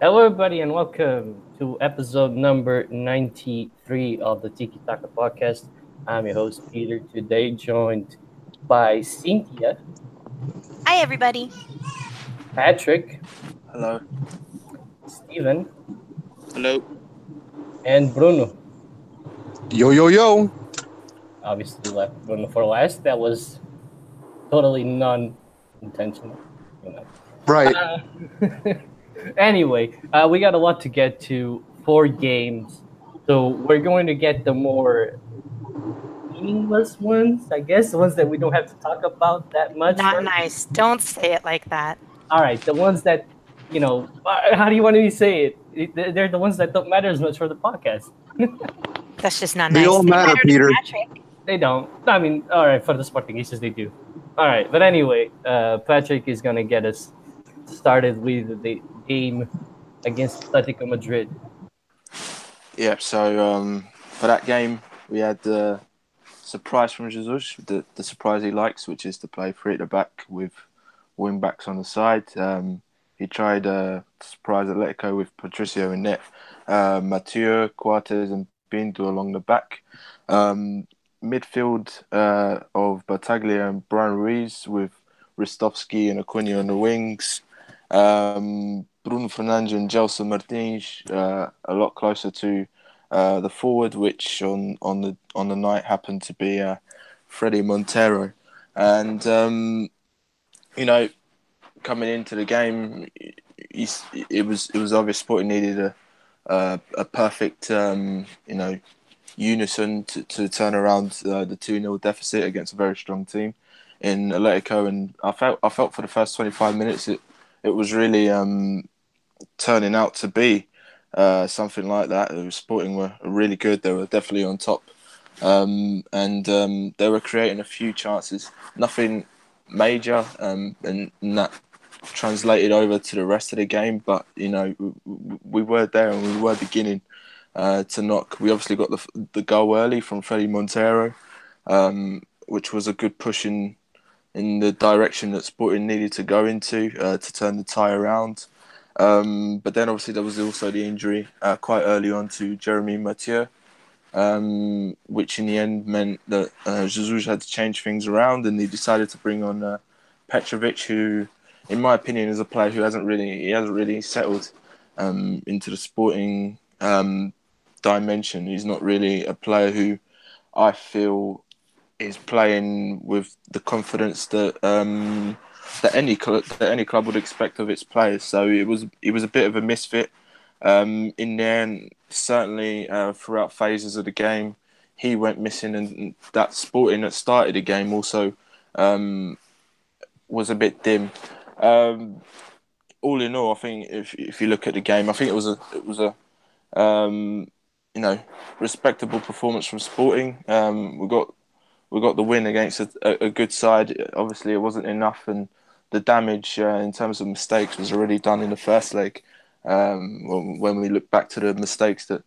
Hello, everybody, and welcome to episode number 93 of the Tiki Taka podcast. I'm your host, Peter, today joined by Cynthia, Hi, everybody. Patrick, Hello. Steven, Hello. and Bruno. Yo, yo, yo. Obviously, left Bruno for last. That was totally non intentional. You know. Right. Uh, anyway, uh, we got a lot to get to. Four games, so we're going to get the more meaningless ones, I guess, the ones that we don't have to talk about that much. Not first. nice. Don't say it like that. All right, the ones that you know. uh, How do you want me to say it? It- they're- They're the ones that don't matter as much for the podcast. That's just not nice. They nice. all matter, to Peter. They don't. I mean, all right, for the Sporting issues, they do. All right, but anyway, uh, Patrick is gonna get us started with the game against Atletico Madrid. Yeah, so um, for that game, we had the surprise from Jesus, the, the surprise he likes, which is to play three at the back with wing backs on the side. Um, he tried uh, to surprise Atletico with Patricio in net, uh, Mathieu, and Pinto along the back. Um, midfield uh, of Battaglia and Brian Ruiz with Ristovski and Acuna on the wings. Um, Bruno Fernandes and Gelson Martins uh, a lot closer to uh, the forward, which on, on the on the night happened to be uh, Fredy Montero, and um, you know, coming into the game, he's, it was it was obvious Sporting needed a a, a perfect um, you know unison to, to turn around uh, the two 0 deficit against a very strong team in Atletico, and I felt I felt for the first twenty five minutes it it was really um, turning out to be uh, something like that. The Sporting were really good. They were definitely on top, um, and um, they were creating a few chances. Nothing major, um, and that translated over to the rest of the game. But you know, we, we were there and we were beginning uh, to knock. We obviously got the the goal early from Fredy Montero, um, which was a good push in the direction that Sporting needed to go into uh, to turn the tie around. Um, but then obviously there was also the injury uh, quite early on to Jeremy Mathieu, um, which in the end meant that uh, Jesus had to change things around, and he decided to bring on uh, Petrovic, who, in my opinion, is a player who hasn't really he hasn't really settled um, into the sporting um, dimension. He's not really a player who I feel is playing with the confidence that um, that any club that any club would expect of its players. So it was it was a bit of a misfit um, in there, and certainly uh, throughout phases of the game, he went missing, and that Sporting that started the game also um, was a bit dim. Um, all in all, I think if if you look at the game, I think it was a it was a um, you know respectable performance from Sporting. Um, we got we got the win against a, a, good side. Obviously, it wasn't enough, and the damage uh, in terms of mistakes was already done in the first leg. Um, when, we look back to the mistakes that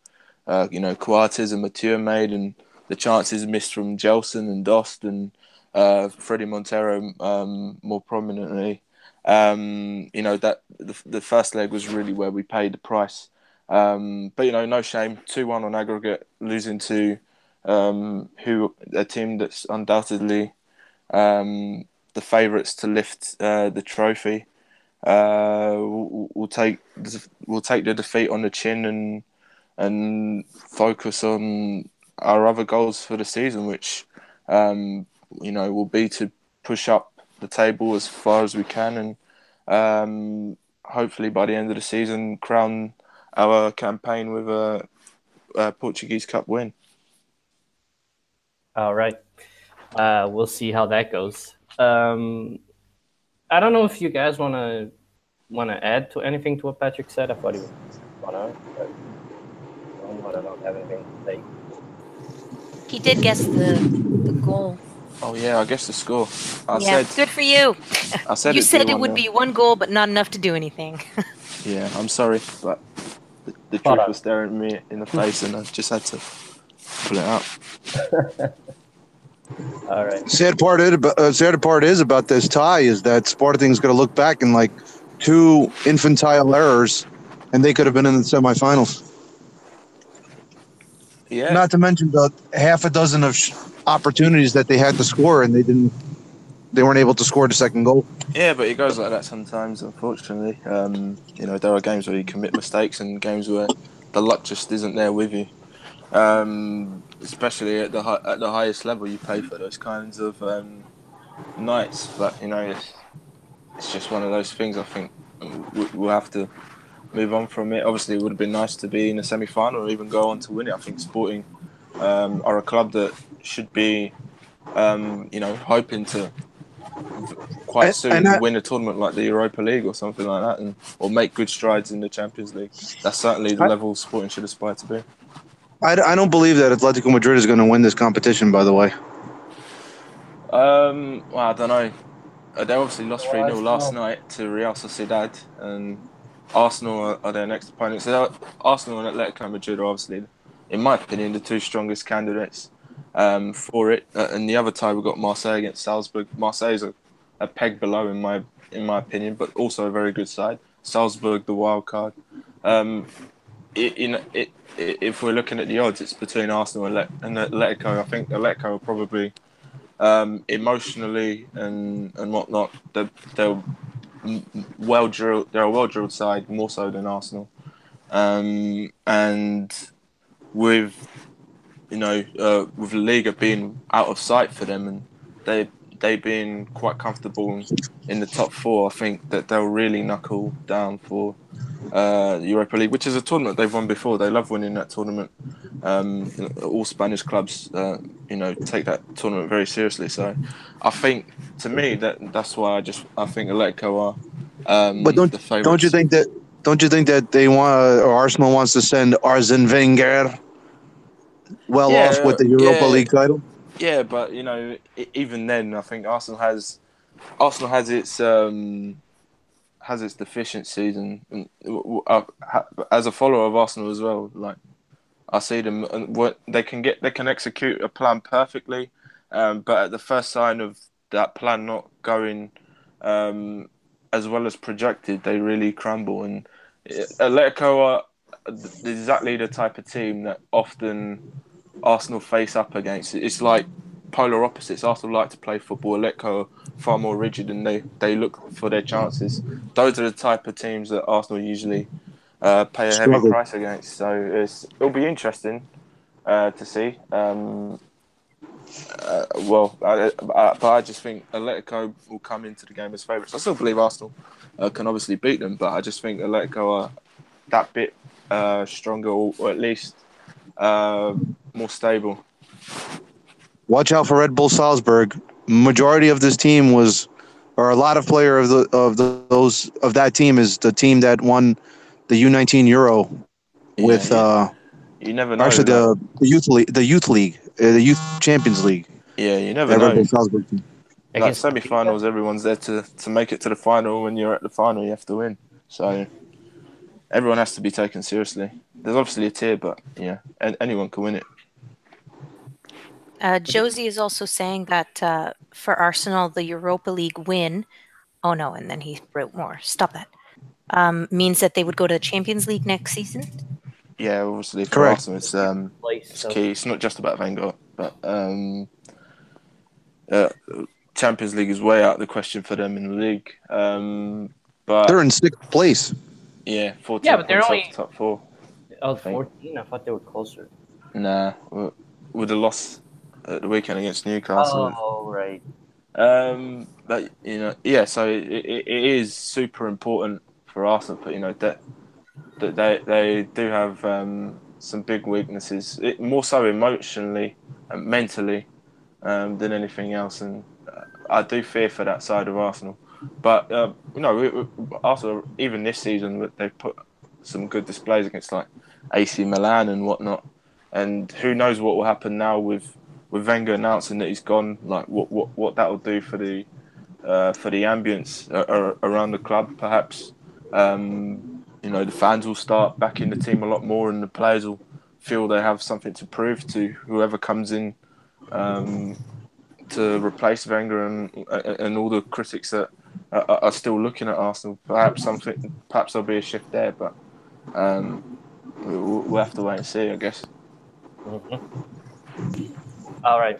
uh, you know Coates and Mathieu made, and the chances missed from Gelson and Dost and uh, Fredy Montero um, more prominently. Um, you know that the, the first leg was really where we paid the price. Um, but you know, no shame. Two one on aggregate, losing to um, who a team that's undoubtedly um, the favourites to lift uh, the trophy. Uh, we'll, we'll take we'll take the defeat on the chin and and focus on our other goals for the season, which um, you know will be to push up the table as far as we can, and um, hopefully by the end of the season crown our campaign with a, a Portuguese Cup win. All right. Uh, we'll see how that goes. Um, I don't know if you guys want to want to add to anything to what Patrick said. I thought he would want to, but I don't have anything to say. He did guess the the goal. Oh yeah, I guess the score. I yeah, said good for you. I said you it'd said be it would 1-0. be one goal, but not enough to do anything. Yeah, I'm sorry, but the, the truth was staring me in the face, and I just had to pull it out. All right. Sad part, is, uh, sad part is about this tie is that Sporting's going to look back and like two infantile errors and they could have been in the semifinals. Yeah, Not to mention the half a dozen of sh- opportunities that they had to score, and they didn't. They weren't able to score the second goal. Yeah, but it goes like that sometimes, unfortunately. Um, you know, there are games where you commit mistakes and games where the luck just isn't there with you. Um, especially at the hi- at the highest level, you pay for those kinds of um, nights. But you know, it's it's just one of those things. I think we- we'll have to move on from it. Obviously, it would have been nice to be in a semi final or even go on to win it. I think Sporting um, are a club that should be, um, you know, hoping to quite soon I- win a tournament like the Europa League or something like that, and or make good strides in the Champions League. That's certainly the I- level Sporting should aspire to be. I, I don't believe that Atletico Madrid is going to win this competition. By the way, Um, well, I don't know. Uh, They obviously lost Well, 3 0 last night to Real Sociedad, and Arsenal are, are their next opponents. So they're- Arsenal and Atletico Madrid are obviously, in my opinion, the two strongest candidates um, for it. Uh, and the other tie, we've got Marseille against Salzburg. Marseille's a, a peg below, in my in my opinion, but also a very good side. Salzburg, the wild card. Um, it, in, it, i if we're looking at the odds, it's between Arsenal and, Le- and Atletico. I think Atletico are probably um, emotionally and and whatnot. They're, they're well drilled. They're a well drilled side, more so than Arsenal. Um, and with you know uh, with Liga being out of sight for them, and they they being quite comfortable in the top four, I think that they'll really knuckle down for uh, Europa League, which is a tournament they've won before. They love winning that tournament. Um, you know, all Spanish clubs, uh, you know, take that tournament very seriously. So, I think to me that that's why I just I think Atletico are. Um, But don't- the don't you think that? Don't you think that they want or Arsenal wants to send Arsene Wenger well Yeah, off with the Europa yeah. League title? Yeah, but you know, even then, I think Arsenal has Arsenal has its um, has its deficiencies, and, and uh, as a follower of Arsenal as well, like I see them, and what they can get, they can execute a plan perfectly, um, but at the first sign of that plan not going um, as well as projected, they really crumble. And uh, Atletico are exactly the type of team that often Arsenal face up against. It's like polar opposites. Arsenal like to play football. Atletico are far more rigid and they, they look for their chances. Those are the type of teams that Arsenal usually uh, pay a heavy Struggle. price against. So it's, it'll be interesting uh, to see. Um, uh, well, I, I, but I just think Atletico will come into the game as favourites. I still believe Arsenal uh, can obviously beat them, but I just think Atletico are that bit uh, stronger or, or at least uh, more stable. Watch out for Red Bull Salzburg. Majority of this team was, or a lot of player of the of the, those of that team is the team that won the U19 Euro with Yeah, yeah. uh you never know. actually the, the youth league the youth league uh, the youth Champions League. yeah, you never That Red know. Bull Salzburg team. Like Against- semi-finals, everyone's there to, to make it to the final. When you're at the final, you have to win. So everyone has to be taken seriously. There's obviously a tier, but yeah, an- anyone can win it. Uh, Josie is also saying that uh, for Arsenal, the Europa League win. Oh no, and then he wrote more. Stop that. Um, means that they would go to the Champions League next season. Yeah, obviously for Correct. Arsenal, it's um, it's key. It's not just about Wenger, but um, uh, Champions League is way out of the question for them in the league. Um, but They're in sixth place. yeah, 14 Yeah, but they're only- top four. oh, think. 14. I thought they were closer. Nah, with a loss at the weekend against Newcastle. Oh, right. Um, but you know, yeah. So it, it, it is super important for Arsenal, but you know that that they they do have um, some big weaknesses, it, more so emotionally and mentally um, than anything else, and I do fear for that side of Arsenal. But uh, you know, we, we, Arsenal even this season they've put some good displays against like AC Milan and whatnot, and who knows what will happen now with with Wenger announcing that he's gone, like what what, what that will do for the uh, for the ambience uh, around the club, perhaps. Um, you know, the fans will start backing the team a lot more, and the players will feel they have something to prove to whoever comes in um, to replace Wenger and and all the critics that are, still looking at Arsenal. Perhaps something, perhaps there'll be a shift there, but um, we- we'll, we'll have to wait and see, I guess. Mhm. All right.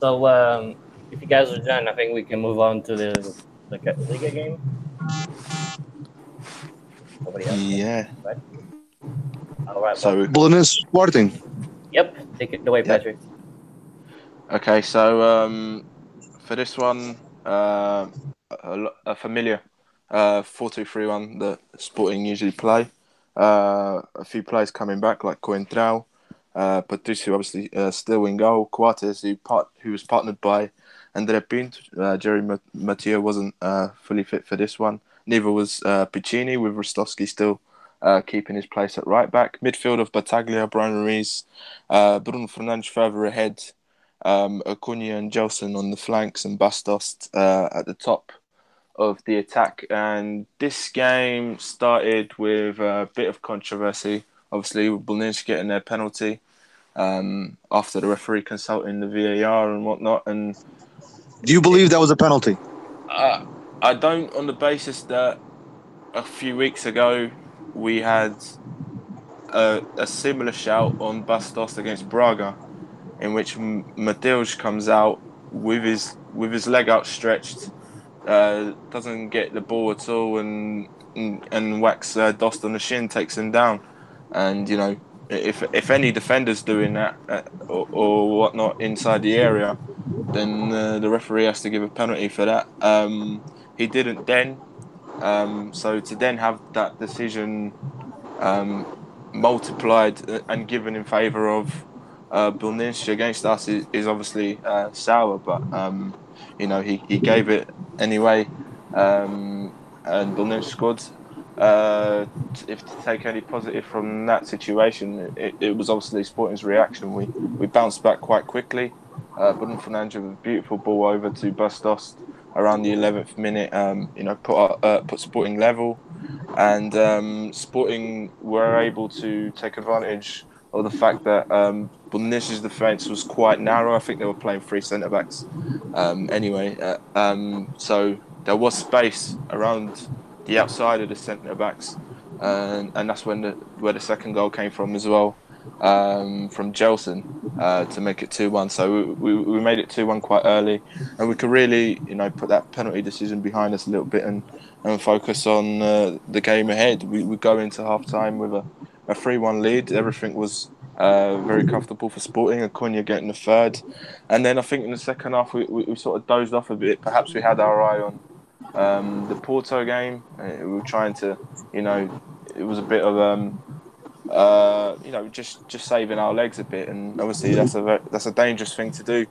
So um, if you guys are done, I think we can move on to the the Ca- Liga game. Nobody else. Yeah. All right. So Belenenses Sporting. yep. Take it away, Yeah. Patrick. Okay, so um, for this one, uh, a, lo- a familiar uh, 4-2-3-1 that Sporting usually play. Uh, a few players coming back like Coentrao, uh, Patricio obviously uh, still in goal, Coates who part who was partnered by Andre Pinto. Uh, Jerry Ma- Mathieu wasn't uh, fully fit for this one. Neither was uh, Piccini with Ristovski still uh, keeping his place at right back. Midfield of Battaglia, Brian Ruiz, Bruno Fernandes further ahead um, Acuna and Gelson on the flanks and Bas Dost at the top of the attack. And this game started with a bit of controversy. Obviously, with getting their penalty um, after the referee consulting the VAR and whatnot. And Do you believe that was a penalty? uh, I don't, on the basis that a few weeks ago we had a, a similar shout on Bas Dost against Braga, in which M- Mateus comes out with his with his leg outstretched, uh, doesn't get the ball at all, and and, and whacks uh, Dost on the shin, takes him down, and you know. If if any defenders doing that uh, or, or whatnot inside the area, then uh, the referee has to give a penalty for that. Um, he didn't then, um, so to then have that decision um, multiplied uh, and given in favour of uh, Belenenses against us is, is obviously uh, sour, but um, you know he, he gave it anyway, um, and Belenenses scored. Uh, if to take any positive from that situation, it, it was obviously Sporting's reaction. We we bounced back quite quickly. Uh, Bruno Fernandes with a beautiful ball over to Bas Dost around the 11th minute. Um, you know, put uh, put Sporting level, and um, Sporting were able to take advantage of the fact that um, Belenenses' defence was quite narrow. I think they were playing three centre backs. Um, anyway, uh, um, so there was space around the outside of the centre backs, and, and that's when the where the second goal came from as well um, from Gelson uh, to make it 2 1. So we, we, we made it 2 1 quite early, and we could really, you know, put that penalty decision behind us a little bit and, and focus on uh, the game ahead. We, we go into half time with a, a 3 1 lead. Everything was uh, very comfortable for Sporting, and Acuna getting the third. And then I think in the second half, we, we, we sort of dozed off a bit. Perhaps we had our eye on um, the Porto game. Uh, we were trying to, you know, it was a bit of um, uh, you know, just just saving our legs a bit, and obviously that's a that's a dangerous thing to do,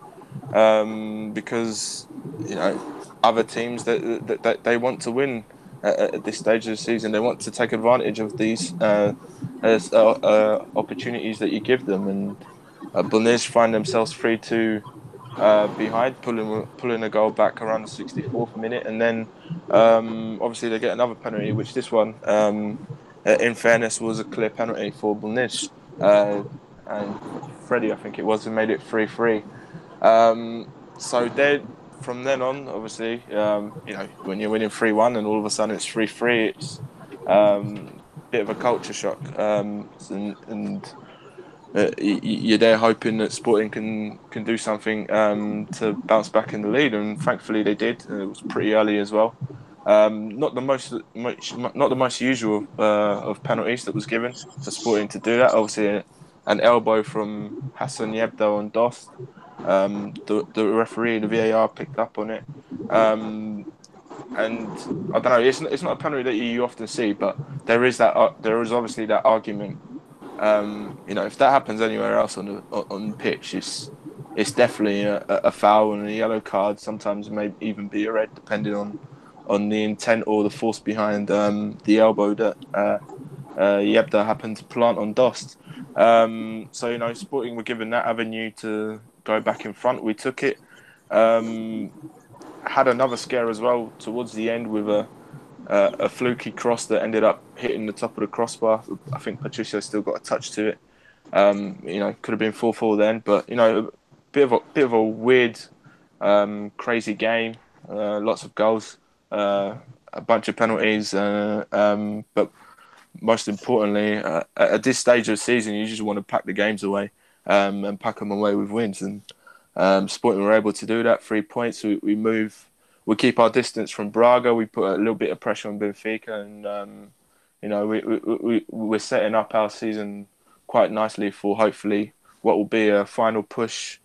um, because you know other teams that, that, that they want to win at, this stage of the season, they want to take advantage of these uh, as, uh, uh, opportunities that you give them, and uh, find themselves free to. Uh, behind, pulling pulling a goal back around the 64th minute, and then um, obviously they get another penalty, which this one um, uh, in fairness, was a clear penalty for Belenenses. Uh, and Freddie, I think it was, who made it 3 3. Um, so then, from then on, obviously, um, you know, when you're winning 3 1 and all of a sudden it's 3 3, it's um, a bit of a culture shock. Um, and and uh, you're there hoping that Sporting can, can do something um, to bounce back in the lead, and thankfully they did. And it was pretty early as well. Um, not the most, much, not the most usual uh, of penalties that was given for Sporting to do that. Obviously, an elbow from Hassan Yebda on Dost. Um, the, the referee, the VAR picked up on it, um, and I don't know. It's, it's not a penalty that you often see, but there is that. Uh, there is obviously that argument. Um, you know, if that happens anywhere else on the on pitch, it's it's definitely a, a foul and a yellow card. Sometimes it may even be a red, depending on on the intent or the force behind um, the elbow that uh, uh, Yebda happened to plant on Dost. Um, so you know, Sporting were given that avenue to go back in front. We took it. Um, had another scare as well towards the end with a uh, a fluky cross that ended up hitting the top of the crossbar. I think Patricio still got a touch to it. Um, you know, could have been four four then, but you know, a bit of a bit of a weird, um, crazy game. Uh, lots of goals, uh, a bunch of penalties, uh, um, but most importantly, uh, at this stage of the season, you just want to pack the games away um, and pack them away with wins. And um, Sporting were able to do that. Three points. We, we move. We keep our distance from Braga. We put a little bit of pressure on Benfica, and um, you know we, we, we we're setting up our season quite nicely for hopefully what will be a final push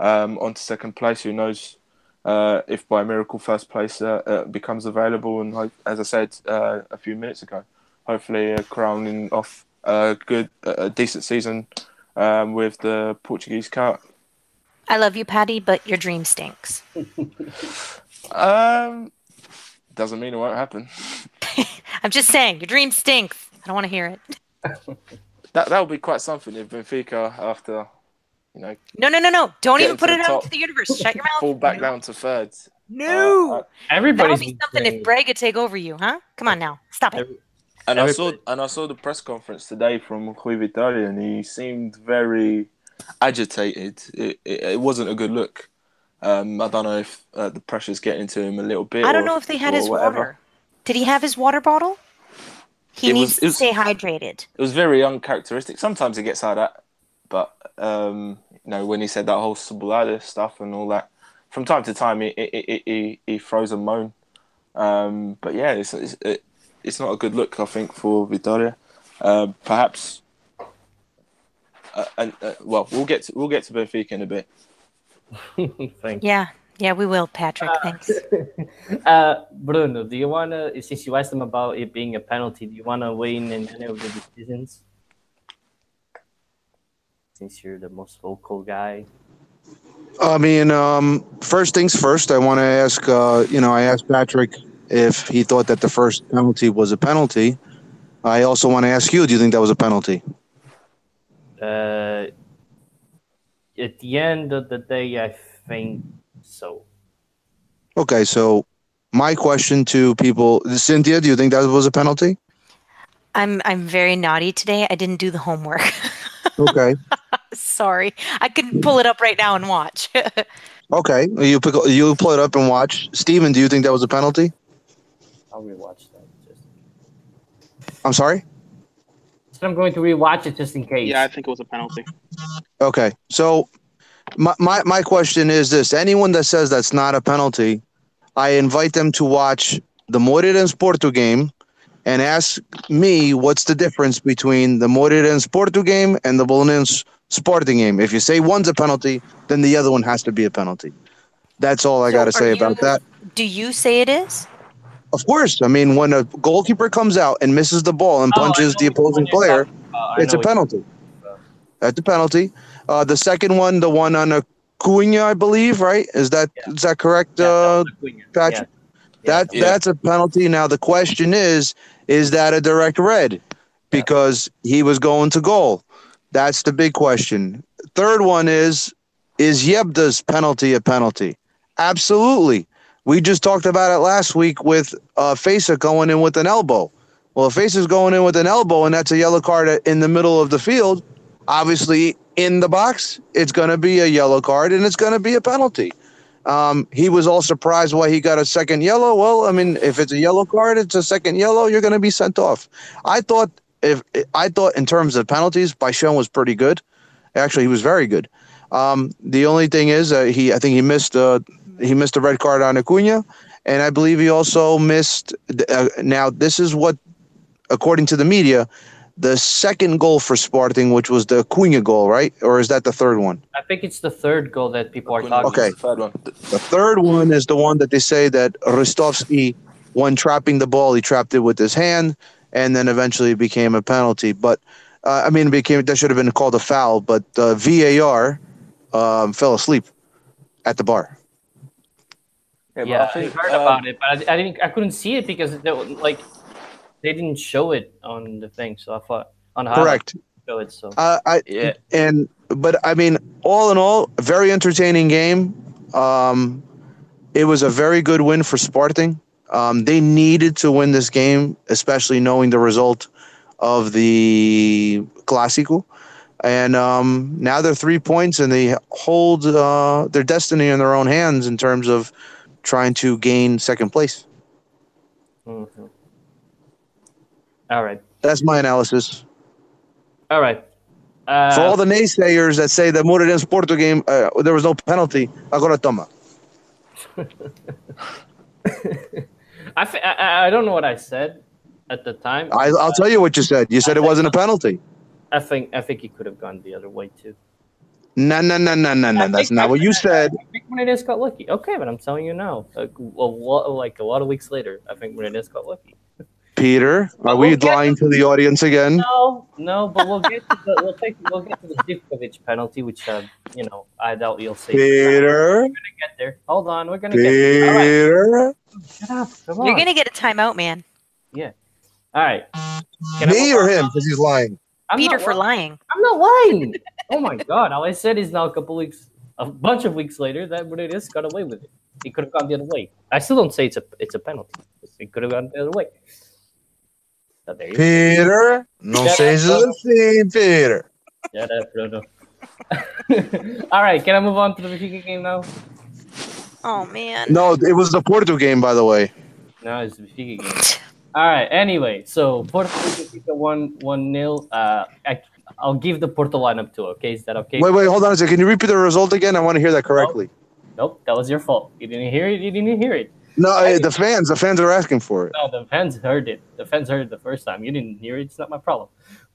um, onto second place. Who knows uh, if by miracle first place uh, uh, becomes available? And hope, as I said uh, a few minutes ago, hopefully crowning off a good, a decent season um, with the Portuguese Cup. I love you, Patty, but your dream stinks. um, doesn't mean it won't happen. I'm just saying, your dream stinks. I don't want to hear it. that that would be quite something if Benfica, after you know. No, no, no, no! Don't even put it out to the universe. Shut your mouth. Fall back down to thirds. No. Uh, uh, Everybody's That'll be something if Braga take over you, huh? Come on now, stop it. Every- And I saw and I saw the press conference today from Rui Vitória, and he seemed very agitated. It, it, it wasn't a good look. Um, I don't know if uh, the pressure's getting to him a little bit. I don't or- know if they had his whatever. water. Did he have his water bottle? He It needs it to was- stay hydrated. It was very uncharacteristic. Sometimes he gets like that, but um, you know when he said that whole Subulada stuff and all that, from time to time he he, he, he, throws a moan. Um, but yeah, it's it's, it, it's not a good look. I think for Vitória. Uh, perhaps. Uh, and uh, well, we'll get to, we'll get to Benfica in a bit. Thank Yeah, yeah, we will, Patrick. Thanks. Uh, Bruno, do you wanna since you asked him about it being a penalty, do you wanna weigh in in any of the decisions? Since you're the most vocal guy. I mean, um, first things first. I want to ask. Uh, you know, I asked Patrick if he thought that the first penalty was a penalty. I also want to ask you. Do you think that was a penalty? Uh, at the end of the day, I think so. Okay, so my question to people, Cynthia, do you think that was a penalty? I'm I'm very naughty today. I didn't do the homework. Okay, Sorry, I could pull it up right now and watch. okay. You pick, you pull it up and watch. Steven, do you think that was a penalty? I'll rewatch that. Just. I'm sorry. So I'm going to rewatch it just in case. Yeah, I think it was a penalty. Okay, so my, my my question is this: anyone that says that's not a penalty, I invite them to watch the Moreirense Porto game and ask me what's the difference between the Moreirense Porto game and the Belenenses Sporting game. If you say one's a penalty, then the other one has to be a penalty. That's all I So got to say about you- that. do you say it is? Of course, I mean when a goalkeeper comes out and misses the ball and Oh, punches know the opposing player, talking about. I it's a penalty. That's a penalty. Uh, the second one, the one on Acuna, I believe, right? Is that is Yeah. that correct, Yeah, uh, that. Patrick? Yeah. that Yeah. that's a penalty. Now the question is, is that a direct red? Because he was going to goal. That's the big question. Third one is, is Yebda's penalty a penalty? Absolutely. We just talked about it last week with uh, Fejsa going in with an elbow. Well, if Fejsa's going in with an elbow and that's a yellow card in the middle of the field, obviously in the box, it's going to be a yellow card and it's going to be a penalty. Um, he was all surprised why he got a second yellow. Well, I mean, if it's a yellow card, it's a second yellow. You're going to be sent off. I thought if I thought in terms of penalties, Baishon was pretty good. Actually, he was very good. Um, the only thing is, uh, he I think he missed uh, he missed a red card on Acuna, and I believe he also missed. Uh, now, this is what, according to the media, the second goal for Sporting, which was the Acuna goal, right? Or is that the third one? I think it's the third goal that people are talking was Okay. the third one. The third one is the one that they say that Ristovski, when trapping the ball, he trapped it with his hand, and then eventually it became a penalty. But uh, I mean, it became that should have been called a foul. But uh, VAR um, fell asleep at the bar. Yeah, Yeah, I I, heard um, about it, but I, I didn't. I couldn't see it because they, like they didn't show it on the thing. So I thought on how Correct. they show it. So Uh, I Yeah. and but I mean, all in all, very entertaining game. Um, it was a very good win for Sporting. Um, they needed to win this game, especially knowing the result of the Clásico. And um, now they're three points, and they hold uh, their destiny in their own hands in terms of trying to gain second place. Mhm. all right. That's my analysis. All right. Uh, For all the naysayers that say the Moreirense Porto game, uh, there was no penalty, agora toma. I, f- I, I- I don't know what I said at the time. I, I'll tell you what you said. You said it wasn't a penalty. I think I think he could have gone the other way too. No, no, no, no, no, no. That's not what you said. I think Menendez got lucky. Okay, but I'm telling you now, like a, lot, like a lot of weeks later, I think Menendez got lucky. Peter, are We'll we get lying to the audience again? No, no, but we'll get to the we'll take we'll get to the Zivkovic penalty, which uh, you know I doubt you'll see. Peter, We're gonna get there. Hold on, we're gonna get there. All right, Peter. shut up. Come on. You're gonna get a timeout, man. Yeah. All right. Can I Me move or him? Because he's lying. I'm Peter not for lying. lying. I'm not lying. oh my god! All I said is now a couple weeks, a bunch of weeks later, that Menendez got away with it. He could have gone the other way. I still don't say it's a it's a penalty. He could have gone the other way. But there you go. Peter, no Shut sejas up. assim, Peter. Shut up, Bruno. All right, can I move on to the Benfica game now? Oh man. No, it was the Porto game, by the way. No, it's the Benfica game. All right. Anyway, so Porto one one nil. Uh, I I'll give the Porto lineup too. Okay, is that okay? Wait, wait, hold on a second. Can you repeat the result again? I want to hear that correctly. Nope, that was your fault. You didn't hear it. You didn't hear it. No, uh, the fans, the fans are asking for it. No, the fans heard it. The fans heard it the first time. You didn't hear it. It's not my problem.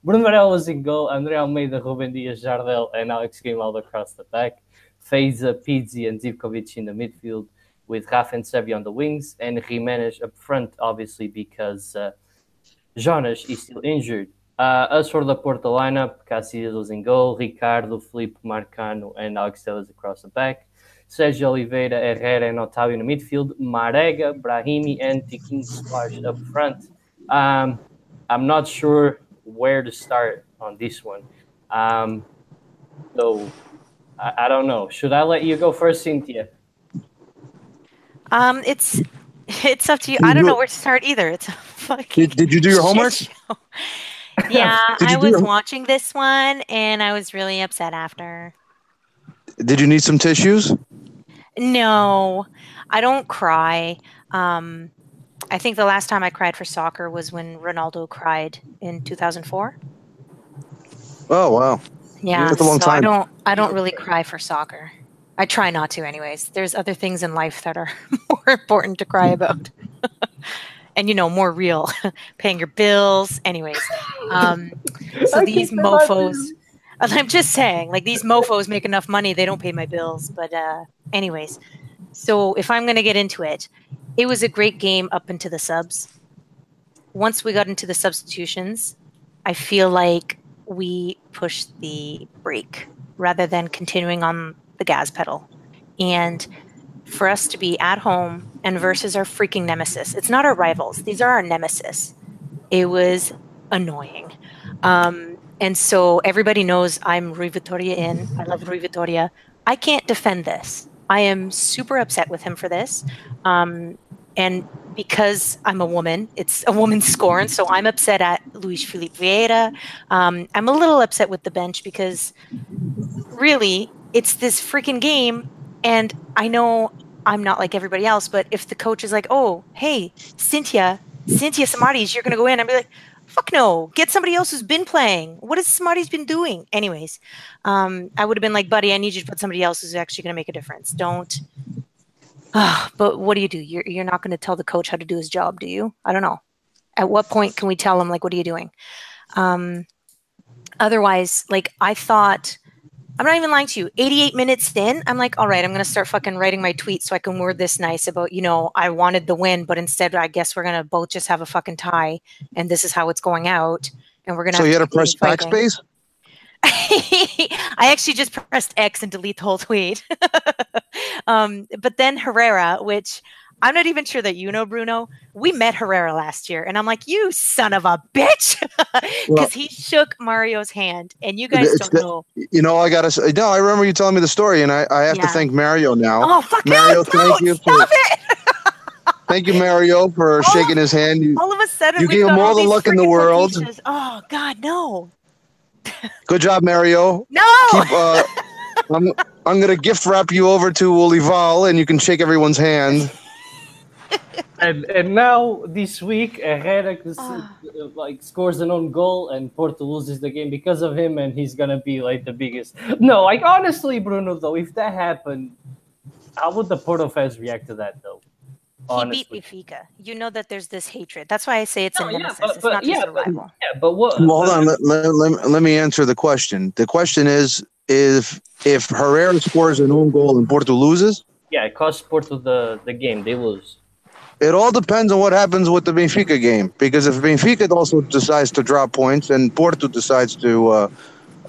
Bruno Varela was in goal. Andre Almeida, Ruben Dias, Jardel, and Alex Grimaldo across the back. Fejsa, Pizzi, and Zivkovic in the midfield, with Rafa and Cervi on the wings, and Jimenez up front, obviously, because uh, Jonas is still injured. Uh, as for the Porto lineup, Casillas was in goal, Ricardo, Felipe Marcano, and Alex across the back. Sérgio Oliveira, Herrera, and Otávio in the midfield. Marega, Brahimi, and Tiquinho Soares up front. Um, I'm not sure where to start on this one. Um, so I, I don't know. Should I let you go first, Cynthia? Um, it's it's up to you. I don't know where to start either. It's a fucking. Did, did you do your homework? Yeah, you I was your- watching this one and I was really upset after. Did you need some tissues? No, I don't cry. Um, I think the last time I cried for soccer was when Ronaldo cried in 2004. Oh wow. Yeah, That's a long so I don't I don't really cry for soccer. I try not to anyways. There's other things in life that are more important to cry about. and you know, more real. Paying your bills. Anyways. Um so I these can feel that mofos. I'm just saying, like these mofos make enough money, they don't pay my bills. But uh anyways. So if I'm gonna get into it, it was a great game up into the subs. Once we got into the substitutions, I feel like we pushed the break rather than continuing on the gas pedal. And for us to be at home and versus our freaking nemesis, it's not our rivals, these are our nemesis. It was annoying. Um, and so everybody knows I'm Rui Vitória in. I love Rui Vitória. I can't defend this. I am super upset with him for this. Um, and because I'm a woman, it's a woman's scorn. So I'm upset at Luis Felipe Vieira. Um, I'm a little upset with the bench because really it's this freaking game. And I know I'm not like everybody else, but if the coach is like, oh, hey, Cynthia, Cynthia Samaris, you're going to go in, I'd be like, fuck no, get somebody else who's been playing. What has Samaris been doing? Anyways, um, I would have been like, buddy, I need you to put somebody else who's actually going to make a difference. Don't. Ah, but what do you do? You're, you're not going to tell the coach how to do his job, do you? I don't know. At what point can we tell him, like, what are you doing? Um, otherwise, like, I thought, I'm not even lying to you. 88 minutes in, I'm like, all right, I'm going to start fucking writing my tweet so I can word this nice about, you know, I wanted the win, but instead, I guess we're going to both just have a fucking tie, and this is how it's going out. And we're going to So you had to press backspace? I actually just pressed X and delete the whole tweet. um, but then Herrera, which I'm not even sure that you know, Bruno. We met Herrera last year, and I'm like, you son of a bitch, because Well- he shook Mario's hand, and you guys don't the- know. You know, I gotta say, no, I remember you telling me the story, and I, I have to thank Mario now. Oh fuck Mario, no! thank don't you for-! Thank you, Mario, for Oh. shaking his hand. You, All of a sudden, You gave him all the luck in the world. Oh God, no, good job, Mario. no! Keep, uh, I'm, I'm gonna gift wrap you over to Olival, and you can shake everyone's hand. and and now this week Herrera Ah. like scores an own goal and Porto loses the game because of him and he's gonna be like the biggest. No, like honestly, Bruno, though, if that happened, how would the Porto fans react to that though? He beat Benfica. You know that there's this hatred. That's why I say it's No, a yeah, nemesis. but- it's but- not just yeah, a but- rival. Yeah, but what? Well, hold on. Let, let, let, let me answer the question. The question is if if Herrera scores an own goal and Porto loses, Yeah, it costs Porto the the game. They lose. It all depends on what happens with the Benfica game. Because if Benfica also decides to drop points and Porto decides to uh,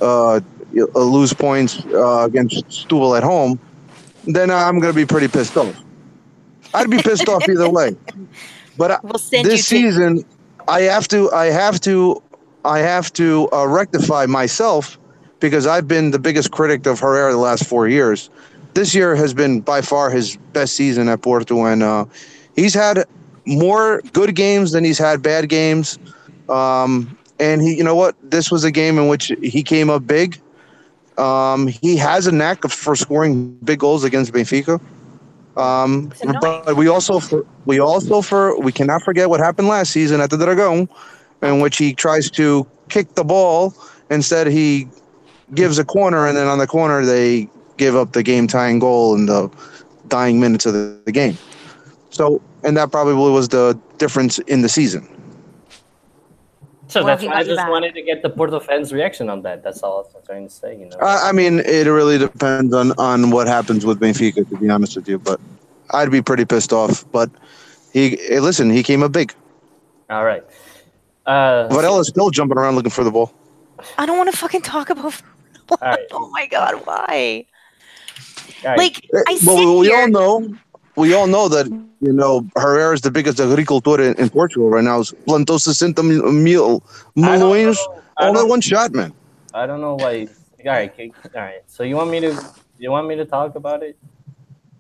uh, lose points uh, against Setúbal at home, then I'm going to be pretty pissed off. I'd be pissed off either way. But We'll you this to season i have to i have to i have to uh, rectify myself because i've been the biggest critic of herrera the last four years this year has been by far his best season at porto and uh, he's had more good games than he's had bad games. Um, and he you know what? This was a game in which he came up big. Um, he has a knack for scoring big goals against benfica. Um, but we also we also for we cannot forget what happened last season at the Dragon, in which he tries to kick the ball. Instead he gives a corner and then on the corner they give up the game tying goal in the dying minutes of the, the game. So and that probably was the difference in the season. So Well, that's why I just back. wanted to get the Porto fans' reaction on that. That's all I was trying to say. You know. I, I mean, it really depends on on what happens with Benfica, to be honest with you. But I'd be pretty pissed off. But he, hey, listen, he came up big. all right. Uh, Varela is still jumping around looking for the ball. I don't want to fucking talk about. all right. oh my god, why? All right. Like I sit well, we here. all know, we all know that you know Herrera is the biggest agricultor in, in Portugal right now. Plantou 60 mil, mil I milhões know- all in one shot, man. I don't know why. All right, okay, all right. So you want me to? You want me to talk about it?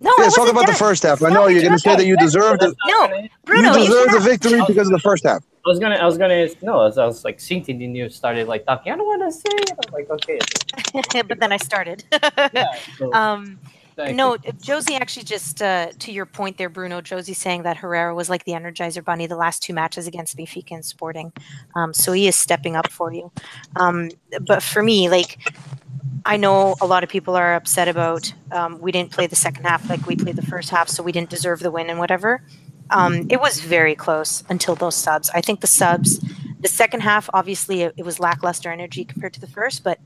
No, Yeah, I let's talk wasn't about the first half. I No, know you're you're going to say that you deserve the No, Bruno, you it's deserve the not- victory because of the first half. I was gonna, I was gonna, no, I was, I was like syncing, and you started like talking. I don't want to say it. I'm like, okay. but then I started. Yeah, so, um, thank no, you. Josie actually just uh, to your point there, Bruno. Josie saying that Herrera was like the Energizer Bunny the last two matches against Benfica and Sporting, um, so he is stepping up for you. Um, but for me, like I know a lot of people are upset about um, we didn't play the second half like we played the first half, so we didn't deserve the win and whatever. Um, it was very close until those subs. I think the subs, the second half, obviously it, it was lackluster energy compared to the first, but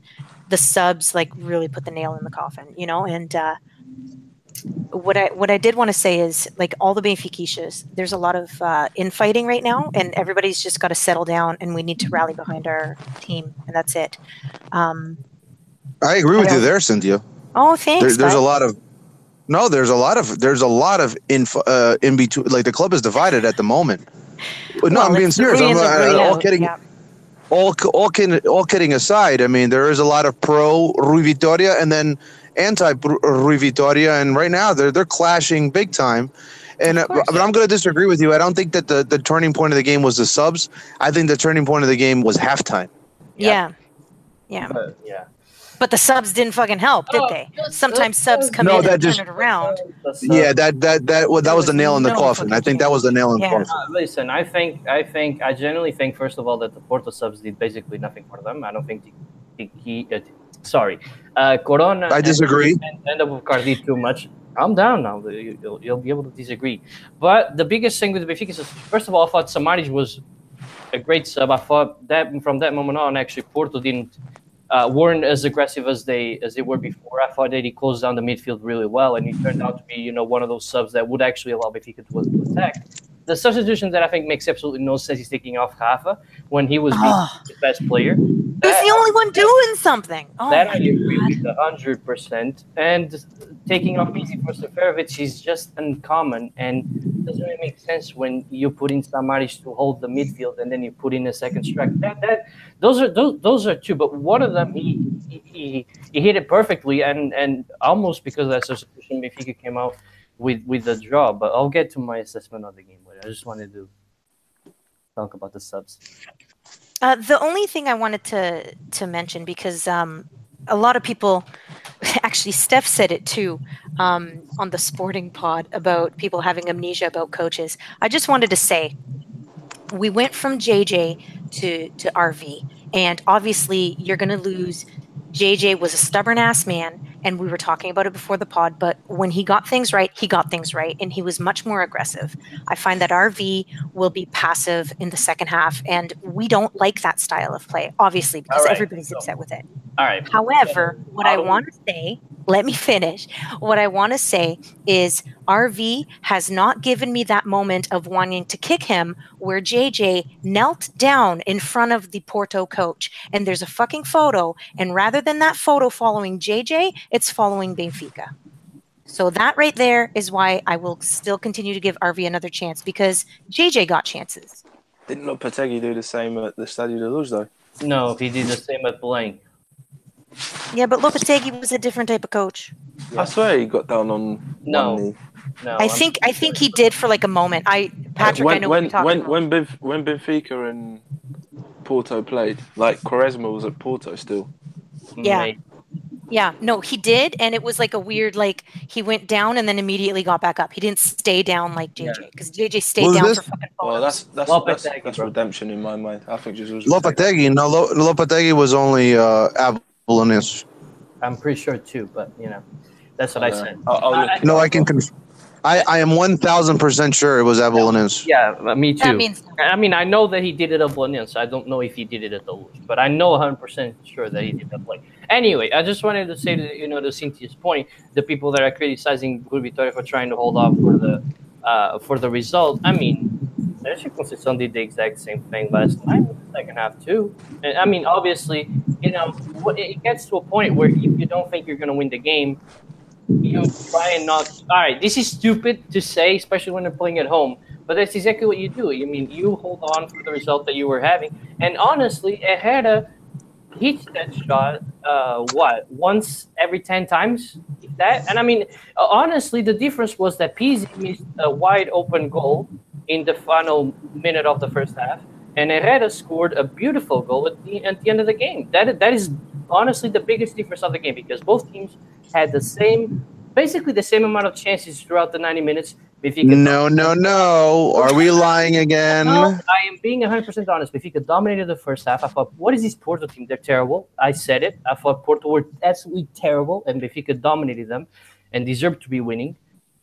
the subs like really put the nail in the coffin, you know. And uh, what I what I did want to say is like all the Benfiquistas, there's a lot of uh, infighting right now, and everybody's just got to settle down, and we need to rally behind our team, and that's it. Um, I agree with I you there, Cynthia. oh, thanks. There, there's a lot of no, there's a lot of there's a lot of info uh, in between. Like the club is divided at the moment. But no, Well, I'm being serious. I'm in group. all kidding. Yeah. all all kidding, all kidding aside, I mean there is a lot of pro Rui Vitoria and then anti Rui Vitoria, and right now they're they're clashing big time. And uh, course. but I'm going to disagree with you. I don't think that the the turning point of the game was the subs. I think the turning point of the game was halftime. yeah, yeah. But, yeah. But the subs didn't fucking help, did Oh, they? Sometimes subs come No, in that and just- turn it around. Yeah, that that that well, that was the nail in the no coffin. I think that was the nail in the Yeah. coffin. Uh, listen, I think, I think, I genuinely think, first of all, that the Porto subs did basically nothing for them. I don't think he, he uh, sorry, uh, Corona. I disagree. And, and the Cardi too much. I'm down now. You- You'll, you'll be able to disagree. But the biggest thing with the Benfica is, first of all, I thought Samaris was a great sub. I thought that from that moment on, actually, Porto didn't uh, weren't as aggressive as they as they were before. I thought that he closed down the midfield really well, and he turned out to be you know one of those subs that would actually allow Benfica to attack. The substitution that I think makes absolutely no sense is taking off Rafa when he was the- Oh. Ah. the best player. That- the only one doing something? Oh that I agree God. with a hundred percent. And taking off easy for Seferovic is just uncommon and doesn't really make sense when you put in Samaris to hold the midfield and then you put in a second striker. That that those are those, those are two, but one of them he he, he, hit it perfectly and and almost because of that substitution Benfica came out with with the draw. But I'll get to my assessment of the game. I just wanted to talk about the subs. Uh, the only thing I wanted to to mention because um, a lot of people, actually. Steph said it too um, on the sporting pod about people having amnesia about coaches. I just wanted to say we went from JJ to, to RV, and obviously, you're going to lose. JJ was a stubborn ass man, and we were talking about it before the pod, but when he got things right, he got things right, and he was much more aggressive. I find that RV will be passive in the second half, and we don't like that style of play, obviously, because right, everybody's so- upset with it. All right. However, what I want to say, let me finish. What I want to say is RV has not given me that moment of wanting to kick him where JJ knelt down in front of the Porto coach. And there's a fucking photo. And rather than that photo following JJ, it's following Benfica. So that right there is why I will still continue to give RV another chance because JJ got chances. Didn't Lopetegui do the same at the Stadio de Luz though? No, he did the same at Blank. Yeah, but Lopetegui was a different type of coach. Yeah. I swear he got down on No. one knee. No, I I'm- think I think he did for like a moment. I Patrick, when I know when what you're talking when about. when, Benf- when Benfica and Porto played, like Quaresma was at Porto still. Yeah. Mate, yeah, no, he did, and it was like a weird like he went down and then immediately got back up. He didn't stay down like JJ because JJ stayed Was down this- for fucking Well, that's that's Lopetegui, that's, that's redemption in my mind. I think Jesus. Lopetegui, no, Lo- Lopetegui was only uh, Avalonius. I'm pretty sure too, but you know, that's what I said. I'll, I'll look I- No. I can. Conf- I, I am one thousand percent sure it was Avalonius. Yeah, uh, me too. that means I mean, I know that he did it at Bologna, I don't know if he did it at the Luz, but I know 100% sure that he did that play. Anyway, I just wanted to say, that, you know, to Cynthia's point, the people that are criticizing Good Vitória for trying to hold off for the uh, for the result, I mean, Sérgio Conceição did the exact same thing last night in the second half too. And I mean, obviously, you know, it gets to a point where if you don't think you're going to win the game, you try and not. All right, this is stupid to say, especially when they're playing at home. But that's exactly what you do. I mean, you hold on for the result that you were having. And honestly, Herrera hits that shot, uh, what, once every 10 times? That? And I mean, honestly, the difference was that Pizzi missed a wide open goal in the final minute of the first half. And Herrera scored a beautiful goal at the, at the end of the game. That That is honestly the biggest difference of the game because both teams had the same, basically the same amount of chances throughout the 90 minutes. Benfica No, no, no. Are we lying again? no, I am being 100% honest. Benfica dominated the first half. I thought, what is this Porto team? They're terrible. I said it. I thought Porto were absolutely terrible, and Benfica dominated them and deserved to be winning.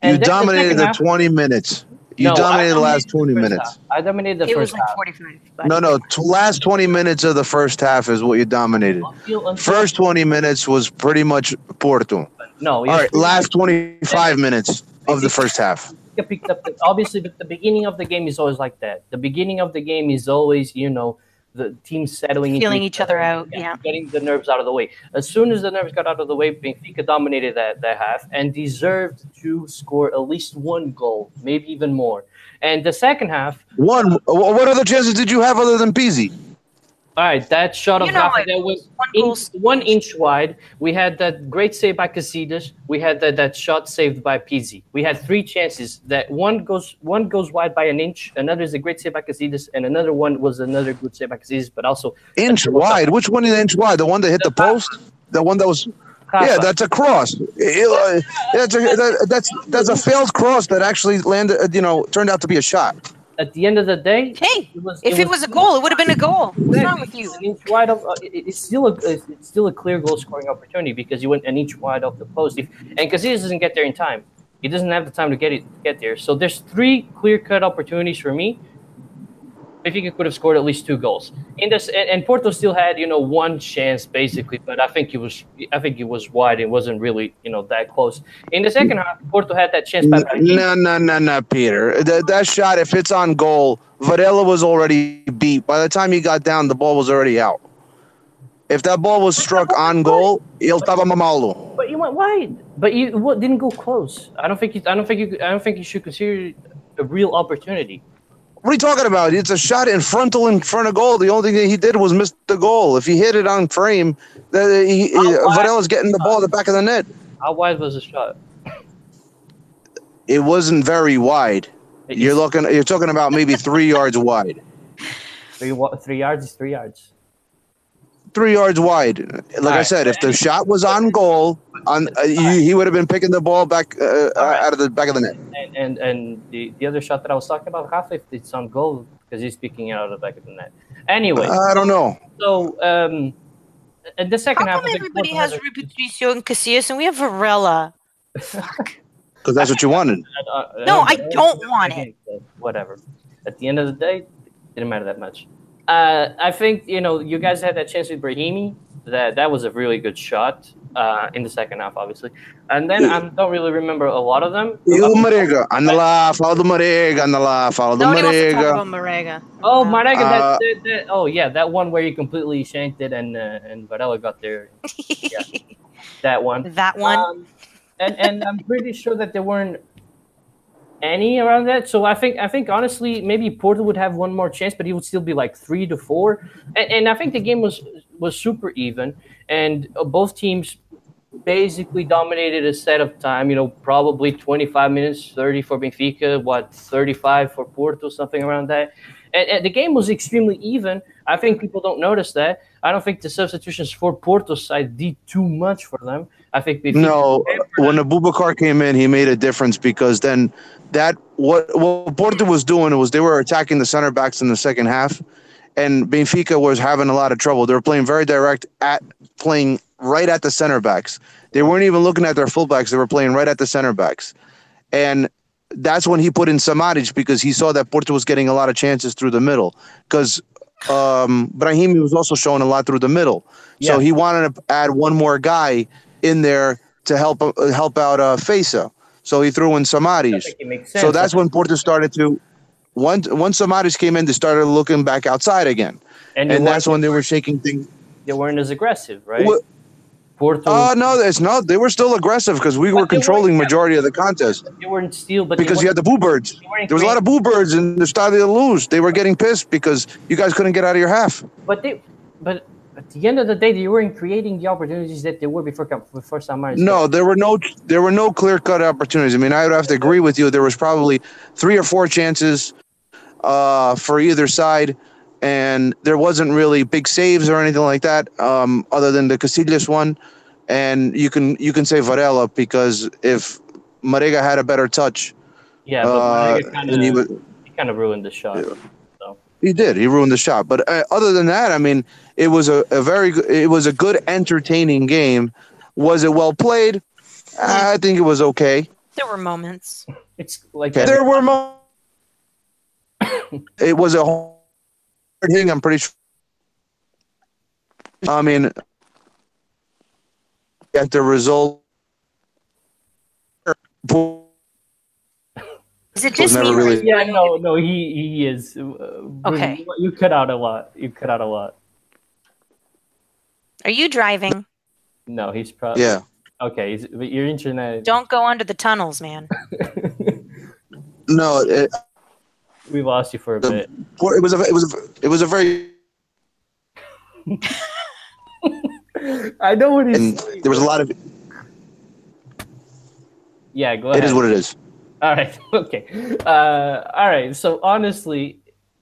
You And the dominated the half- twenty minutes. You No, I dominated the last twenty the minutes. half. I dominated the it was first like half. 45. No, no. T- last twenty minutes of the first half is what you dominated. Until, until, First twenty minutes was pretty much Porto. no. All right, last twenty-five minutes of the first half. Benfica picked up. The, obviously, but the beginning of the game is always like that. The beginning of the game is always, you know, the team settling, Feeling each other out, yeah. getting the nerves out of the way. As soon as the nerves got out of the way, Benfica dominated that that half and deserved to score at least one goal, maybe even more. And the second half, One. What other chances did you have other than Pizzi? All right, that shot of You know, Rafa that was one inch, one inch wide. We had that great save by Casillas. We had that, that shot saved by Pizzi. We had three chances. That one goes one goes wide by an inch. Another is a great save by Casillas, and another one was another good save by Casillas. But also Inch wide. Which one is inch wide? The one that hit the post? The one that was. Yeah, that's a cross. It- uh, that's a that, that's that's a failed cross that actually landed. uh, You know, turned out to be a shot. At the end of the day, hey, it was, if it was a goal, it would have been a goal. What's wrong with you? Inch wide of uh, it- it's still a it's it's still a clear goal scoring opportunity because you went an inch wide of the post. If, and Casillas doesn't get there in time, he doesn't have the time to get it get there. So there's three clear cut opportunities for me. Benfica could have scored at least two goals. In this, and, and Porto still had you know one chance basically, but I think it was I think it was wide. It wasn't really you know that close. In the second half, Porto had that chance. By No, no, no, no, Peter. That, that shot, if it's on goal, Varela was already beat. By the time he got down, the ball was already out. If that ball was struck on goal, ele estava mamalo. But you went wide. But you what, didn't go close. I don't think. You, I don't think you. I don't think you should consider a real opportunity. What are you talking about? It's a shot in frontal in front of goal. The only thing that he did was miss the goal. If he hit it on frame, the, he, Varela's getting the ball at the back of the net. How wide was the shot? It wasn't very wide. You're looking. You're talking about maybe three yards wide. three, three yards is three yards. Three yards wide. Like I said, if the shot was on goal, on uh, he, he would have been picking the ball back uh, right. out of the back of the net. And and, and the, the other shot that I was talking about, Rafa, if it's on goal because he's picking it out of the back of the net. Anyway, I don't know. so um, in the second How half, come everybody has had a- Rui Patricio and Casillas and we have Varela? Fuck. Because that's what you wanted. uh, uh, No, uh, I don't want it. Whatever. At the end of the day, it didn't matter that much. Uh, I think you know you guys had that chance with Brahimi. That that was a really good shot uh, in the second half, obviously. And then I don't really remember a lot of them. You Marega, andala, follow the Marega, andala, follow the Nobody wants to talk Marega. Marega. Oh, Marega, Uh, that, that, that, oh yeah, that one where you completely shanked it and uh, and Varela got there. That one. that one. Um, and and I'm pretty sure that there weren't any around that. So I think I think honestly maybe Porto would have one more chance, but he would still be like three to four. And, and I think the game was was super even, and uh, both teams basically dominated a set of time. You know, probably 25 minutes, 30 for Benfica, what 35 for Porto, something around that. And, and the game was extremely even. I think people don't notice that. I don't think the substitutions for Porto's side did too much for them. I think Benfica No, when Aboubakar came in, he made a difference because then that what what Porto was doing was they were attacking the center backs in the second half, and Benfica was having a lot of trouble. They were playing very direct at playing right at the center backs. They weren't even looking at their fullbacks. They were playing right at the center backs, and that's when he put in Samaris because he saw that Porto was getting a lot of chances through the middle because um, Brahimi was also showing a lot through the middle. So he wanted to add one more guy in there to help uh, help out uh, Fejsa. So he threw in Samaris. think it makes sense. So that's when Porto started to. Once once Samaris came in, they started looking back outside again, and, and that's when they were shaking things. they weren't as aggressive, right? What- Porto, Oh no, it's not. They were still aggressive because we were controlling majority of the contest they weren't steal, but because you had the boo birds. There was a lot of boo birds and they started to lose. They were getting pissed because you guys couldn't get out of your half. But they, but at the end of the day, they weren't creating the opportunities that they were before before Samaris. No, there were no there were no clear cut opportunities. I mean, I would have to agree with you. There was probably three or four chances uh, for either side, and there wasn't really big saves or anything like that, um, other than the Casillas one. And you can you can say Varela because if Marega had a better touch, yeah, but uh, Marega kind he of he kind of ruined the shot. He did he ruined the shot. But uh, other than that, I mean, it was a, a very good, it was a good entertaining game. Was it well played? I think it was okay. There were moments. It's like Okay. There were moments. it was a hard hitting. I'm pretty sure. I mean, at the result, was Is it just never me? really- yeah, no, no, he he is. Uh, Okay. you, you cut out a lot. You cut out a lot. Are you driving? No, he's probably yeah. Okay, he's, but your internet. Don't go under the tunnels, man. No, it, we lost you for a The- bit. it was a it was a, it was a very I know what he's. and saying. there was a lot of Yeah, go ahead. it is what it is. All right. Okay. Uh, all right. So honestly,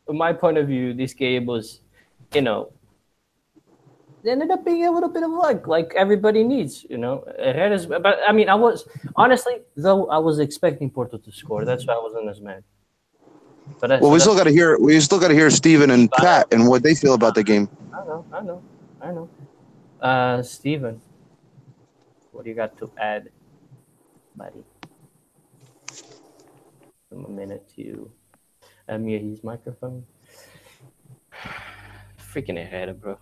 from my point of view, this game was, you know, ended up being a little bit of luck, like everybody needs. You know, Herrera's, but I mean, I was honestly though I was expecting Porto to score. That's why I wasn't as mad. But Well, we still got to hear we still got to hear Steven and Pat and what they feel about the game. I know. I know. I know. Uh, Steven, what do you got to add, buddy? Give him a minute to unmute his microphone. Freaking ahead, bro.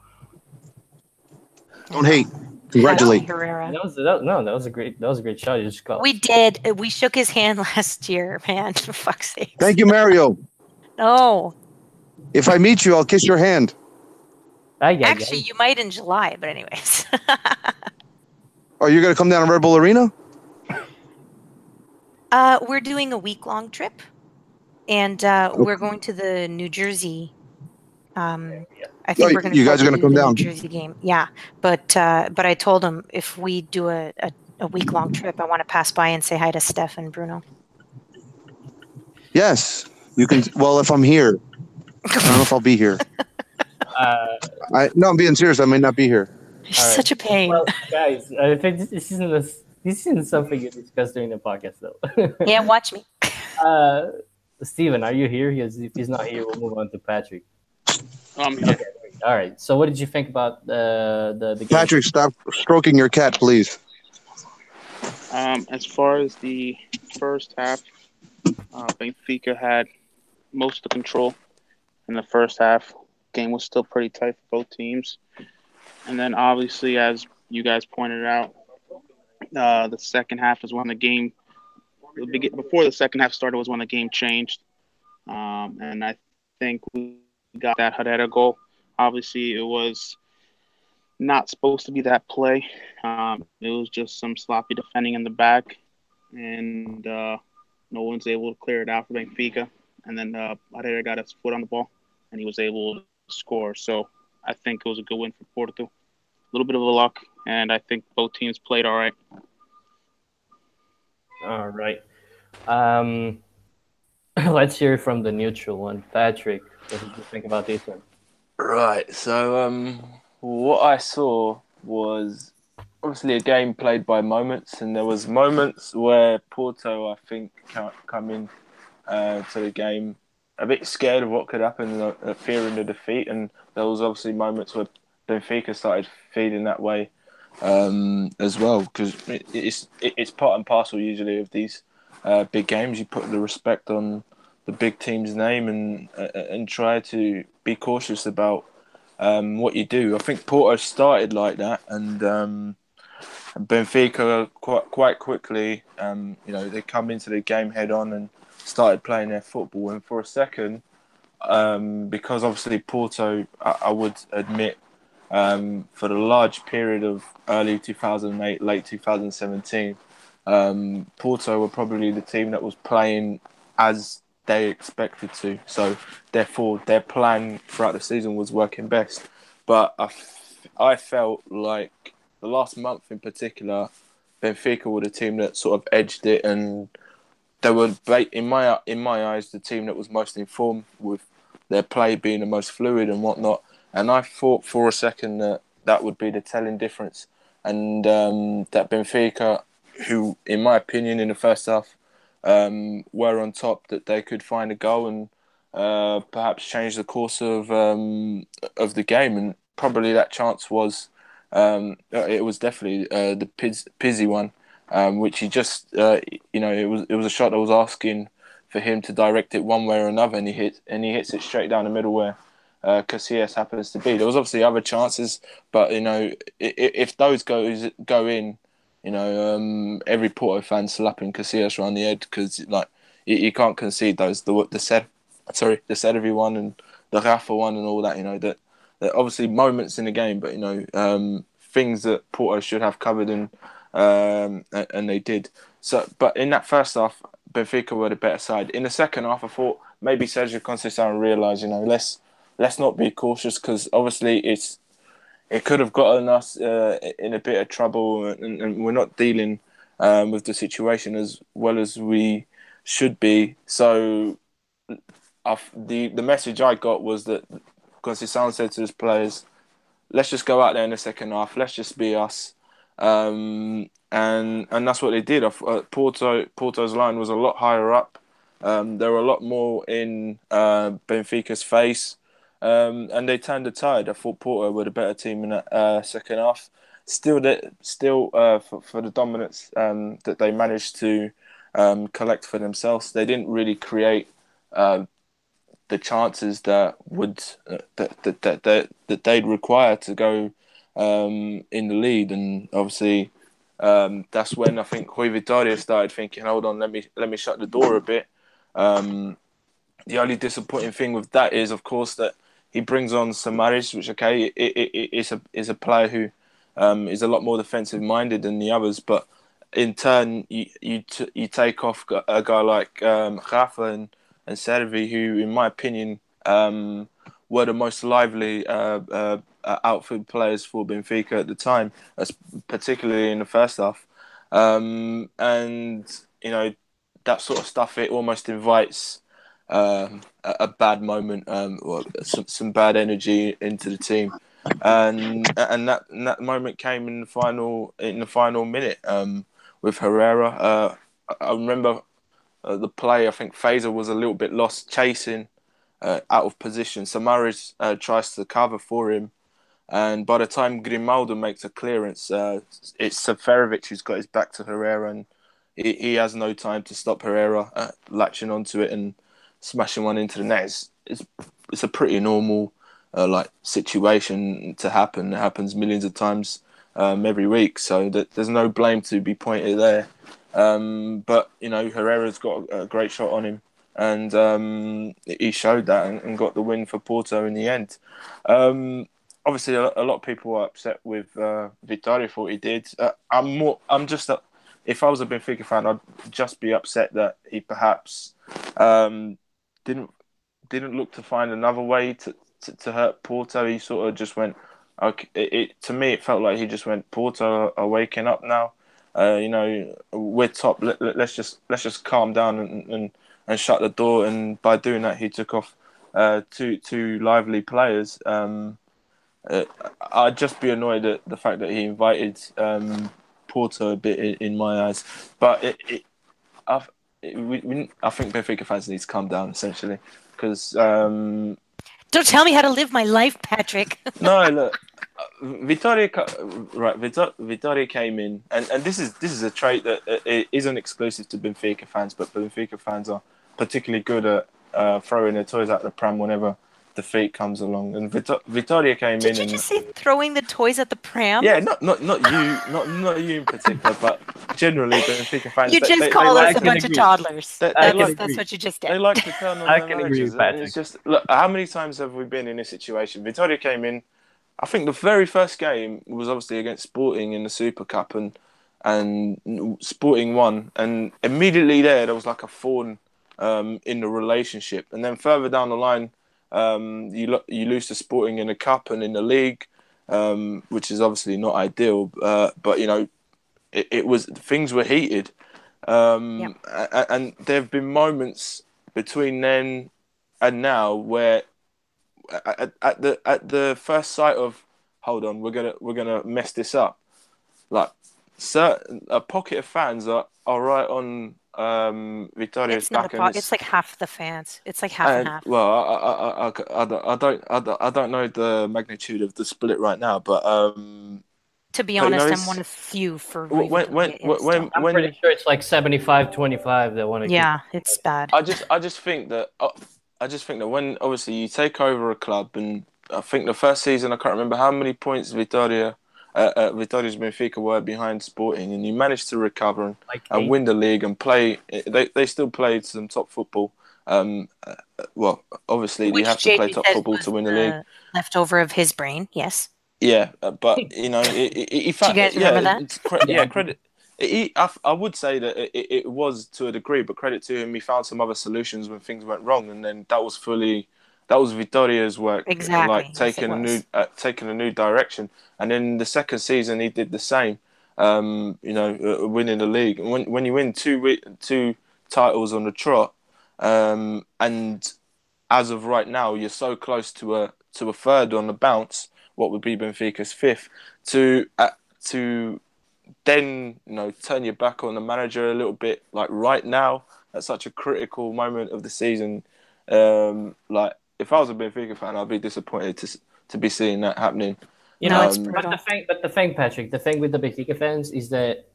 Don't hate. Congratulate. Herrera. That was that, no, that was a great that was a great shot. You just got. We did. We shook his hand last year, man. For fuck's sake. Thank you, Mario. No. If I meet you, I'll kiss your hand. Yeah, Actually, you might in July, but anyways. Oh, Are you gonna come down to Red Bull Arena? Uh, we're doing a week long trip, and uh, we're going to the New Jersey. Um, I think Oh, we're going you guys are gonna come down. New Jersey game. Yeah, but uh, but I told him if we do a, a, a week long trip, I want to pass by and say hi to Steph and Bruno. Yes, you can. Well, if I'm here, I don't know if I'll be here. Uh, I no, I'm being serious. I may not be here. You're All right. such a pain. well, guys, I think this, this isn't a, this isn't something you discuss during the podcast, though. yeah, watch me. uh, Steven, are you here? He's, if he's not here, we'll move on to Patrick. Um, yeah. All right. So, what did you think about uh, the the game? Patrick, stop stroking your cat, please. Um, as far as the first half, uh, Benfica had most of the control in the first half. Game was still pretty tight for both teams, and then obviously, as you guys pointed out, uh, the second half is when the game before the second half started was when the game changed, um, and I think we got that Herrera goal. Obviously, it was not supposed to be that play. Um, it was just some sloppy defending in the back, and uh, no one's able to clear it out for Benfica. And then uh, Herrera got his foot on the ball, and he was able to score. So I think it was a good win for Porto. A little bit of a luck, and I think both teams played all right. All right. Um, let's hear from the neutral one, Patrick. What did you think about this one? Right. So, um, what I saw was obviously a game played by moments, and there was moments where Porto, I think, ca- come in uh, to the game a bit scared of what could happen, uh, fearing the defeat, and there was obviously moments where Benfica started feeling that way um, as well, because it, it's it, it's part and parcel usually of these uh, big games. You put the respect on the big team's name and uh, and try to be cautious about um, what you do. I think Porto started like that, and um, Benfica quite quite quickly, um, you know, they come into the game head on and started playing their football. And for a second, um, because obviously Porto, I, I would admit, um, for the large period of early 2008, late 2017, um, Porto were probably the team that was playing as they expected to. So therefore, their plan throughout the season was working best. But I, f- I felt like the last month in particular, Benfica were the team that sort of edged it, and they were, in my in my eyes, the team that was most informed with their play being the most fluid and whatnot. And I thought for a second that that would be the telling difference, and um, that Benfica, who, in my opinion, in the first half, um, were on top, that they could find a goal and uh, perhaps change the course of um, of the game. And probably that chance was um, it was definitely uh, the Piz- Pizzi one, um, which he just uh, you know it was it was a shot that was asking for him to direct it one way or another, and he hit and he hits it straight down the middle where uh, Casillas happens to be. There was obviously other chances, but you know if, those goes go in, you know um, every Porto fan slapping Casillas around the head because like you, you, can't concede those the the set sorry the Cervi one and the Rafa one and all that. You know that that obviously moments in the game, but you know um, things that Porto should have covered and um, and they did. So, but in that first half, Benfica were the better side. In the second half, I thought maybe Sergio Conceição realised, you know, let's let's not be cautious because obviously it's it could have gotten us uh, in a bit of trouble, and, and we're not dealing um, with the situation as well as we should be. So, I've, the the message I got was that Conceição said to his players, "Let's just go out there in the second half. Let's just be us." Um, and and that's what they did. Uh, Porto Porto's line was a lot higher up. Um, were a lot more in uh, Benfica's face, um, and they turned the tide. I thought Porto were the better team in that uh, second half. Still, that still uh, for, for the dominance um, that they managed to um, collect for themselves, they didn't really create uh, the chances that would uh, that, that that that that they'd require to go um, in the lead, and obviously um, that's when I think Rui Vitória started thinking, "Hold on, let me let me shut the door a bit." Um, the only disappointing thing with that is, of course, that he brings on Samaris, which okay, it, it, it, it's a is a player who um, is a lot more defensive minded than the others, but in turn, you you, t- you take off a guy like um, Rafa and and Cervi, who, in my opinion, um, were the most lively uh, uh, outfield players for Benfica at the time, particularly in the first half. Um, and you know that sort of stuff. It almost invites um, a, bad moment, um, or some, some bad energy into the team, and and that and that moment came in the final in the final minute um, with Herrera. Uh, I- I remember uh, the play. I think Fejsa was a little bit lost chasing uh, out of position. Samaris uh, tries to cover for him, and by the time Grimaldo makes a clearance, uh, it's Seferovic who's got his back to Herrera, and he, he has no time to stop Herrera uh, latching onto it and smashing one into the net. is it's, it's a pretty normal uh, like situation to happen. It happens millions of times um, every week, so that there's no blame to be pointed there. Um, but you know Herrera's got a, a great shot on him, and um, he showed that and, and got the win for Porto in the end. Um, obviously, a, a lot of people are upset with uh, for what he did. Uh, I'm more. I'm just. A, if I was a Benfica fan, I'd just be upset that he perhaps um, didn't didn't look to find another way to, to, to hurt Porto. He sort of just went. Okay, it, it to me it felt like he just went. Porto are waking up now. Uh, you know, we're top. Let, us just let's just calm down and, and and shut the door. And by doing that, he took off uh, two two lively players. Um, uh, I'd just be annoyed at the fact that he invited um, Porto a bit in, in my eyes. But it, it, we, we, I think Benfica fans need to calm down essentially because um, Don't tell me how to live my life, Patrick. no, look, uh, Vitória, right? Vittor- Vitória came in, and, and this is this is a trait that uh, it isn't exclusive to Benfica fans, but Benfica fans are particularly good at uh, throwing their toys out the pram whenever defeat comes along. And Vittor- Vitória came Did in, you and just say throwing the toys at the pram? yeah, not not not you, not not you in particular, but generally Benfica fans. You just they- they call like us a to- bunch of toddlers. They- they That's, like- that's what you just did. They like to turn on I their can agree managers. with Patrick. It's just look, how many times have we been in this situation? Vitória came in. I think the very first game was obviously against Sporting in the Super Cup, and and Sporting won, and immediately there there was like a thorn um, in the relationship, and then further down the line, um, you lo- you lose to Sporting in the cup and in the league, um, which is obviously not ideal, uh, but you know, it, it was things were heated, um, Yeah. a- a- and there have been moments between then and now where at, at the at the first sight of hold on we're gonna we're gonna mess this up like certain a pocket of fans are, are right on um Vitória's It's not a back and po- It's like half the fans. It's like half and, and- half. well I, I, I, I, I don't I I don't know the magnitude of the split right now but um To be but, you honest, I'm one of few for when when when, when, I'm when pretty sure it's like 75 25 that want to yeah, it's bad. I just I just think that uh, I just think that when obviously you take over a club and I think the first season I can't remember how many points Vitória uh, uh, Vitória's Benfica were behind Sporting and you managed to recover and, like and win the league and play they they still played some top football um uh, well obviously Which you have to play top football to win the league the Leftover of his brain, yes. yeah uh, but you know it, it, it, Do you guys yeah, remember that? cre- yeah credit he, I, I would say that it, it was to a degree, but credit to him, he found some other solutions when things went wrong, and then that was fully that was Vitória's work, Exactly, like taking it a new uh, taking a new direction. And then the second season, he did the same. Um, you know, uh, winning the league. And when when you win two two titles on the trot, um, and as of right now, you're so close to a to a third on the bounce. What would be Benfica's fifth? To uh, to then you know turn your back on the manager a little bit like right now at such a critical moment of the season um like if I was a Benfica fan I'd be disappointed to to be seeing that happening You No, know, it's Um, but the thing, but the thing, Patrick, the thing with the Benfica fans is that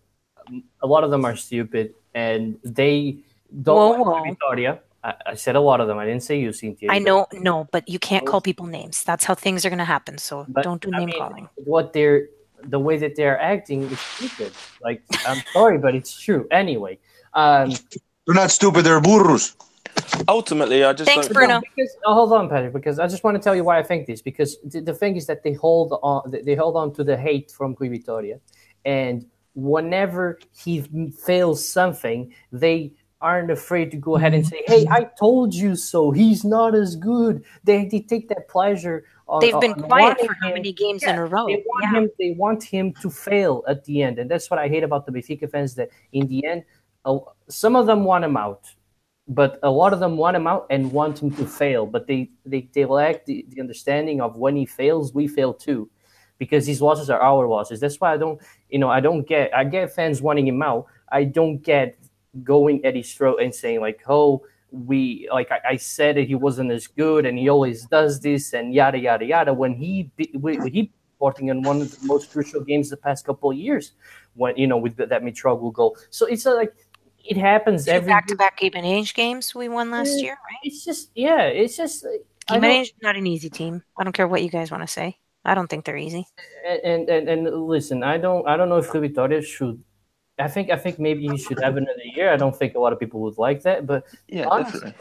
um, a lot of them are stupid and they don't Whoa, like whoa. Vitória. I, I said a lot of them. I didn't say you, Cynthia. I but- know, no, but you can't call people names. That's how things are going to happen. So But, don't do I name mean, calling. What they're the way that they're acting is stupid. Like I'm sorry, but it's true. Anyway, um, They're not stupid. They're burros. Ultimately I just Thanks, don't Bruno. Because oh, hold on, Patrick. Because I just want to tell you why I think this. Because the, the thing is that they hold on. they- They hold on to the hate from Rui Vitória, and whenever he fails something, they aren't afraid to go ahead and say, "Hey, I told you so. He's not as good." They, they take that pleasure. On, They've been on quiet for how many games Yeah, in a row? they want Yeah. him. They want him to fail at the end, and that's what I hate about the Benfica fans. That in the end, uh, some of them want him out, but a lot of them want him out and want him to fail. But they they, they lack the, the understanding of when he fails, we fail too, because these losses are our losses. That's why I don't you know I don't get I get fans wanting him out. I don't get going at his throat and saying like, oh we like I, I, said that he wasn't as good and he always does this and yada yada yada when he when he porting in one of the most crucial games the past couple of years when you know with that Mitroglou goal so it's like it happens every back to back Even age games we won last year right it's just yeah it's just Gimenez not an easy team I don't care what you guys want to say I don't think they're easy and and, and listen I don't I don't know if Rui Vitória should I think I think maybe he should have another year. I don't think a lot of people would like that, but yeah, honestly,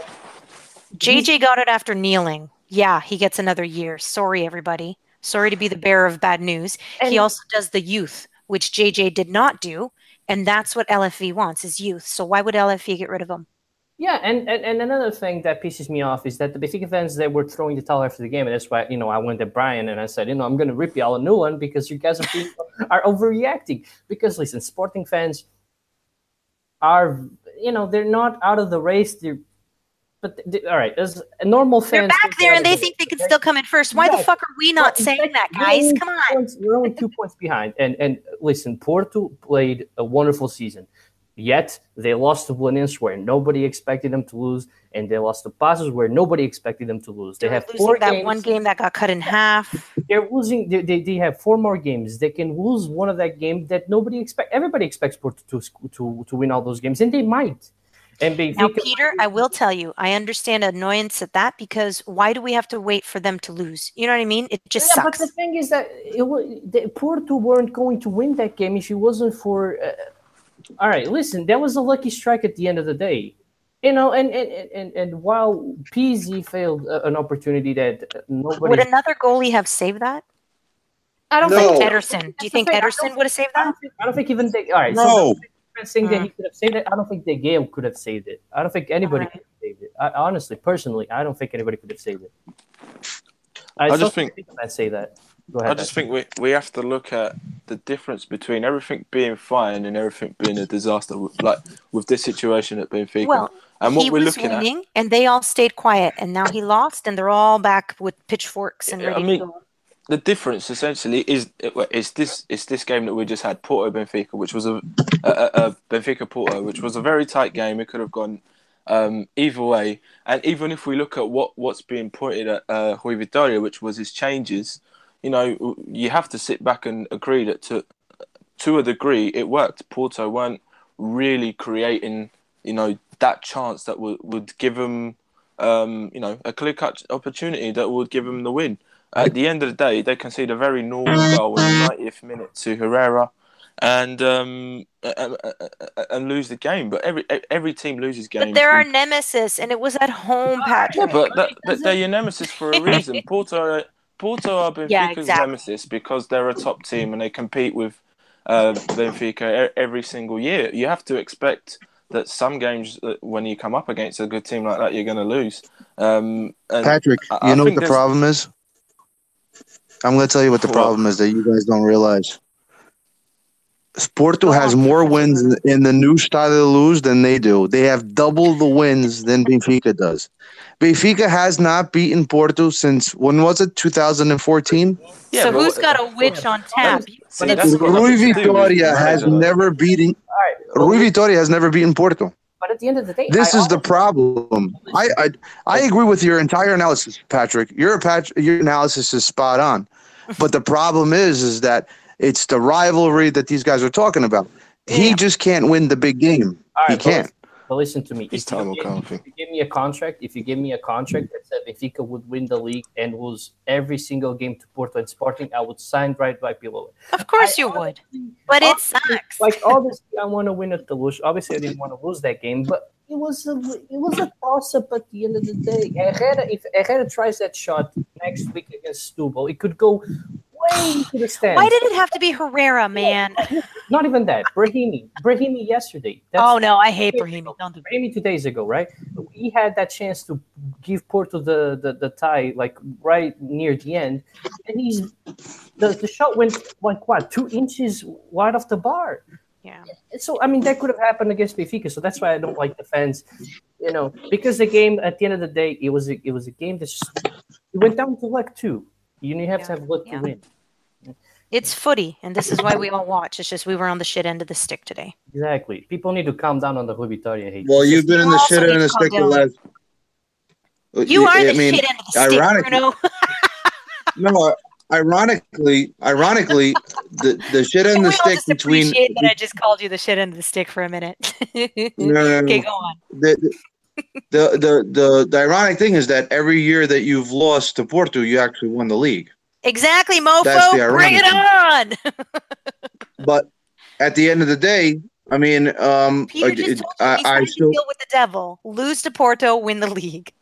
JJ got it after kneeling. Yeah, he gets another year. Sorry, everybody. Sorry to be the bearer of bad news. And he also does the youth, which JJ did not do, and that's what LFV wants is youth. So why would LFV get rid of them? Yeah, and, and, and another thing that pisses me off is that the Benfica fans they were throwing the towel after the game, and that's why you know I went to Brian and I said, you know, I'm going to rip y'all a new one because you guys are are overreacting. Because listen, Sporting fans are you know they're not out of the race. They're but they, all right, as a normal fan, they're back there and they think they can still come in first. Why the fuck are we not saying that, guys? Come on, points, we're only two points behind. And and listen, Porto played a wonderful season. Yet they lost to Belenenses where nobody expected them to lose, and they lost to Paços where nobody expected them to lose. They they're have four that games. one game that got cut in half. They're losing. They, they, they have four more games. They can lose one of that game that nobody expect. Everybody expects Porto to to to win all those games, and they might. And Benfica, now, Peter, I will tell you, I understand annoyance at that because why do we have to wait for them to lose? You know what I mean? It just yeah, sucks. But the thing is that it, the, Porto weren't going to win that game if it wasn't for. Uh, all right, listen, that was a lucky strike at the end of the day. You know, and and, and, and while Pizzi failed an opportunity that nobody would another goalie have saved that? I don't no. think Ederson. Do you think Ederson would have saved that? I don't think, I don't think even they. All right, no. So saying that mm. he could have saved it. I don't think De Gea could have saved it. I don't think anybody right. could have saved it. I, honestly, personally, I don't think anybody could have saved it. I, I just think I say that. Ahead, I just think we we have to look at the difference between everything being fine and everything being a disaster. Like with this situation at Benfica, well, and what we're looking winning, at, and they all stayed quiet, and now he lost, and they're all back with pitchforks and ready I mean, to go. The difference essentially is is this is this game that we just had Porto Benfica, which was a, a, a Benfica Porto, which was a very tight game. It could have gone um, either way, and even if we look at what what's being pointed at uh, Rui Vitória, which was his changes you know, you have to sit back and agree that to to a degree it worked. Porto weren't really creating, you know, that chance that would would give them, um, you know, a clear cut opportunity that would give them the win. At the end of the day, they concede a very normal goal in the 90th minute to Herrera, and um, and, and lose the game. But every every team loses games. But they're our nemesis, and it was at home, Patrick. Yeah, but that, they're your nemesis for a reason. Porto Porto are Benfica's yeah, exactly. nemesis because they're a top team and they compete with uh, Benfica every single year. You have to expect that some games, uh, when you come up against a good team like that, you're going to lose. Um, Patrick, I, you know what the problem is? I'm going to tell you what the problem is that you guys don't realize. Porto has more wins in the new Estádio da Luz than they do. They have double the wins than Benfica does. Benfica has not beaten Porto since when was it? 2014. Yeah, so who's got a witch on tap? Rui Vitória has never beaten. Rui Vitória has never beaten Porto. But at the end of the day, this I is the problem. I, I I agree with your entire analysis, Patrick. Your Pat, your analysis is spot on. But the problem is, is that it's the rivalry that these guys are talking about. Yeah. He just can't win the big game. Right, he can't. But listen to me. If you, give, if you, give, me a contract, if you give me a contract that said Benfica would win the league and lose every single game to Porto and Sporting, I would sign right right below it. Of course I, you would. But it sucks. Like obviously, I want to win at the Luz. Obviously, I didn't want to lose that game, but it was a it was a toss up at the end of the day. Herrera, if Herrera tries that shot next week against Setúbal, it could go way to the stand. Why did it have to be Herrera, man? Not even that. Brahimi. Brahimi yesterday. That's oh no, I hate Brahimi. Don't do Brahimi two days ago, right? He had that chance to give Porto the, the, the tie like right near the end, and he's the, the shot went like what two inches wide off the bar. Yeah. So I mean that could have happened against Benfica. So that's why I don't like the fans you know, because the game at the end of the day, it was a, it was a game that just, it went down to luck too. You have Yeah. to have luck Yeah. to win. It's footy, and this is why we all watch. It's just we were on the shit end of the stick today. Exactly. People need to calm down on the Rui Vitória hate. Well, you've been in the Also shit end of the stick the down. last. You are I the mean, shit end of the stick, ironically- Bruno. no. Ironically, ironically, the the shit end of the stick just between appreciate that I just called you the shit end of the stick for a minute. no, no, no. okay, go on. the, the, the, the, the ironic thing is that every year that you've lost to Porto, you actually won the league. Exactly, mofo. Bring it ironic on. But at the end of the day, I mean, um, Peter I, just told you I, he's I still, deal with the devil. Lose to Porto, win the league.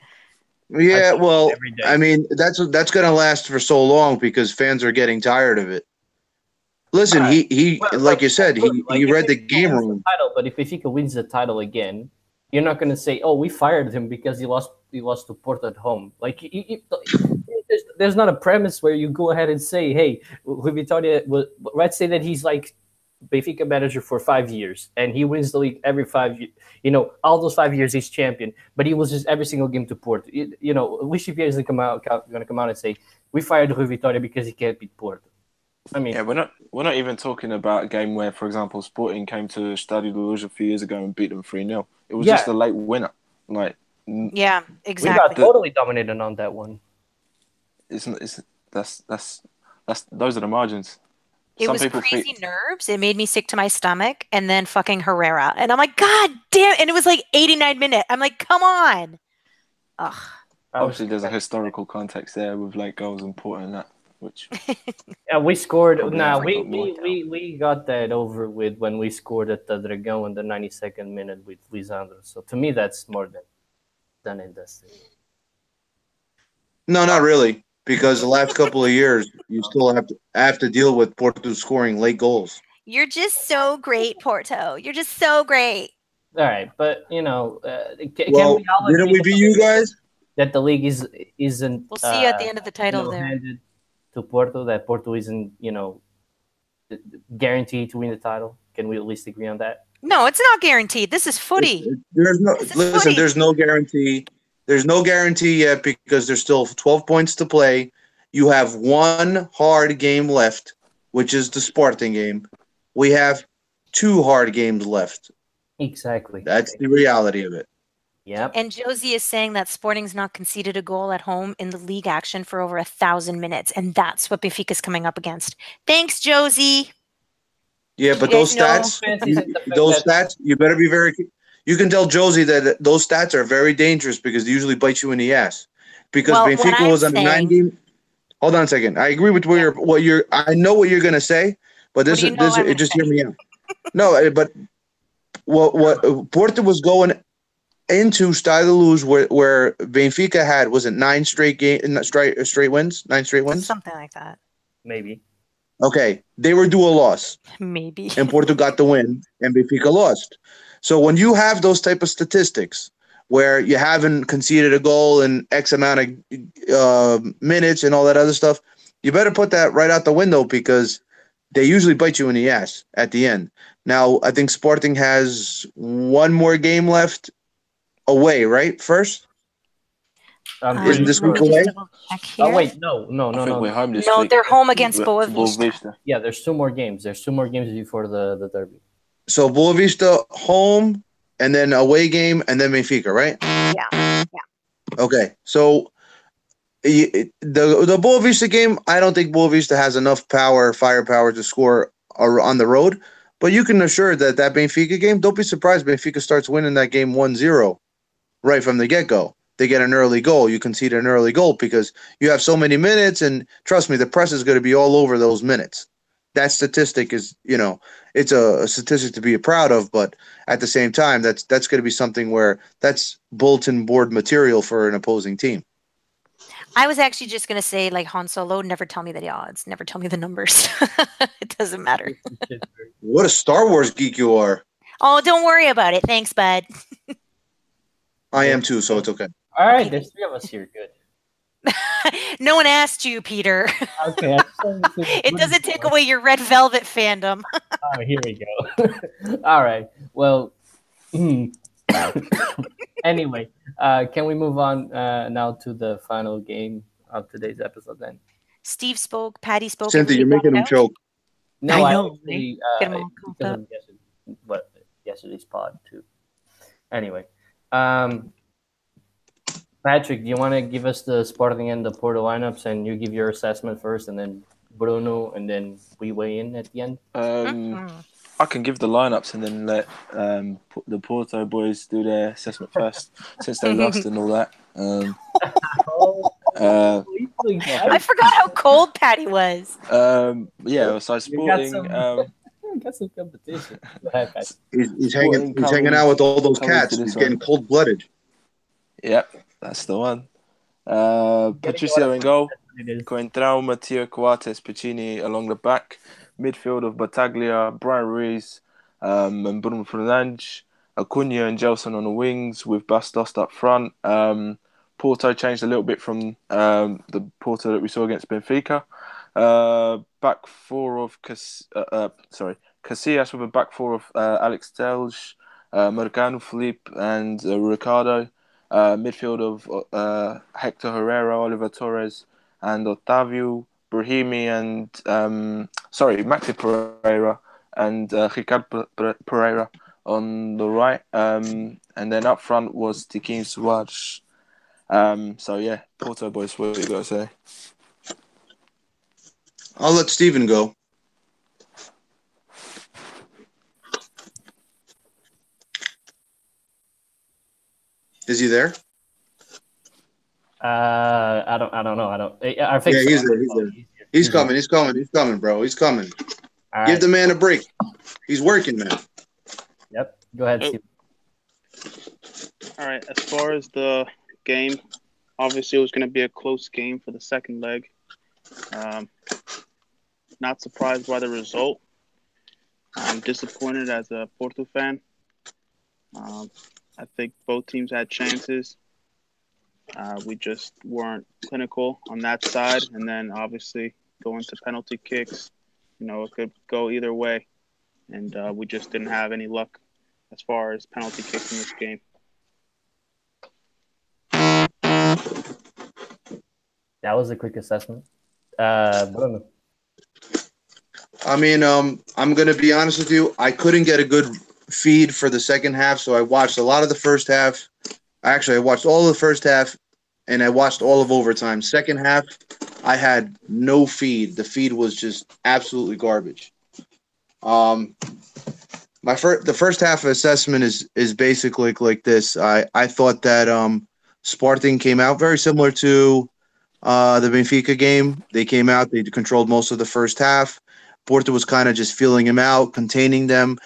yeah, well. I mean, that's that's going to last for so long because fans are getting tired of it. Listen, he he, Well, like but- you said, he, Like, he read the game wins room. Title, but if Benfica wins the title again, you're not going to say, "Oh, we fired him because he lost he lost to Porto at home." Like, you, you, there's, there's not a premise where you go ahead and say, "Hey, Rui Vitória." was- Let's say that he's like Benfica manager for five years and he wins the league every five. You know, all those five years he's champion, but he loses every single game to Porto. You, you know, Luis Xavier isn't come out going to come out and say, "We fired Rui Vitória because he can't beat Porto." I mean, Yeah, we're not we're not even talking about a game where, for example, Sporting came to Stadio de Luz a few years ago and beat them three 0 It was Yeah. just a late winner. Like n- Yeah, we got exactly. totally dominated on that one. it's, it's that's that's that's those are the margins. It Some was people crazy think nerves. It made me sick to my stomach. And then fucking Herrera. And I'm like, God damn. And it was like 89 minute. I'm like, come on. Ugh. obviously there's a historical context there with like goals important and that, which Yeah, we scored. Probably Nah, we, got we, we, we got that over with when we scored at the Dragão in the 92nd minute with Lisandro. So to me, that's more than than in destiny. No, not really, because the last couple of years you still have to have to deal with Porto scoring late goals. You're just so great, Porto. You're just so great. All right, but you know, uh, can Well, we all didn't we beat you guys? That the league is isn't. We'll see you at the uh, end of the title there. Handed to Porto. That Porto isn't, you know, guaranteed to win the title. Can we at least agree on that? No, it's not guaranteed. This is footy. There's no listen. footy. There's no guarantee. There's no guarantee yet because there's still 12 points to play. You have one hard game left, which is the Sporting game. We have two hard games left. Exactly. That's the reality of it. Yep. And Josie is saying that Sporting's not conceded a goal at home in the league action for over a thousand minutes, and that's what Benfica's coming up against. Thanks, Josie. Yeah, but those know- stats, Fancy the fact those stats, you better be very. You can tell Josie that those stats are very dangerous because they usually bite you in the ass. Because Well, Benfica was on a nine game. Hold on a second. I agree with what you're. What you're. I know what you're gonna say, but this you is know this. I'm Just say? hear me out. no, uh, but what what Porto was going into Stade de Luz where where Benfica had was it nine straight game straight straight wins nine straight wins. Something like that. maybe. Okay, they were due a loss. Maybe. and Porto got the win, and Benfica lost. So when you have those type of statistics where you haven't conceded a goal in X amount of uh, minutes and all that other stuff, you better put that right out the window because they usually bite you in the ass at the end. Now I think Sporting has one more game left away, right? First, Um, Isn't this week away? Oh wait, no, no, I no, no. we're home this No, week. they're home against With- Boa Boavista. Vista. Yeah, there's two more games. There's two more games before the the derby. so Boavista home, and then away game, and then Benfica, right? Yeah. Okay, so the the Boavista game, I don't think Boavista has enough power, firepower to score ar- on the road. But you can assure that that Benfica game, don't be surprised. Benfica starts winning that game 1-0 right from the get go. They get an early goal. You concede an early goal because you have so many minutes, and trust me, the press is going to be all over those minutes. That statistic is, you know, it's a, a statistic to be proud of, but at the same time, that's that's going to be something where that's bulletin board material for an opposing team. I was actually just gonna say, like Han Solo, never tell me the odds, never tell me the numbers. it doesn't matter. What a Star Wars geek you are! Oh, don't worry about it. Thanks, bud. I am too, so it's okay. All right, there's three of us here. Good. no one asked you, Peter. Okay. I just wanted to- it doesn't take away your red velvet fandom. Oh, here we go. All right. Well, anyway, uh, can we move on uh, now to the final game of today's episode then? Steve spoke, Patty spoke. Cynthia, you're making him out? choke. No, I I, know, actually, Get uh, 'em all pumped because up. of yesterday, what yesterday's pod too. Anyway, um, Patrick, do you want to give us the Sporting and the Porto lineups, and you give your assessment first, and then Bruno, and then we weigh in at the end. Um, Mhm. I can give the lineups and then let um, P- the Porto boys do their assessment first, since they lost and all that. Um, uh, I forgot how cold Patty was. um, yeah, so Sporting. some- Um, got some competition. Go ahead, Patrick. He's, he's hanging. Sporting He's hanging out with all those cats. to He's getting cold blooded. Yep, that's the one. Uh, Patricio in goal. It is. Coentrao, Mathieu Coates, Piccini along the back. Midfield of Battaglia, Brian Ruiz, um, and Bruno Fernandes. Acuna and Gelson on the wings with Bas Dost up front. Um, Porto changed a little bit from um, the Porto that we saw against Benfica. Uh, back four of Cas- uh, uh, sorry Casillas with a back four of uh, Alex Telles, uh, Marcano, Felipe, and uh, Ricardo. Uh, midfield of uh, Hector Herrera, Oliver Torres, and Otavio, Brahimi, and um, sorry, Maxi Pereira and uh, Ricardo Pereira on the right. Um, and then up front was Tiquinho Soares. Um, so yeah, Porto boys, what do you got to say? I'll let Steven go. Is he there? Uh, I don't. I don't know. I don't. I think. Yeah, he's so. there, he's there. He's coming. He's coming. He's coming, bro. He's coming. All Give right. the man a break. He's working, man. Yep. Go ahead, Oh. Steve. All right. As far as the game, obviously it was going to be a close game for the second leg. Um, not surprised by the result. I'm disappointed as a Porto fan. Um, I think both teams had chances. Uh, we just weren't clinical on that side, and then obviously going to penalty kicks. You know, it could go either way, and uh, we just didn't have any luck as far as penalty kicks in this game. That was a quick assessment. Uh, I mean, um, I'm gonna be honest with you. I couldn't get a good feed for the second half, so I watched a lot of the first half. Actually, I watched all of the first half, and I watched all of overtime. Second half, I had no feed. The feed was just absolutely garbage. Um, my first, the first half assessment is is basically like this. I I thought that um, Spartan came out very similar to uh, the Benfica game. They came out, they controlled most of the first half. Porto was kind of just feeling him out, containing them,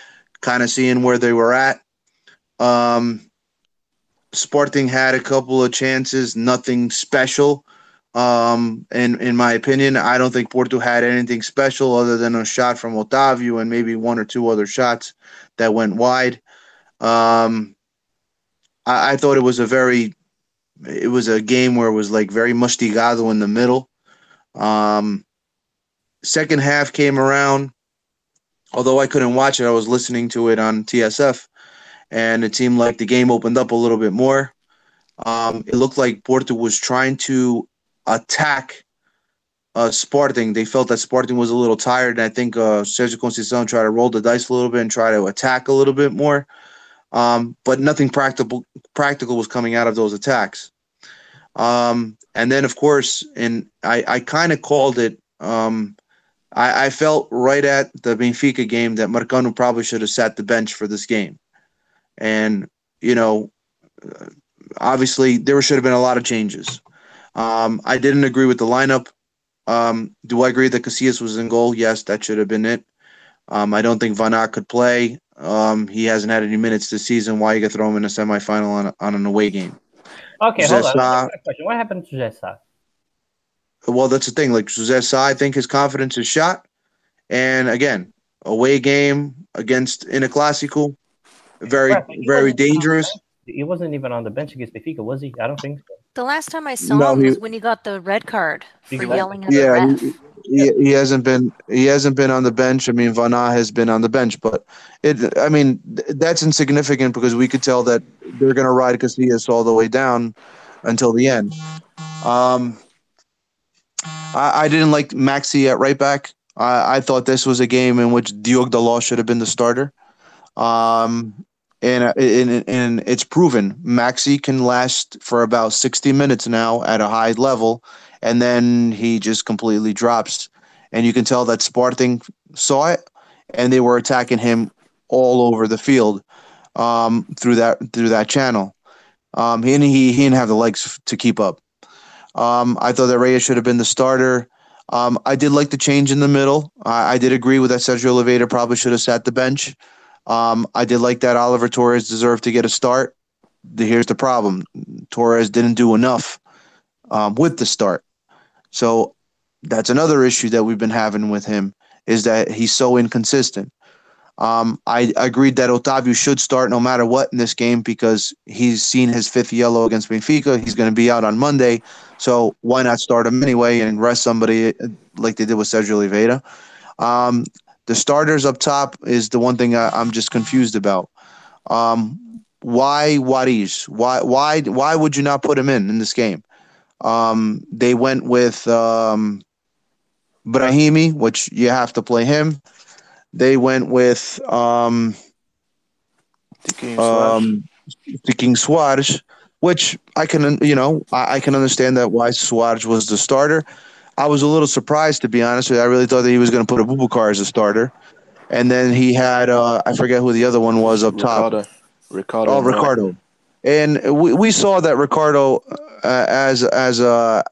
kind of seeing where they were at. Um, Sporting had a couple of chances, nothing special. Um, in in my opinion, I don't think Porto had anything special other than a shot from Otavio and maybe one or two other shots that went wide. Um, I, I thought it was a very, it was a game where it was like very mustigado in the middle. Um, second half came around. Although I couldn't watch it, I was listening to it on TSF, and it seemed like the game opened up a little bit more. Um, it looked like Porto was trying to attack uh, Sporting. They felt that Sporting was a little tired, and I think uh, Sergio Conceição tried to roll the dice a little bit and try to attack a little bit more. Um, but nothing practical practical was coming out of those attacks. Um, and then, of course, and I, I kind of called it. Um, I, I felt right at the Benfica game that Marcano probably should have sat the bench for this game. And, you know, uh, obviously there should have been a lot of changes. Um, I didn't agree with the lineup. Um, do I agree that Casillas was in goal? Yes, that should have been it. Um, I don't think Vaná could play. Um, he hasn't had any minutes this season. Why you gonna throw him in a semifinal on, on an away game? Okay, hold on. José Sá- I have a question. What happened to Jessa? Well, that's the thing. Like Jose I think his confidence is shot. And again, away game against in a classical, very, Right, very wasn't on the dangerous. He wasn't even on the bench against Benfica, was he? I don't think so. The last time I saw No, him he- was when he got the red card for Exactly. yelling at the Yeah, ref. he, he, he hasn't been he hasn't been on the bench. I mean, Vana has been on the bench, but it I mean th- that's insignificant because we could tell that they're going to ride Casillas all the way down until the end. Um, I, I didn't like Maxi at right back. I, I thought this was a game in which Diogo Dalot should have been the starter. Um, and, and and it's proven Maxi can last for about 60 minutes now at a high level and then he just completely drops. And you can tell that Sporting saw it, and they were attacking him all over the field um, through that through that channel. Um, he, he he didn't have the legs to keep up. Um, I thought that Reyes should have been the starter. Um, I did like the change in the middle. I, I did agree with that. Sergio Oliveira probably should have sat the bench. Um, I did like that Oliver Torres deserved to get a start. The, here's the problem: Torres didn't do enough um, with the start. So that's another issue that we've been having with him is that he's so inconsistent. Um, I agreed that Otavio should start no matter what in this game because he's seen his fifth yellow against Benfica. He's going to be out on Monday, so why not start him anyway and rest somebody like they did with Sergio Oliveira? Um, the starters up top is the one thing I, am just confused about. Um, why Waris? Why why why would you not put him in in this game? Um, they went with um, Brahimi, which you have to play him. They went with um, um, King Soares, which I can, you know, I, I, can understand that why Soares was the starter. I was a little surprised, to be honest with you. I really thought that he was going to put a Aboubakar as a starter. And then he had, uh, I forget who the other one was up Ricardo. top. Ricardo. Oh, Ricardo. And we, we saw that Ricardo uh, as as a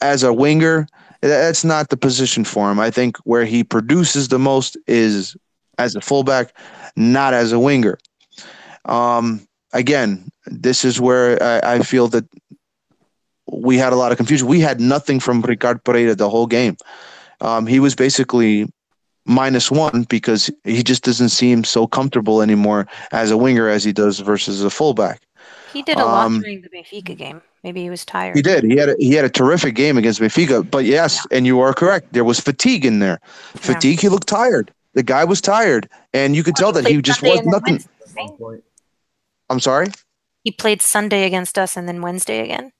as a winger, that's not the position for him. I think where he produces the most is as a fullback, not as a winger. Um, again, this is where I, I, feel that we had a lot of confusion. We had nothing from Ricardo Pereira the whole game. Um, he was basically minus one because he just doesn't seem so comfortable anymore as a winger as he does versus a fullback. He did a lot um, during the Benfica game. Maybe he was tired. He did. He had a, he had a terrific game against Benfica. But yes, yeah. and you are correct. There was fatigue in there. Fatigue. Yeah. He looked tired. The guy was tired, and you could tell that he just was nothing. I'm sorry. He played Sunday against us, and then Wednesday again.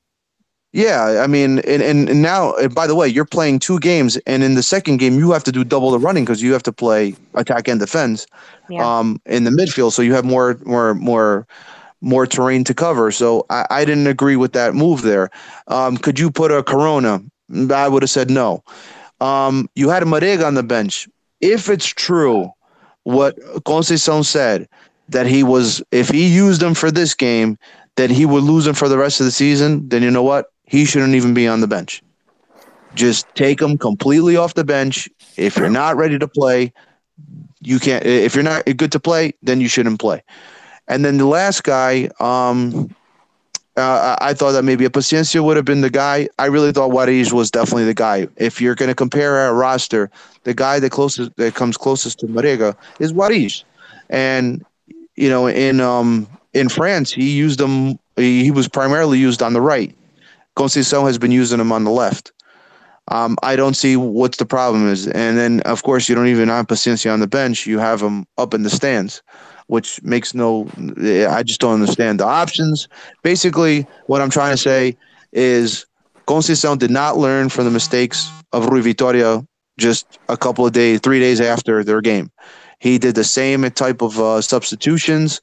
Yeah, I mean, and, and, and now, and by the way, you're playing two games, and in the second game, you have to do double the running because you have to play attack and defense, yeah. um, in the midfield. So you have more, more, more more terrain to cover. So I, I didn't agree with that move there. Um, could you put a Corona? I would have said no. Um, you had a Marega on the bench. If it's true what Conceição said, that he was, if he used them for this game, that he would lose them for the rest of the season, then you know what? He shouldn't even be on the bench. Just take him completely off the bench. If you're not ready to play, you can't. If you're not good to play, then you shouldn't play. And then the last guy, um, uh, I thought that maybe a Paciencia would have been the guy. I really thought Waris was definitely the guy. If you're going to compare our roster, the guy that closest that comes closest to Marega is Waris. And you know, in um in France, he used them. He, was primarily used on the right. Conceição has been using him on the left. Um, I don't see what's the problem is. And then, of course, you don't even have Paciencia on the bench. You have him up in the stands which makes no. I just don't understand the options. Basically, what I'm trying to say is Conceição did not learn from the mistakes of Rui Vitória just a couple of days, three days after their game. He did the same type of uh, substitutions,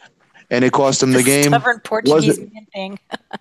and it cost him the, the game. Stubborn Portuguese was it, thing.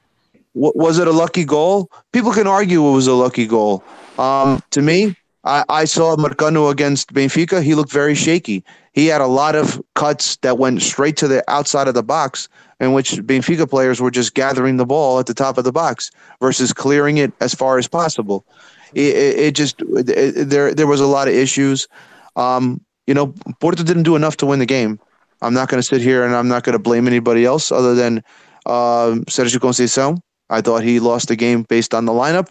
was it a lucky goal? People can argue it was a lucky goal. Um, to me, I, I saw Marcano against Benfica. He looked very shaky. He had a lot of cuts that went straight to the outside of the box, in which Benfica players were just gathering the ball at the top of the box versus clearing it as far as possible. It, it, it just it, there there was a lot of issues. Um, you know, Porto didn't do enough to win the game. I'm not going to sit here and I'm not going to blame anybody else other than uh, Sergio Conceição. I thought he lost the game based on the lineup.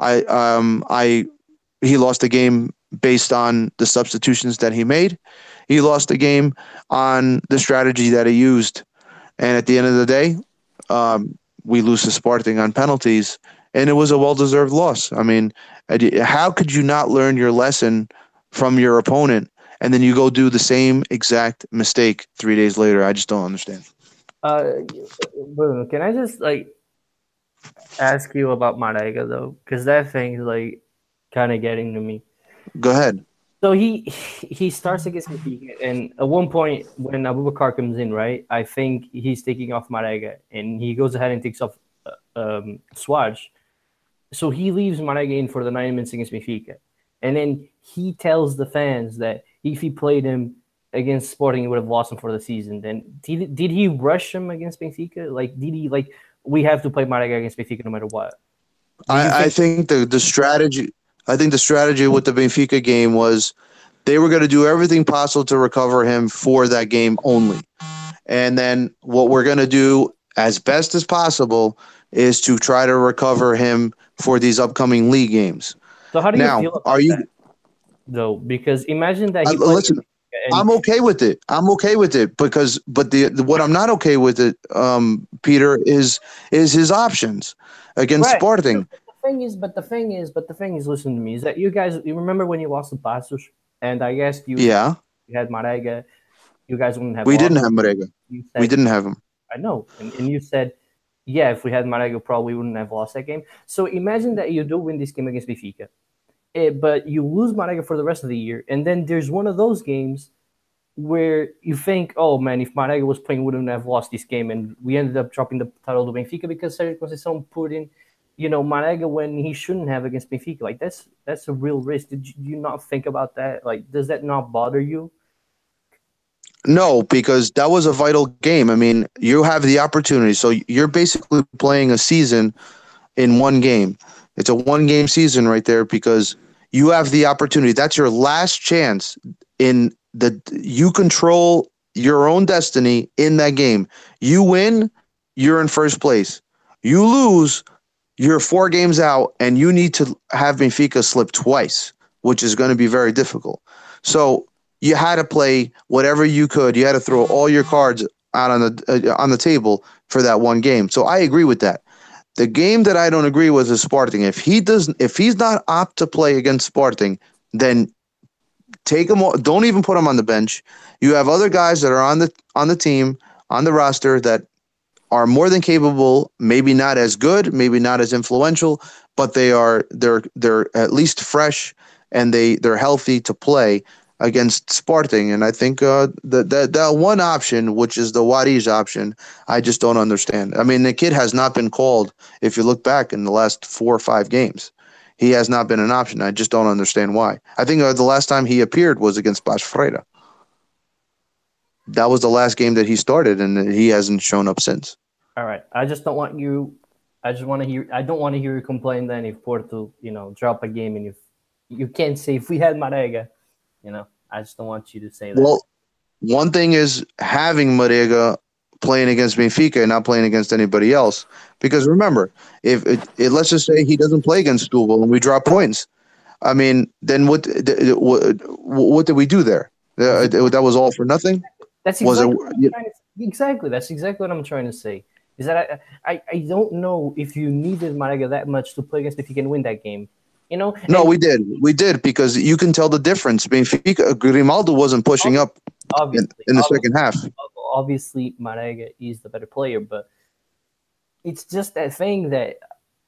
I um I he lost the game based on the substitutions that he made. He lost the game on the strategy that he used. And at the end of the day, um, we lose to Sporting on penalties. and it was a well-deserved loss. I mean, how could you not learn your lesson from your opponent and then you go do the same exact mistake three days later? I just don't understand. Uh, Bruno, can I just like ask you about Marega though? Because that thing is like kind of getting to me. Go ahead. So he he starts against Benfica, and at one point when Aboubakar comes in, right? I think he's taking off Marega, and he goes ahead and takes off uh, um, Swatch. So he leaves Marega in for the 90 minutes against Benfica, and then he tells the fans that if he played him against Sporting, he would have lost him for the season. Then did did he rush him against Benfica? Like did he like we have to play Marega against Benfica no matter what? I, think- I think the the strategy I think the strategy with the Benfica game was they were going to do everything possible to recover him for that game only. And then what we're going to do as best as possible is to try to recover him for these upcoming league games. So how do you now, feel about are you that, though? Because imagine that he Uh, listen, and- I'm okay with it. I'm okay with it because, but the, the what I'm not okay with it, um, Peter, is is his options against Right. Sporting. the thing is, but the thing is, but the thing is, listen to me. Is that you guys? You remember when you lost to Passos, and I guess you Yeah, you had Marega. You guys wouldn't have. we didn't have Marega. Said, We didn't have him. I know, and, and you said, yeah, if we had Marega, probably wouldn't have lost that game. So imagine that you do win this game against Benfica, eh, but you lose Marega for the rest of the year, and then there's one of those games where you think, oh man, if Marega was playing, we wouldn't have lost this game, and we ended up dropping the title to Benfica because Sérgio Conceição put in, you know, Marega when he shouldn't have against Benfica. Like that's that's a real risk. Did you, you not think about that? Like, does that not bother you? No, because that was a vital game. I mean, you have the opportunity. So you're basically playing a season in one game. It's a one game season right there because you have the opportunity. That's your last chance in the you control your own destiny in that game. You win, you're in first place. You lose, you're four games out and you need to have Benfica slip twice, which is going to be very difficult. So you had to play whatever you could. You had to throw all your cards out on the uh, on the table for that one game. So I agree with that. The game that I don't agree with is Sporting. If he doesn't, if he's not opt to play against Sporting, then take him. Don't even put him on the bench. You have other guys that are on the on the team on the roster that are more than capable. Maybe not as good, maybe not as influential, but they are they're they're at least fresh and they they're healthy to play against Sporting. And I think uh, that that one option, which is the Wadi's option, I just don't understand. I mean, the kid has not been called. If you look back in the last four or five games, he has not been an option. I just don't understand why. I think uh, the last time he appeared was against Bas Freire. That was the last game that he started, and he hasn't shown up since. All right. I just don't want you. I just want to hear. I don't want to hear you complain then if Porto, you know, drop a game and if you can't say if we had Marega, you know. I just don't want you to say that. Well, one thing is having Marega playing against Benfica and not playing against anybody else. Because remember, if it, it, let's just say he doesn't play against Setúbal and we drop points, I mean, then what? What, what did we do there? Uh, that was all for nothing. That's it- exactly what I'm trying to- exactly. That's exactly what I'm trying to say. Is that I, I, I don't know if you needed Marega that much to play against if you can win that game. You know? No, And we did, we did because you can tell the difference. Benfica, Grimaldo wasn't pushing up in, in the second half. obviously Marega is the better player, but it's just that thing that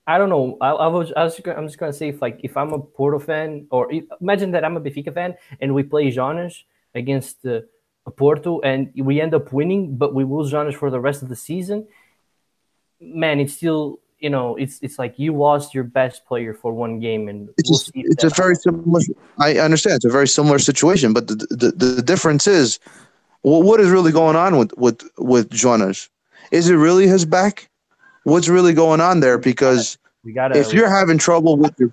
I don't know. I, I was, I was gonna- I'm just gonna say if like if I'm a Porto fan or if, imagine that I'm a Benfica fan and we play Jonas against uh, Porto and we end up winning, but we lose Jonas for the rest of the season. Man, it's still you know it's it's like you lost your best player for one game, and It's we'll it's a very similar. I understand it's a very similar situation, but the the, the difference is, well, what is really going on with with with Jonas? Is it really his back? What's really going on there? Because we gotta if you're having trouble with your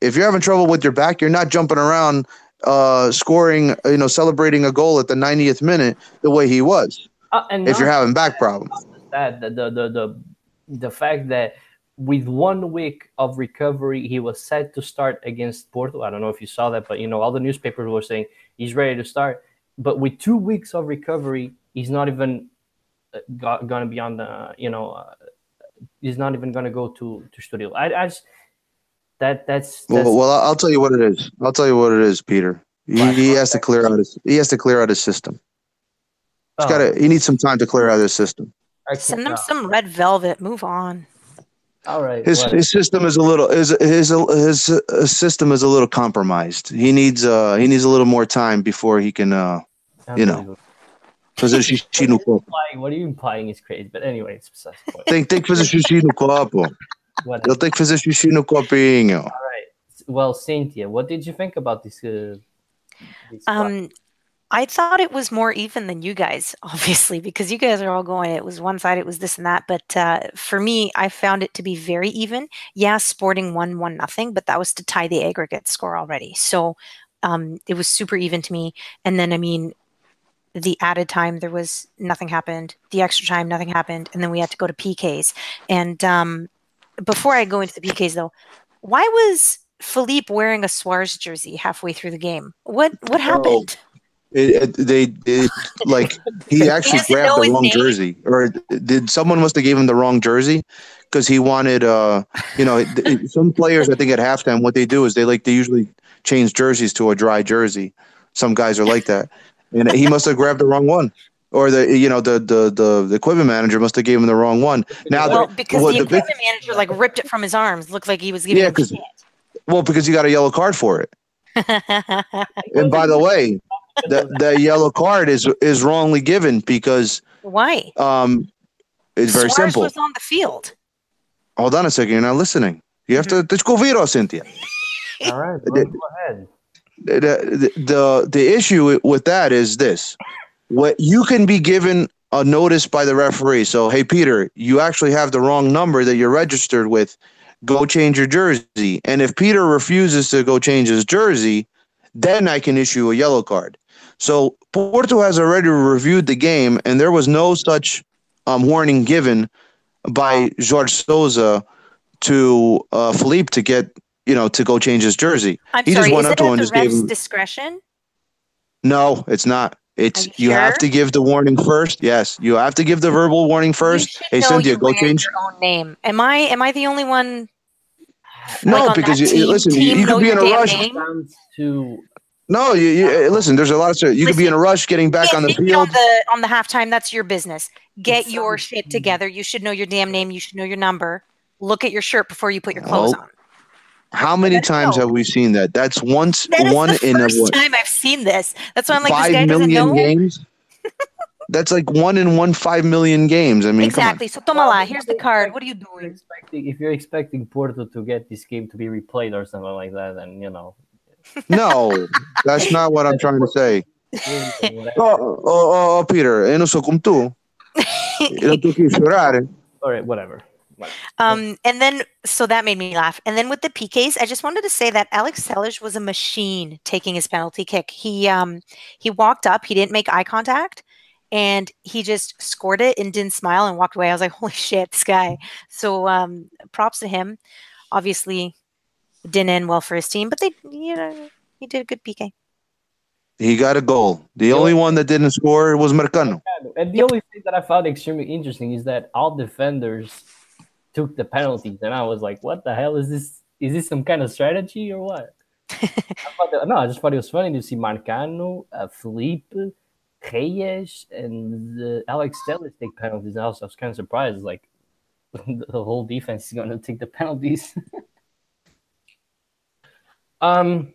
if you're having trouble with your back, you're not jumping around, uh, scoring, you know, celebrating a goal at the 90th minute the way he was. uh, and If you're having back problems, that the the the the, the fact that with one week of recovery he was set to start against Porto. I don't know if you saw that, but you know all the newspapers were saying he's ready to start. But with two weeks of recovery, he's not even uh, got, gonna be on the you know uh, he's not even going to go to to Studio. I, I just that that's, that's Well, well, I'll tell you what it is. I'll tell you what it is, Peter. He, he has to clear out his. He has to clear out his system. He's oh, got to. He needs some time to clear out his system. I can- Send them no. some red velvet. Move on. All right. His well, his system is a little his his his uh, system is a little compromised. He needs uh he needs a little more time before he can uh you know. unbelievable. fazer xixi no copo. Implying- what are you implying is crazy? But anyway, it's besides the point. Tem, tem que fazer xixi no copo. Whatever. Eu tenho que fazer xixi no copinho. All right. Well, Cynthia, what did you think about this? Uh, this Um, I thought it was more even than you guys, obviously, because you guys are all going. It was one side, it was this and that. But uh, for me, I found it to be very even. Yeah, Sporting won one nothing, but that was to tie the aggregate score already. So um, it was super even to me. And then, I mean, the added time, there was nothing happened. The extra time, nothing happened, and then we had to go to PKs. And um, before I go into the PKs, though, why was Felipe wearing a Suarez jersey halfway through the game? What what happened? It, it, they it, like he actually doesn't grabbed the wrong name? jersey, or did someone must have gave him the wrong jersey because he wanted uh you know some players I think at halftime what they do is they like they usually change jerseys to a dry jersey. Some guys are like that, and he must have grabbed the wrong one. Or the you know the the the, the equipment manager must have gave him the wrong one. Now Well, the, because what the the big- equipment manager like ripped it from his arms, looked like he was giving Yeah, him well because you got a yellow card for it. And by the way, the the yellow card is is wrongly given because Why? um it's very Suarez simple. was on the field. Hold on a second, you're not listening. You have to let's go Vito, Cynthia. All right. The- go ahead. The, the the the issue with that is this: what you can be given a notice by the referee. So, hey Peter, you actually have the wrong number that you're registered with. Go change your jersey. And if Peter refuses to go change his jersey, then I can issue a yellow card. So Porto has already reviewed the game, and there was no such um, warning given by Jorge Sousa to uh, Felipe to get you know to go change his jersey. I'm He just sorry, went is up it to him and the just gave ref's him- discretion? No, it's not. It's Are you, you have to give the warning first. Yes, you have to give the verbal warning first. You Hey know Cynthia, you go change. your own name. Am I am I the only one? No, like on because you, team- listen, you, team you know could be in a rush. Sounds to No, you, you eh, listen. There's a lot of you could be in a rush getting back Yeah, on the field. on the on the halftime. That's your business. Get It your sounds- shit together. You should know your damn name. You should know your number. Look at your shirt before you put your clothes Oh, on. How many Let's times go. have we seen that? That's once That is one the in a first what, time I've seen this. That's why I'm like, five this guy doesn't million know. games. That's like one in one five million games. I mean, exactly. So Tomala. Here's the card. What are you doing? if you're expecting Porto to get this game to be replayed or something like that, then you know. Come on. No, that's not what I'm trying to say. Oh, oh, oh, oh, Peter, eu não sou como tu. Eu tô aqui a chorar. All right, whatever. Um, and then, so that made me laugh. And then with the PKs, I just wanted to say that Alex Telles was a machine taking his penalty kick. He um, he walked up, he didn't make eye contact, and he just scored it and didn't smile and walked away. I was like, holy shit, this guy. So um, props to him. Obviously, it didn't end well for his team, but they, you know, he did a good PK. He got a goal. The only one that didn't score was Marcano. And the only thing that I found extremely interesting is that all defenders took the penalties, and I was like, "What the hell is this? Is this some kind of strategy or what?" I thought that, no, I just thought it was funny to see Marcano, uh, Felipe, Reyes, and uh, Alex Telles take penalties. And also, I was kind of surprised, like the whole defense is going to take the penalties. um,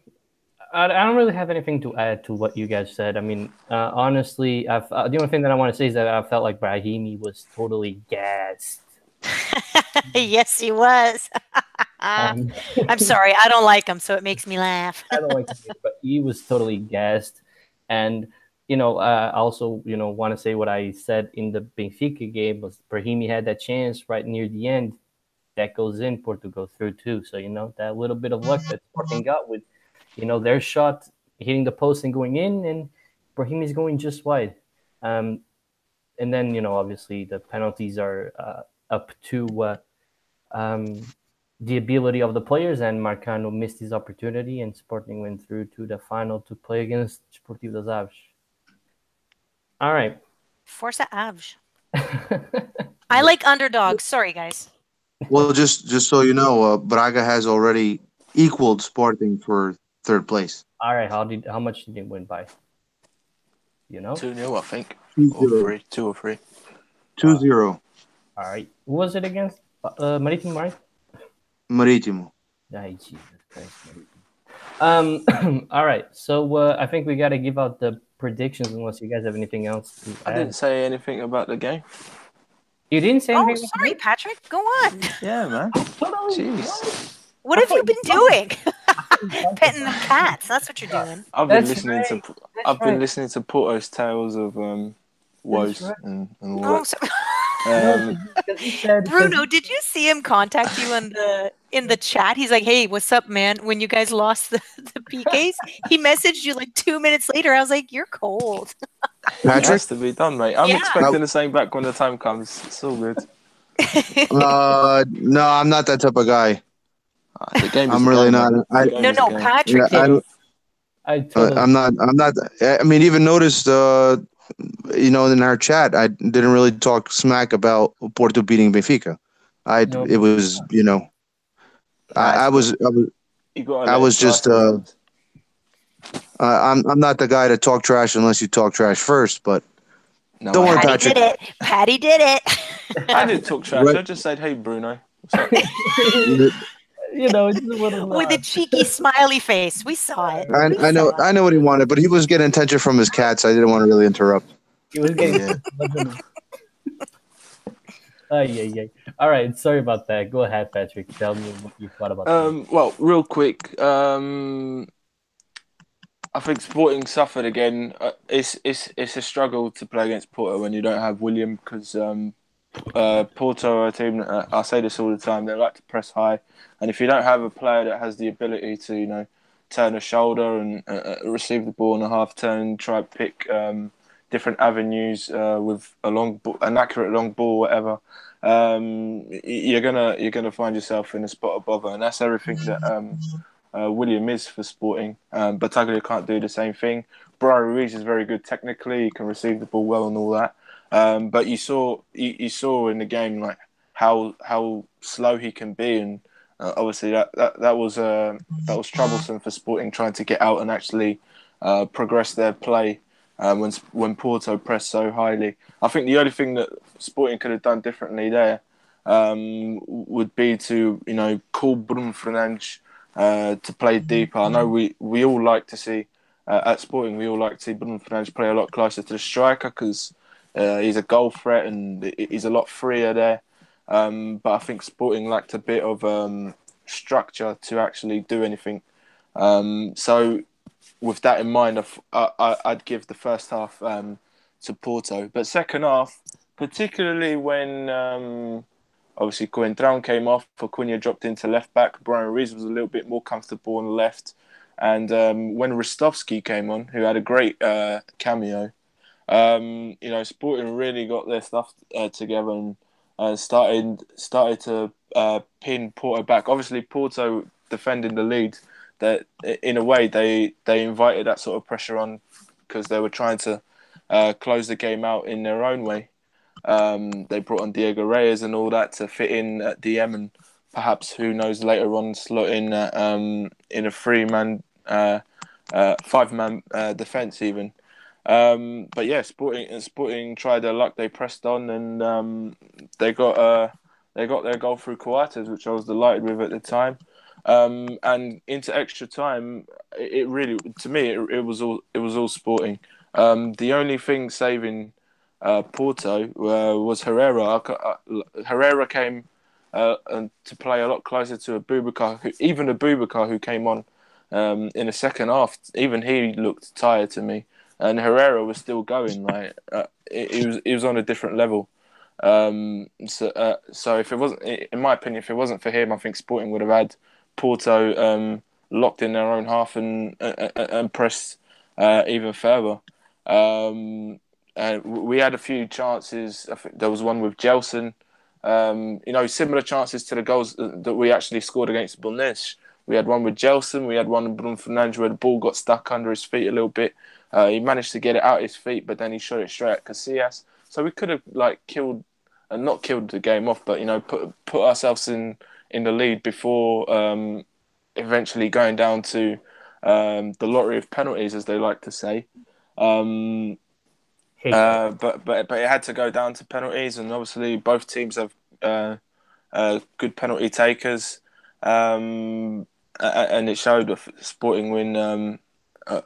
I, I don't really have anything to add to what you guys said. I mean, uh, honestly, I've, uh, the only thing that I want to say is that I felt like Brahimi was totally gassed. yes, he was. Um, I'm sorry, I don't like him, so it makes me laugh. I don't like it, but he was totally gassed. And you know, uh, I also you know want to say what I said in the Benfica game was Brahimi had that chance right near the end that goes in Portugal through too. So you know that little bit of luck that Sporting got with you know their shot hitting the post and going in, and Brahimi's going just wide. Um, and then you know obviously the penalties are uh, up to uh, um, the ability of the players, and Marcano missed his opportunity, and Sporting went through to the final to play against Sportivo das Aves. All right. Forza Avj. I like underdogs. Sorry, guys. Well, just just so you know, uh, Braga has already equaled Sporting for third place. All right, how did how much did it win by? You know. 2 0, I think. Two Or zero. three. Two or three. Two zero. All right. Who was it against? Uh, Marítimo, right? Marítimo. Ay, Jesus Christ. Marítimo. Um. all right. So uh, I think we got to give out the predictions unless you guys have anything else to I didn't say anything about the game. You didn't say anything. Oh, anything. sorry, Patrick. Go on. Yeah, man. Jeez. What have you been doing? Petting the cats. That's what you're doing. I've been That's listening to That's I've been listening to Porto's tales of um woes right. and, and Oh, all so, that. Um, said- Bruno, did you see him contact you in the in the chat? He's like, "Hey, what's up, man? When you guys lost the, the PKs, he messaged you like two minutes later. I was like, "You're cold." it Patrick, has to be done, mate. I'm Yeah. expecting the same back when the time comes. It's all good. uh, no, I'm not that type of guy. Uh, the game I'm really game, not. I, The game no, is a no, game. Patrick Yeah, I did. don't- I Uh, told him. I'm not. I'm not. I mean, even noticed. Uh, you know, in our chat, I didn't really talk smack about Porto beating Benfica. I. No. It was. You know. I, I was. I was. I was just, uh. I'm. I'm not the guy to talk trash unless you talk trash first. But No, don't worry, Patty Patrick. did it. Patty did it. I didn't talk trash. Right. I just said, "Hey, Bruno." What's up? you know, it's a little. With a cheeky smiley face. We saw it. I, We I know. it. I know what he wanted, but he was getting attention from his cats. I didn't want to really interrupt. He was getting. Yeah. Ay, ay, ay. All right, sorry about that. Go ahead, Patrick. Tell me what you thought about that. Um, well, real quick, um, I think Sporting suffered again. Uh, it's it's it's a struggle to play against Porto when you don't have William because um, uh, Porto are a team. Uh, I say this all the time. They like to press high, and if you don't have a player that has the ability to, you know, turn a shoulder and uh, uh, receive the ball on a half turn, try to pick um, different avenues uh, with a long, an accurate long ball, whatever um, you're gonna you're gonna find yourself in a spot of bother, and that's everything that um, William is for Sporting. Um, Battaglia can't do the same thing. Brian Ruiz is very good technically; he can receive the ball well and all that. Um, but you saw you, you saw in the game like how how slow he can be, and uh, obviously that that, that was uh, that was troublesome for Sporting trying to get out and actually uh, progress their play um, when when Porto pressed so highly. I think the only thing that Sporting could have done differently there um, would be to you know call Bruno Fernandes uh, to play deeper. I know we, we all like to see uh, at Sporting we all like to see Bruno Fernandes play a lot closer to the striker because uh, he's a goal threat and he's a lot freer there. Um, but I think Sporting lacked a bit of um, structure to actually do anything. Um, so with that in mind, I, would give the first half um, to Porto, but second half, particularly when um, obviously Coentrão came off, Acuna dropped into left back, Brian Ruiz was a little bit more comfortable on the left, and um, when Ristovski came on, who had a great uh, cameo, um, you know, Sporting really got their stuff uh, together and uh, started started to uh, pin Porto back. Obviously, Porto defending the lead that in a way they they invited that sort of pressure on because they were trying to uh, close the game out in their own way. Um, they brought on Diego Reyes and all that to fit in at DM and perhaps who knows later on slot in uh, um, in a three man uh, uh, five man defense even. Um, but yeah, Sporting Sporting tried their luck. They pressed on and um, they got uh, they got their goal through Coates, which I was delighted with at the time. Um, and into extra time, it, really, to me, it, it was all it was all Sporting. Um, the only thing saving uh, Porto uh, was Herrera. Uh, Herrera came uh, and to play a lot closer to Aboubakar, who, even a Aboubakar, who came on um, in the second half. Even he looked tired to me, and Herrera was still going. Like uh, it was, it was on a different level. Um, so, uh, so if it wasn't, in my opinion, if it wasn't for him, I think Sporting would have had Porto um, locked in their own half and uh, and pressed uh, even further. Um, and we had a few chances. I think there was one with Gelson. Um, you know, similar chances to the goals that we actually scored against Belenenses. We had one with Gelson. We had one with Bruno Fernandes where the ball got stuck under his feet a little bit. Uh, he managed to get it out his feet, but then he shot it straight at Casillas. So we could have like killed and not killed the game off, but you know put put ourselves in in the lead before um, eventually going down to um, the lottery of penalties, as they like to say. Um, uh, but but but it had to go down to penalties, and obviously both teams have uh, uh, good penalty takers, um, and it showed a Sporting win um, uh,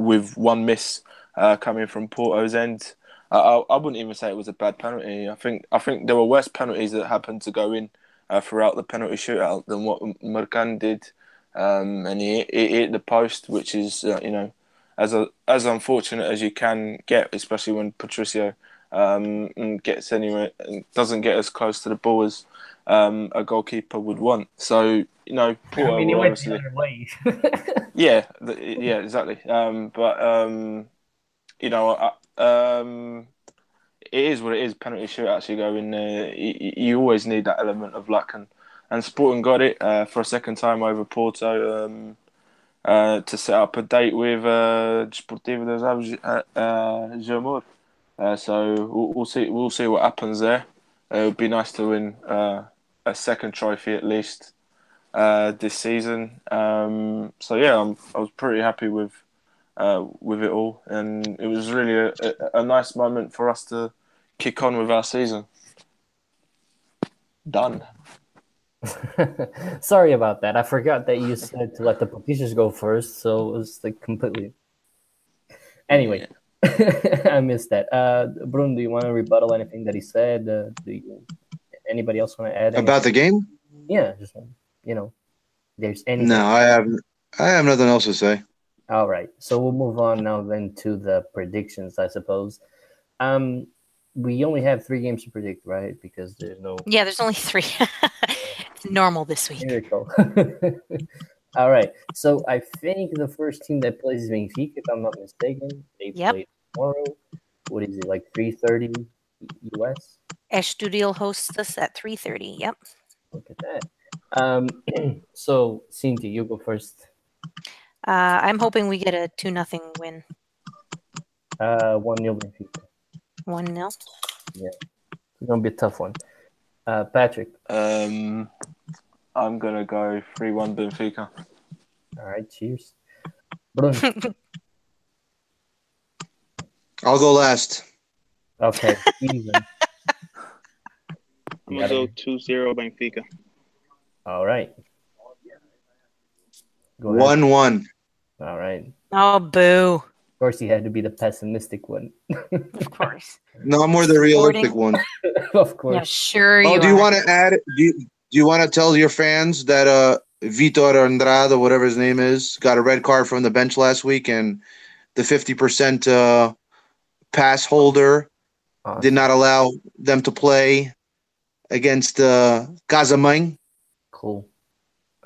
with one miss uh, coming from Porto's end. I, I wouldn't even say it was a bad penalty. I think I think there were worse penalties that happened to go in uh, throughout the penalty shootout than what Marcano did, um, and he, he hit the post, which is uh, you know as a, as unfortunate as you can get, especially when Patricio um, gets anywhere and doesn't get as close to the ball as um, a goalkeeper would want. So you know, I mean, were went the obviously other way. yeah, th- yeah, exactly. Um, but um, you know, uh, um, it is what it is. Penalty shootouts, you go in there. You, you always need that element of luck, and and Sporting got it uh, for a second time over Porto um, uh, to set up a date with uh, Desportivo das Aves uh, uh, Uh, so we'll, we'll see. We'll see what happens there. Uh, it would be nice to win uh, a second trophy at least uh, this season. Um, so yeah, I'm, I was pretty happy with uh, with it all, and it was really a, a, a nice moment for us to kick on with our season. Done. Sorry about that. I forgot that you said to let the Potitians go first, so it was like completely. Anyway, I missed that. Uh, Bruno, do you want to rebuttal anything that he said? Uh, do you, anybody else want to add? anything? About the game? yeah, just you know, there's any. No, I have I have nothing else to say. All right, so we'll move on now then to the predictions, I suppose. Um, we only have three games to predict, right? Because there's no Yeah, there's only three. it's normal this week. miracle. All right, so I think the first team that plays is Benfica, if I'm not mistaken. They Yep. play tomorrow. What is it like? Three thirty US. Estoril hosts us at 3.30. Yep. Look at that. Um, so Cindy, you go first. Uh, I'm hoping we get a 2 nothing win. Uh, one nil Benfica. 1 0. It's gonna be a tough one. Uh, Patrick. Um, I'm gonna go three one Benfica. All right, cheers. Bruno. I'll go last. Okay, even. I'm Yeah. gonna go 2-0 Benfica. All right. Go ahead. One one. All right. Oh, boo. Of course, he had to be the pessimistic one. Of course. No, I'm more the realistic one. of course. Yeah, sure Oh, you do you want to add? Do you, do you want to tell your fans that uh Vitor Andrade, whatever his name is, got a red card from the bench last week, and the fifty percent uh, pass holder Awesome. did not allow them to play against uh, Casamign. Cool.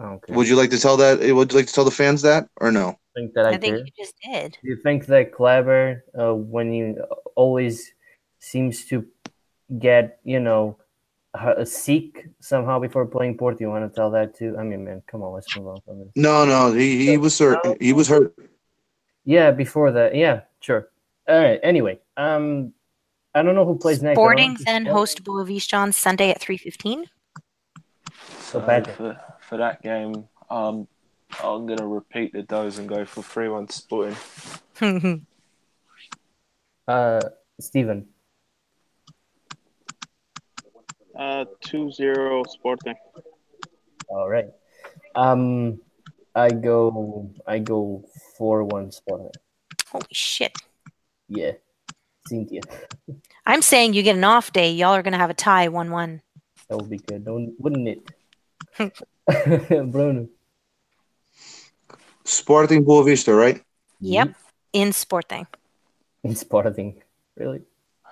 Okay. Would you like to tell that? Would you like to tell the fans that, or no? I think that I, I think care? you just did. Do you think that Kleber, uh, when he always seems to get, you know, a seek somehow before playing Porto, you want to tell that too? I mean, man, come on, let's move on from this. No, no, he, he was hurt. He was hurt. Yeah, before that. Yeah, sure. All right. Anyway, um, I don't know who plays next. I Sporting then it's- host Boavista on Sunday at 3.15. So Patrick. for for that game, um, I'm gonna repeat the dose and go for three one Sporting. Uh, Steven. Uh, 2-0 Sporting. All right. Um, I go. I go four one Sporting. Holy shit. Yeah, Cynthia. I'm saying you get an off day. Y'all are going to have a tie 1 1. That would be good, don't, wouldn't it? Bruno. Sporting Boavista, right? Yep. In Sporting. In Sporting. Really?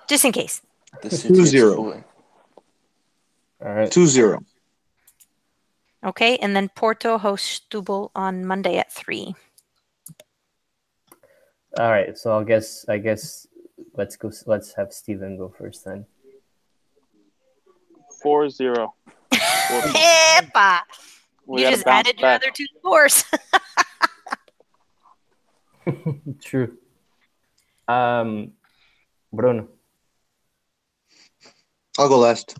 Just in case. The city of 2-0. Sporting. All right. 2-0. Okay. And then Porto hosts Setúbal on Monday at 3. All right. So I guess I guess let's go. Let's have Steven go first then. 4-0. Epa! We you gotta just bounce added your other two scores. True. Um, Bruno. I'll go last.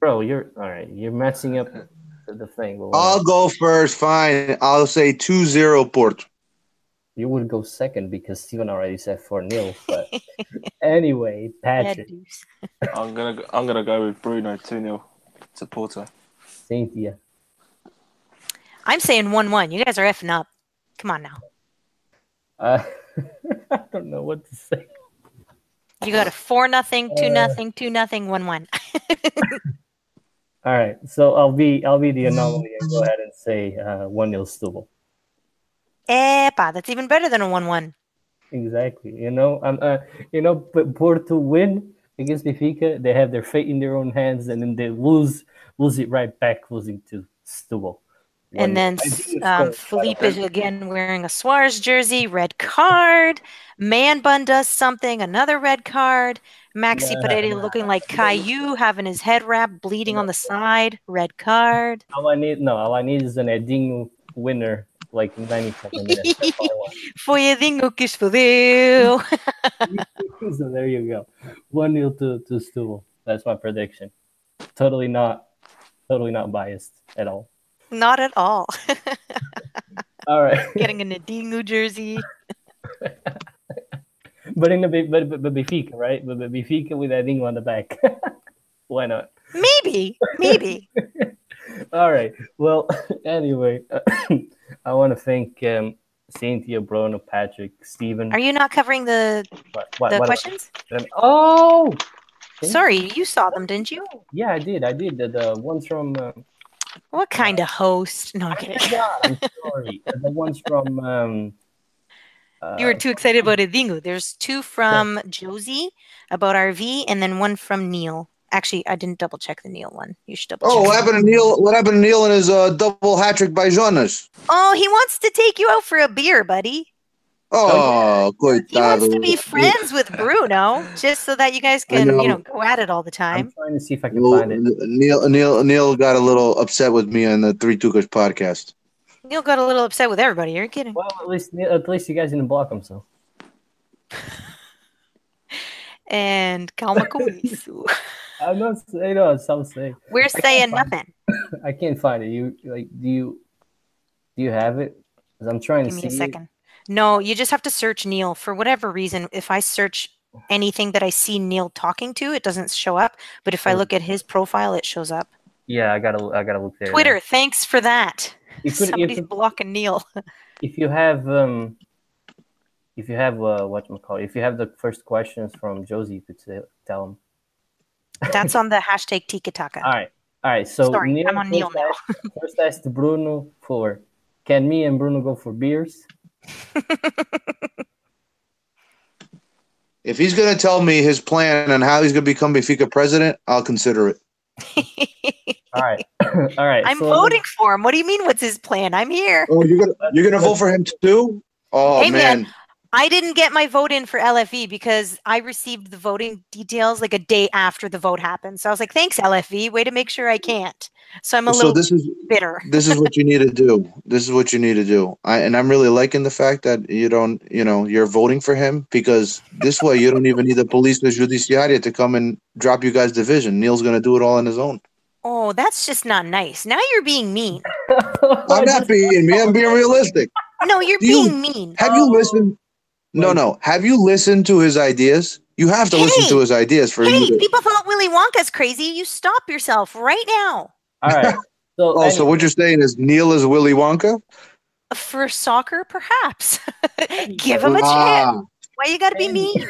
Bro, you're all right. You're messing up the, the thing. I'll go first. Fine. I'll say 2-0 Porto. You would go second because Steven already said 4 0. But anyway, Patrick, news. I'm gonna go, I'm gonna go with Bruno two 0 to Porto. Cynthia. I'm saying one-one. You guys are effing up. Come on now. Uh, I don't know what to say. You got a four nothing, two Uh, nothing, two nothing, one one. All right, so I'll be I'll be the anomaly and go ahead and say uh, one 0 Setúbal. Epa, that's even better than a one-one. Exactly. You know, um, uh, you know, but Porto win against Benfica, they have their fate in their own hands, and then they lose lose it right back, losing to Setúbal. And then um, Felipe is again wearing a Suarez jersey, red card. Man Bun does something, another red card. Maxi Pereira looking like Caillou, having his head wrapped, bleeding on the side, red card. all I need no, all I need is an Edinho winner like in 97 minutes. That's all I want. Foi Edinho que fodeu. so there you go. One 0 to to Setúbal. That's my prediction. Totally not, totally not biased at all. Not at all. All right, Getting an Edinho jersey. but in the but but, but Benfica, right? But, but Benfica with Edinho on the back. Why not? Maybe, maybe. All right. Well, anyway, I want to thank um, Cynthia, Bruno, Patrick, Stephen. Are you not covering the what, what, the what- questions? Oh, Sorry, you saw them, didn't you? yeah, I did. I did. The, the ones from. Uh, What kind of host? No, I'm kidding. forgot, I'm sorry. the ones from. Um, uh, You were too excited about Edinho. There's two from Josie about RV, and then one from Neil. Actually, I didn't double check the Neil one. You should double Oh, check. what happened to Neil? What happened to Neil and his uh, double hat trick by Jonas? Oh, he wants to take you out for a beer, buddy. Oh, coitado. He wants to be friends with Bruno, just so that you guys can, know. you know, go at it all the time. I'm time. trying to see if I can Neil, find it. Neil, Neil, Neil got a little upset with me on the Three Tukas podcast. Neil got a little upset with everybody. You're kidding. Well, at least at least you guys didn't block him, so. And calma com isso. I'm not saying no, I'm saying. We're saying nothing. I can't find it. You like? Do you? Do you have it? 'Cause I'm trying Give to me see. a it. second. No, you just have to search Neil. For whatever reason, if I search anything that I see Neil talking to, it doesn't show up. But if I Oh. look at his profile, it shows up. Yeah, I gotta. I gotta look there. Twitter, thanks for that. You- Somebody's if, blocking Neil. if you have um, if you have uh, what call if you have the first questions from Josie, you could tell him. That's on the hashtag Tiki Taka. All right, all right. So Sorry, I'm on Neil first asked- first asked Bruno for, can me and Bruno go for beers? If he's going to tell me his plan on how he's going to become Benfica president, I'll consider it. All right, all right. I'm so- voting for him. What do you mean? What's his plan? I'm here. Oh, you're gonna you're gonna vote for him too? Oh Hey, man. man. I didn't get my vote in for LFE because I received the voting details like a day after the vote happened. So I was like, thanks, LFE. Way to make sure I can't. So I'm a So little this is bitter. this is what you need to do. This is what you need to do. I and I'm really liking the fact that you don't, you know, you're voting for him because this way you don't even need the police or judiciaria to come and drop you guys division. Neil's gonna do it all on his own. Oh, that's just not nice. Now you're being mean. I'm not being mean. I'm being realistic. No, you're Do you- being mean. Have you listened? No, no. Have you listened to his ideas? You have to listen to his ideas for Hey. To, people thought Willy Wonka's crazy. You stop yourself right now. All right. So, oh, so what you're saying is Neil is Willy Wonka? For soccer, perhaps. Give him a chance. Ah, Why you gotta be mean?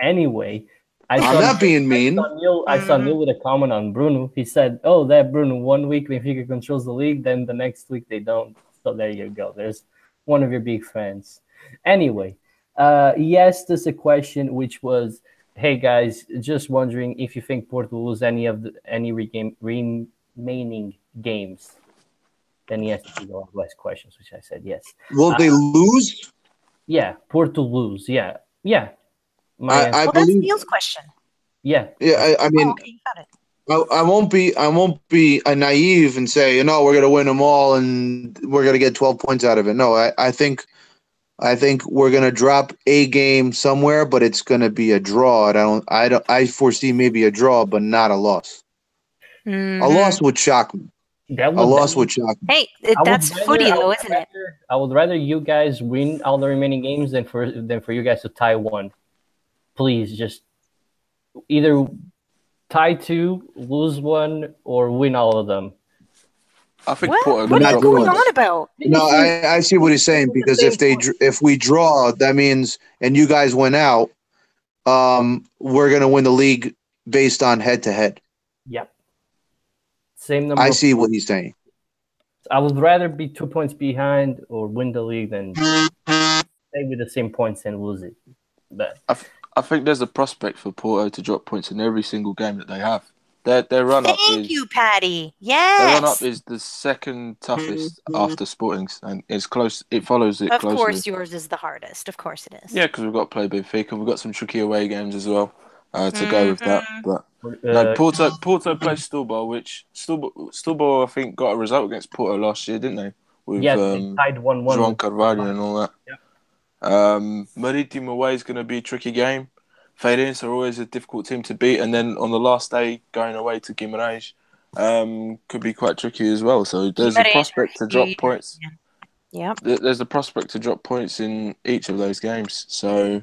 anyway, I I'm saw, not being mean. I saw Neil. I saw Mhm. Neil with a comment on Bruno. He said, "Oh, that Bruno. One week Benfica controls the league, then the next week they don't." So there you go. There's one of your big fans. Anyway, uh, he asked us a question, which was, "Hey guys, just wondering if you think Porto will lose any of the any regame, remaining games." Then he asked us the last questions, which I said yes. Will they lose? Yeah, Porto lose. Yeah, yeah. My I, I Well, that's. Neil's question. yeah. Yeah, I, I mean, oh, okay, got it. I, I won't be I won't be a naive and say, you know, we're gonna win them all and we're gonna get twelve points out of it. No, I, I think I think we're gonna drop a game somewhere, but it's gonna be a draw. I don't. I don't. I foresee maybe a draw, but not a loss. A Mhm. loss would shock me. That A loss would shock me. Hey, it, that's rather- footy I though, would isn't it? rather- I would rather you guys win all the remaining games than for than for you guys to tie one. Please, just either tie two, lose one, or win all of them. I think What? Porto What not are you doing going points. on about? No, I, I see what he's saying because if they if we draw, that means and you guys went out, um, we're gonna win the league based on head to head. Yep. Same number. I see what he's saying. I would rather be two points behind or win the league than stay with the same points and lose it. But I think there's a prospect for Porto to drop points in every single game that they have. Their their run up Thank is you, Patty. Yes. their run up is the second toughest after Sporting's, and it's close. It follows it closely. Of closely. course, yours is the hardest. Of course, it is. Yeah, because we've got to play Benfica. And we've got some tricky away games as well uh, to go with that. Mhm. But uh, no, Porto Porto plays Setúbal, which Setúbal, Setúbal I think got a result against Porto last year, didn't they? With yeah, they um, tied one one. João Carvalho and all that. Yeah. Um, Marítimo away is going to be a tricky game. Feirense are always a difficult team to beat, and then on the last day going away to Guimarães um, could be quite tricky as well. So there's a prospect to drop points. Yep. There- There's a prospect to drop points in each of those games. So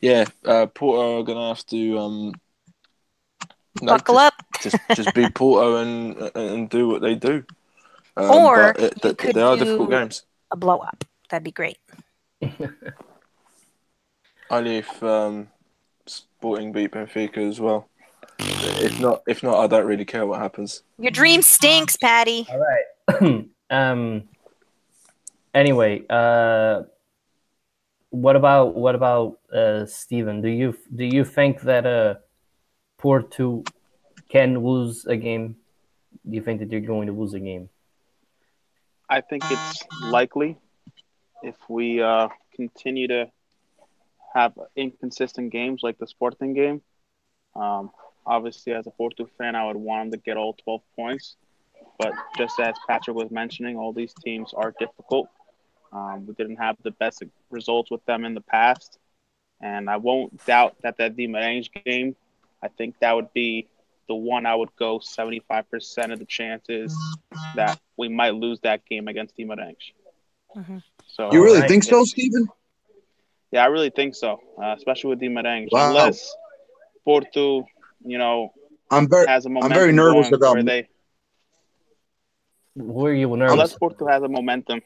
yeah, uh, Porto are going to have to um, no, Buckle just, up. just just be Porto and and do what they do. Um, Or but it, you th- could they are do- difficult games. A blow up. That'd be great. Only if um, Sporting beat Benfica as well. If not, if not, I don't really care what happens. Your dream stinks, Patty. All right. um. Anyway, uh, what about what about uh, Steven? Do you do you think that uh, Porto can lose a game? Do you think that they're going to lose a game? I think it's likely if we uh, continue to have inconsistent games like the Sporting game. Um, obviously, as a Porto fan, I would want them to get all 12 points. But just as Patrick was mentioning, all these teams are difficult. Um, we didn't have the best results with them in the past. And I won't doubt that that Guimarães game, I think that would be the one I would go 75% of the chances that we might lose that game against Guimarães. Mhm. So You really Alright. think so, Stephen? Yeah, I really think so, uh, especially with Guimarães. Wow. Unless Porto, you know, I'm very has a momentum. very nervous going about- where they. Were you nervous? Unless Porto has a momentum.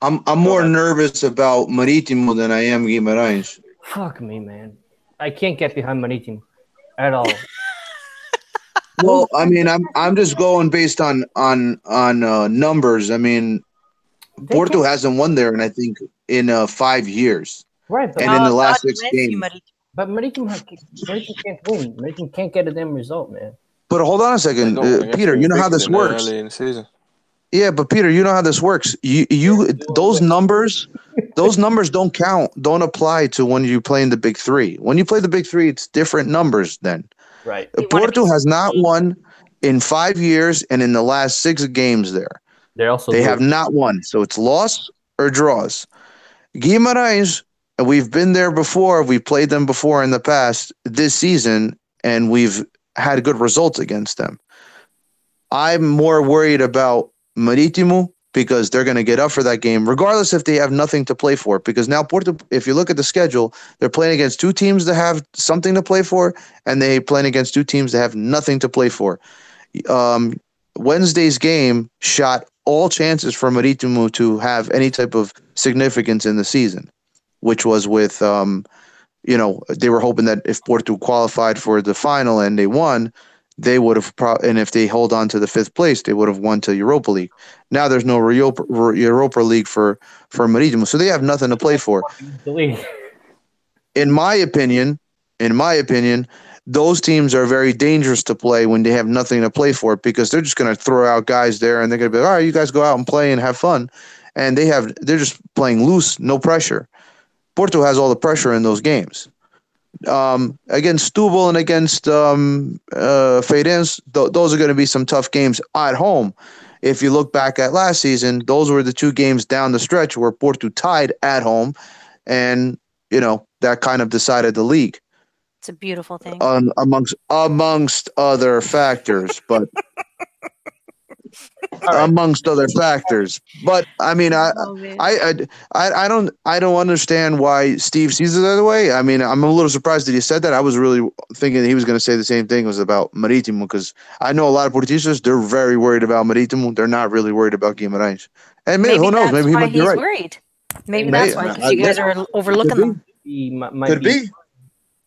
I'm I'm more ahead. nervous about Maritimo than I am Guimarães. Fuck me, man. I can't get behind Maritimo at all. Well, I mean, I'm I'm just going based on on on uh, numbers. I mean, They Porto can't- hasn't won there, and I think in uh, five years. right, but, And in the last God six games. Marito. but Maritim, ha- Maritim can't win. Maritim can't get a damn result, man. But hold on a second, uh, Peter. You know how this works. Early in the season. Yeah, but Peter, you know how this works. You you those numbers, those numbers don't count, don't apply to when you play in the big three. When you play the big three, it's different numbers. Then Right. Porto has not won in five years, and in the last six games there. They're also They good. have not won. So it's loss or draws. Guimarães, we've been there before. We've played them before in the past this season, and we've had good results against them. I'm more worried about Maritimo because they're going to get up for that game, regardless if they have nothing to play for. Because now Porto, if you look at the schedule, they're playing against two teams that have something to play for, and they playing against two teams that have nothing to play for. Um, Wednesday's game shot all chances for Maritimo to have any type of significance in the season, which was with, um, you know, they were hoping that if Porto qualified for the final and they won, they would have, pro- and if they hold on to the fifth place, they would have won to Europa League. Now there's no Europa, Europa League for for Maritimo, so they have nothing to play for in my opinion, in my opinion, those teams are very dangerous to play when they have nothing to play for because they're just going to throw out guys there and they're going to be like, all right, you guys go out and play and have fun, and they have they're just playing loose, no pressure. Porto has all the pressure in those games. Um, against Setúbal and against um, uh, th- those are going to be some tough games at home. if you look back at last season, those were the two games down the stretch where Porto tied at home, and you know that kind of decided the league It's a beautiful thing. um, amongst amongst other factors, but right. amongst other factors. But I mean, I, I, I, I, I don't, I don't understand why Steve sees it that way. I mean, I'm a little surprised that he said that. I was really thinking he was going to say the same thing was about Maritimo because I know a lot of Portistas. They're very worried about Maritimo. They're not really worried about Guimarães. And maybe, who knows? Maybe he might be he's right. worried. Maybe May- that's why because I- you guys I- are overlooking Could be. them. He mi- might Could be.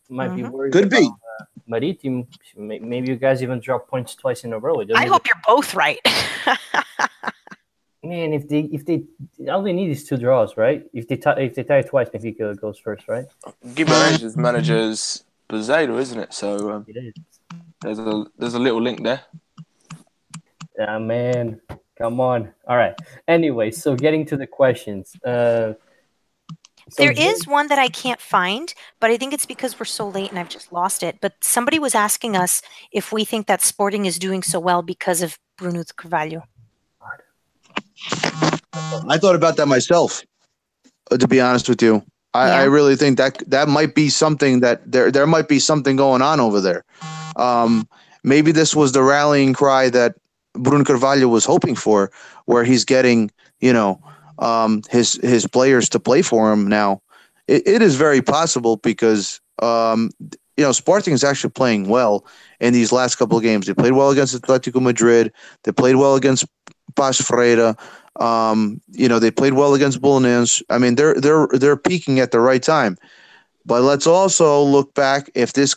Might be Mhm. worried. Could be. about, uh, Maritimo. May- Maybe you guys even drop points twice in a row. It doesn't I even- hope you're both right. Man, if they if they all they need is two draws, right? If they tie if they tie twice, Benfica goes first, right? Guimarães managers, Peseiro, isn't it? So um, It is. there's a there's a little link there. Yeah, man. Come on. All right. Anyway, so getting to the questions. Uh, so there Jim- is one that I can't find, but I think it's because we're so late and I've just lost it. But somebody was asking us if we think that Sporting is doing so well because of Bruno Carvalho. I thought about that myself. uh, To be honest with you, I, I really think that that might be something that there there might be something going on over there. Um, maybe this was the rallying cry that Bruno Carvalho was hoping for, where he's getting you know um, his his players to play for him now. It, it is very possible because um, you know Sporting is actually playing well in these last couple of games. They played well against Atletico Madrid. They played well against Paços Ferreira. Um, you know, they played well against Belenenses. I mean, they're they're they're peaking at the right time. But let's also look back. If this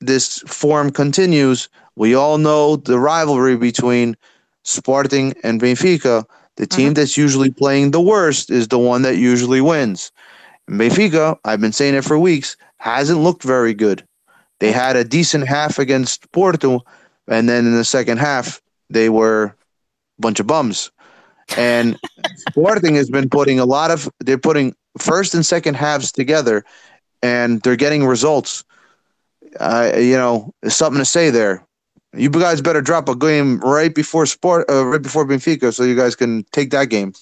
this form continues, we all know the rivalry between Sporting and Benfica. The team that's usually playing the worst is the one that usually wins. Benfica, I've been saying it for weeks, hasn't looked very good. They had a decent half against Porto, and then in the second half, they were a bunch of bums. And Sporting has been putting a lot of they're putting first and second halves together, and they're getting results. Uh, you know, there's something to say there. You guys better drop a game right before sport, uh, right before Benfica, so you guys can take that game.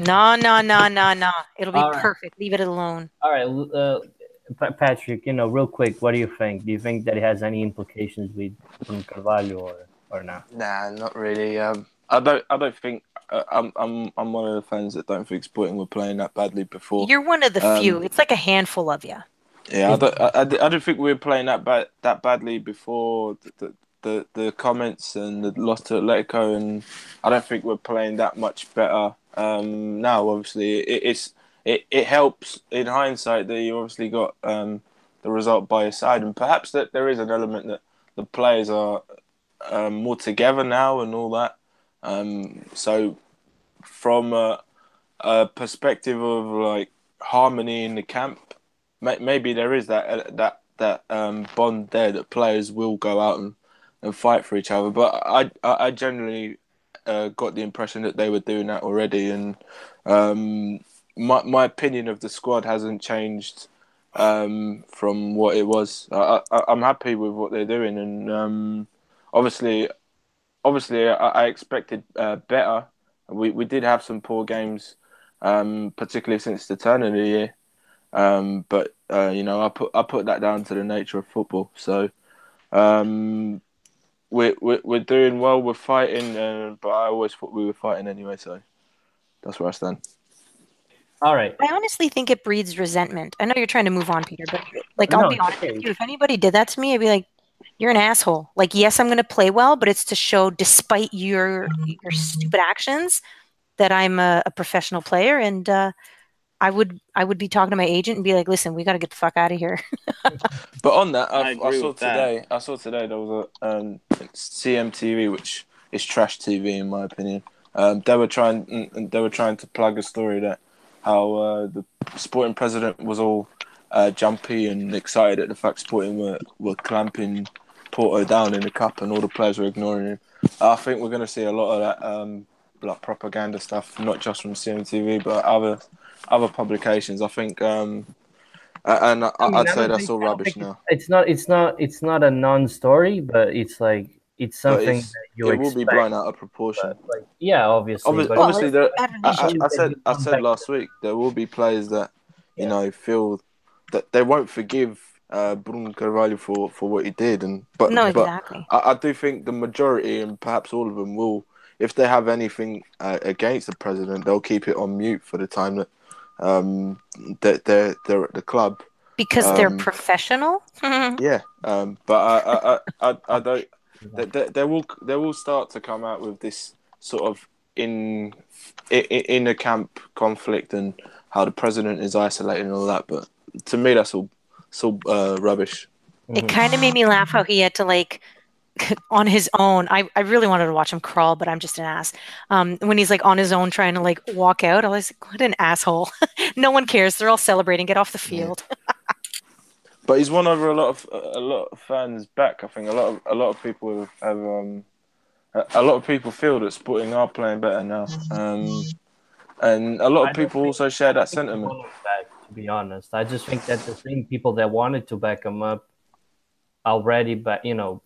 No, no, no, no, no. It'll be All right. perfect. Leave it alone. All right, uh, Patrick. You know, real quick, what do you think? Do you think that it has any implications with Bruno Carvalho or or not? Nah, not really. Um, I don't. I don't think. Uh, I'm. I'm. I'm one of the fans that don't think Sporting were playing that badly before. You're one of the Um, few. It's like a handful of you. Yeah, I don't. I, I, don't think we were playing that bad. That badly before the, the the the comments and the loss to Atletico, and I don't think we're playing that much better. Um, now, obviously, it, it's it, it helps in hindsight that you obviously got um, the result by your side, and perhaps that there is an element that the players are um, more together now and all that. Um, so, from a, a perspective of like harmony in the camp, maybe there is that uh, that that um, bond there that players will go out and, and fight for each other. But I I, generally uh, got the impression that they were doing that already, and um, my my opinion of the squad hasn't changed um, from what it was. I, I'm happy with what they're doing, and um, obviously, obviously, I, I expected uh, better. We we did have some poor games, um, particularly since the turn of the year. Um, but uh, you know, I put I put that down to the nature of football. So um, we're, we're we're doing well. We're fighting, uh, but I always thought we were fighting anyway. So that's where I stand. All right. I honestly think it breeds resentment. I know you're trying to move on, Peter, but like I'll No, be honest okay. with you. If anybody did that to me, I'd be like, "You're an asshole." Like, yes, I'm going to play well, but it's to show, despite your your stupid actions, that I'm a, a professional player. And uh, I would I would be talking to my agent and be like, "Listen, we got to get the fuck out of here." But on that, I I, I, saw with that. today. I saw today there was a um, CMTV, which is trash TV in my opinion. Um, they were trying. mm, They were trying to plug a story that how uh, the sporting president was all uh, jumpy and excited at the fact Sporting were, were clamping Porto down in the cup, and all the players were ignoring him. I think we're going to see a lot of that um, like propaganda stuff, not just from CMTV, but other other publications. I think. Um, and I, I mean, I'd I say that's think- all rubbish now. It's not. It's not. It's not a non-story, but it's like it's something it's- that you it will be blown out of proportion. like, yeah, obviously. Obvi- but obviously, there, I, I, I said I said back last week there will be players that you Yeah. know feel that they won't forgive uh, Bruno Carvalho for, for what he did, and but no, but exactly. I, I do think the majority and perhaps all of them will, if they have anything uh, against the president, they'll keep it on mute for the time that um that they're they're at the club. Because they're um, professional. Yeah, um, but I I, I, I, don't. They, they, they will they will start to come out with this sort of in in, a camp conflict and how the president is isolated and all that. But to me, that's all it's all uh, rubbish. It kind of made me laugh how he had to like on his own. I, I really wanted to watch him crawl, but I'm just an ass. Um, when he's like on his own trying to like walk out, I was like, what an asshole. no one cares. They're all celebrating. Get off the field. But he's won over a lot of a lot of fans back. I think a lot of a lot of people have, have um a, a lot of people feel that Sporting are playing better now. Um, and a lot of people think- also share that sentiment. back, to be honest, I just think that the same people that wanted to back him up already, but you know,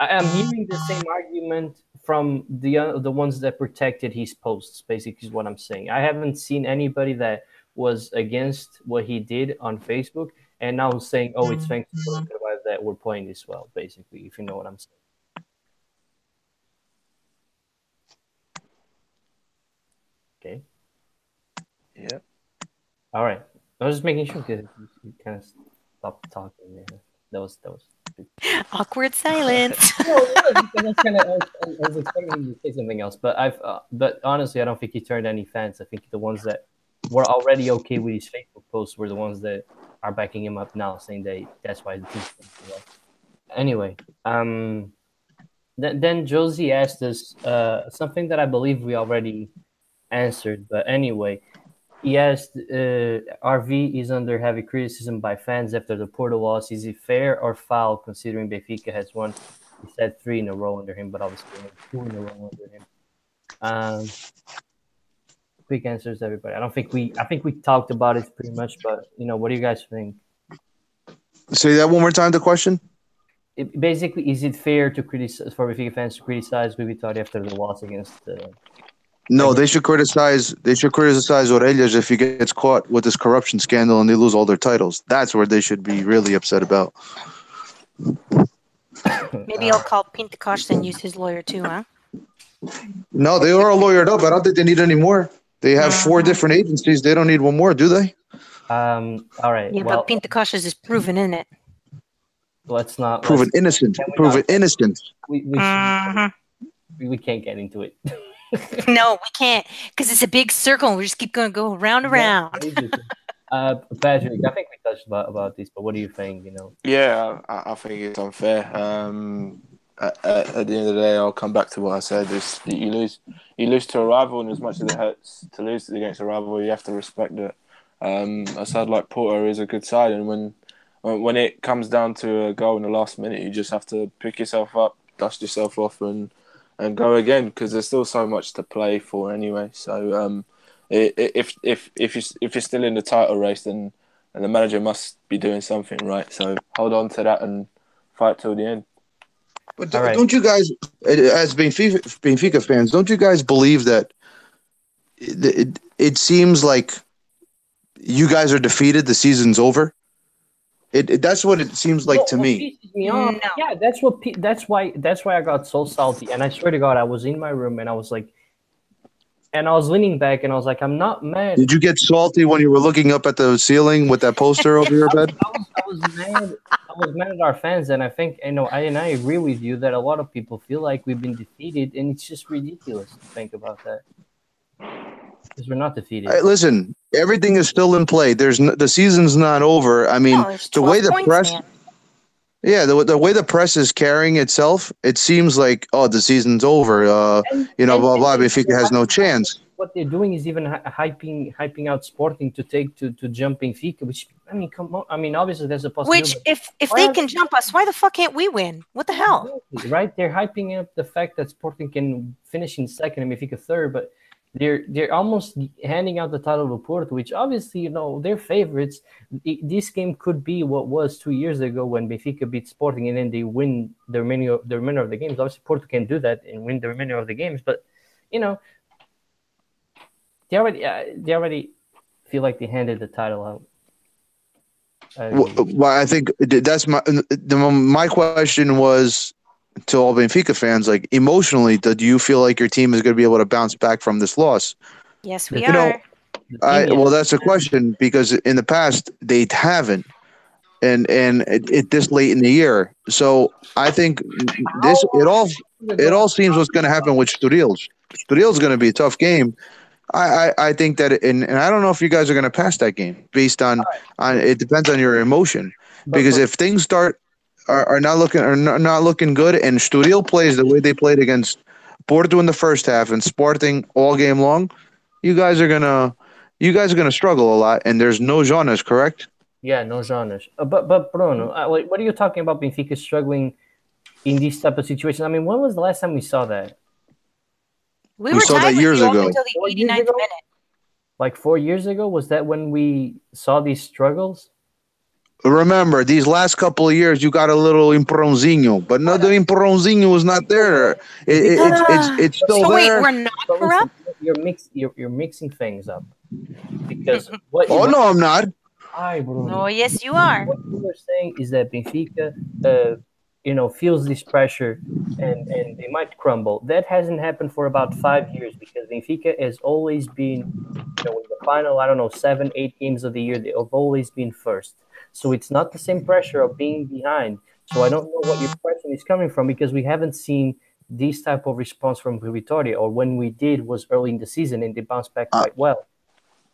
I am hearing the same argument from the uh, the ones that protected his posts. Basically, is what I'm saying. I haven't seen anybody that was against what he did on Facebook and now saying, "Oh, it's thanks to Bruno Carvalho that we're playing this well." Basically, if you know what I'm saying. Okay. Yeah. All right. I was just making sure because you kind of stopped talking there. That was that was. Awkward silence. No, it because I was kind of I I was expecting you to say something else, but I've uh, but honestly, I don't think he turned any fans. I think the ones that were already okay with his Facebook posts were the ones that are backing him up now, saying that that's why the doing so well. Anyway, um, then then Josie asked us uh something that I believe we already answered, but anyway. Asked, uh, RV is under heavy criticism by fans after the Porto loss. Is it fair or foul considering Benfica has won? He said three in a row under him, but obviously two in a row under him. Um, quick answers, everybody. I don't think we. I think we talked about it pretty much, but you know, what do you guys think? Say that one more time. The question. It, basically, is it fair to criticize for Benfica fans to criticize Vitória after the loss against? Uh, No, they should criticize. They should criticize Orelhas if he gets caught with this corruption scandal and they lose all their titles. That's where they should be really upset about. Maybe I'll call Pinto da Costa and use his lawyer too, huh? No, they are all lawyered up. I don't think they need any more. They have four different agencies. They don't need one more, do they? um. All right. Yeah, well, but Pinto da Costa is proven in it. let's not. Proven let's- innocent. Can we Proven not- innocent. We, we, we, we can't get into it. No, we can't because it's a big circle. We just keep going to go round and round. Uh, Patrick, I think we touched about, about this, but what do you think? You know, Yeah, I, I think it's unfair. Um, at, at, at the end of the day, I'll come back to what I said. Is you lose, you lose to a rival, and as much as it hurts to lose against a rival, you have to respect it. Um, a side like Porto is a good side, and when when when it comes down to a goal in the last minute, you just have to pick yourself up, dust yourself off, and and go again because there's still so much to play for anyway. So um, i- i- if if if you if you're still in the title race, then and the manager must be doing something right. So hold on to that and fight till the end. But All right. don't you guys, as Benfica, Benfica fans, don't you guys believe that it, it, it seems like you guys are defeated, the season's over? It, it that's what it seems like Well, to what me. me No. Yeah, that's what. pe- That's why. That's why I got so salty. And I swear to God, I was in my room and I was like, and I was leaning back and I was like, I'm not mad. Did you get salty when you were looking up at the ceiling with that poster over your bed? I was, I was mad. I was mad at our fans, and I think you know, I and I agree with you that a lot of people feel like we've been defeated, and it's just ridiculous to think about that because we're not defeated. Hey, listen, everything is still in play. There's n- the season's not over. I mean, No, the way the points, press, man. yeah, the, the way the press is carrying itself, it seems like oh, the season's over. Uh, And- you know, and- blah blah. and- Benfica has no chance. what they're doing is even hyping hyping out Sporting to take to to jump Benfica, which I mean, come on. I mean, obviously there's a possibility. Which, if if Why they are- can jump us, why the fuck can't we win? What the hell? Right? They're hyping up the fact that Sporting can finish in second and Benfica third, but they're they're almost handing out the title to Porto, which obviously you know they're favorites. This game could be what was two years ago when Benfica beat Sporting and then they win the remainder the remainder of the games. Obviously, Porto can do that and win the remainder of the games, but you know they already uh, they already feel like they handed the title out. Well, well, I think that's my the, my question was to all Benfica fans. Like emotionally, do you feel like your team is going to be able to bounce back from this loss? Yes, we You are. know, I, well, that's a question because in the past they haven't, and and it, it this late in the year. So I think this it all it all seems what's going to happen with Sturils. Sturils is going to be a tough game. I, I, I think that and, and I don't know if you guys are going to pass that game based on on it depends on your emotion because if things start are, are not looking are not, not looking good and Estoril plays the way they played against Porto in the first half and Sporting all game long, you guys are gonna you guys are gonna struggle a lot and there's no genres, correct? Yeah, no genres. Uh, but but Bruno, uh, wait, what are you talking about? Benfica struggling in these type of situations. I mean, when was the last time we saw that? We, We were saw that years ago. until the years 89th minute. Like four years ago? Was that when we saw these struggles? Remember, these last couple of years, you got a little empurrãozinho, but no, the empurrãozinho was not there. It, it, it's, it's, it's still So wait, there. we're not But listen, corrupt. you're mix you're, you're mixing things up because what oh, no, I'm not. Hi, Bruno. Oh, yes, you are. What you're saying is that Benfica, uh, you know, feels this pressure and, and they might crumble. That hasn't happened for about five years because Benfica has always been, you know, in the final, I don't know, seven, eight games of the year, they have always been first. So it's not the same pressure of being behind. So I don't know what your question is coming from because we haven't seen this type of response from Vitória, or when we did was early in the season and they bounced back uh, quite well.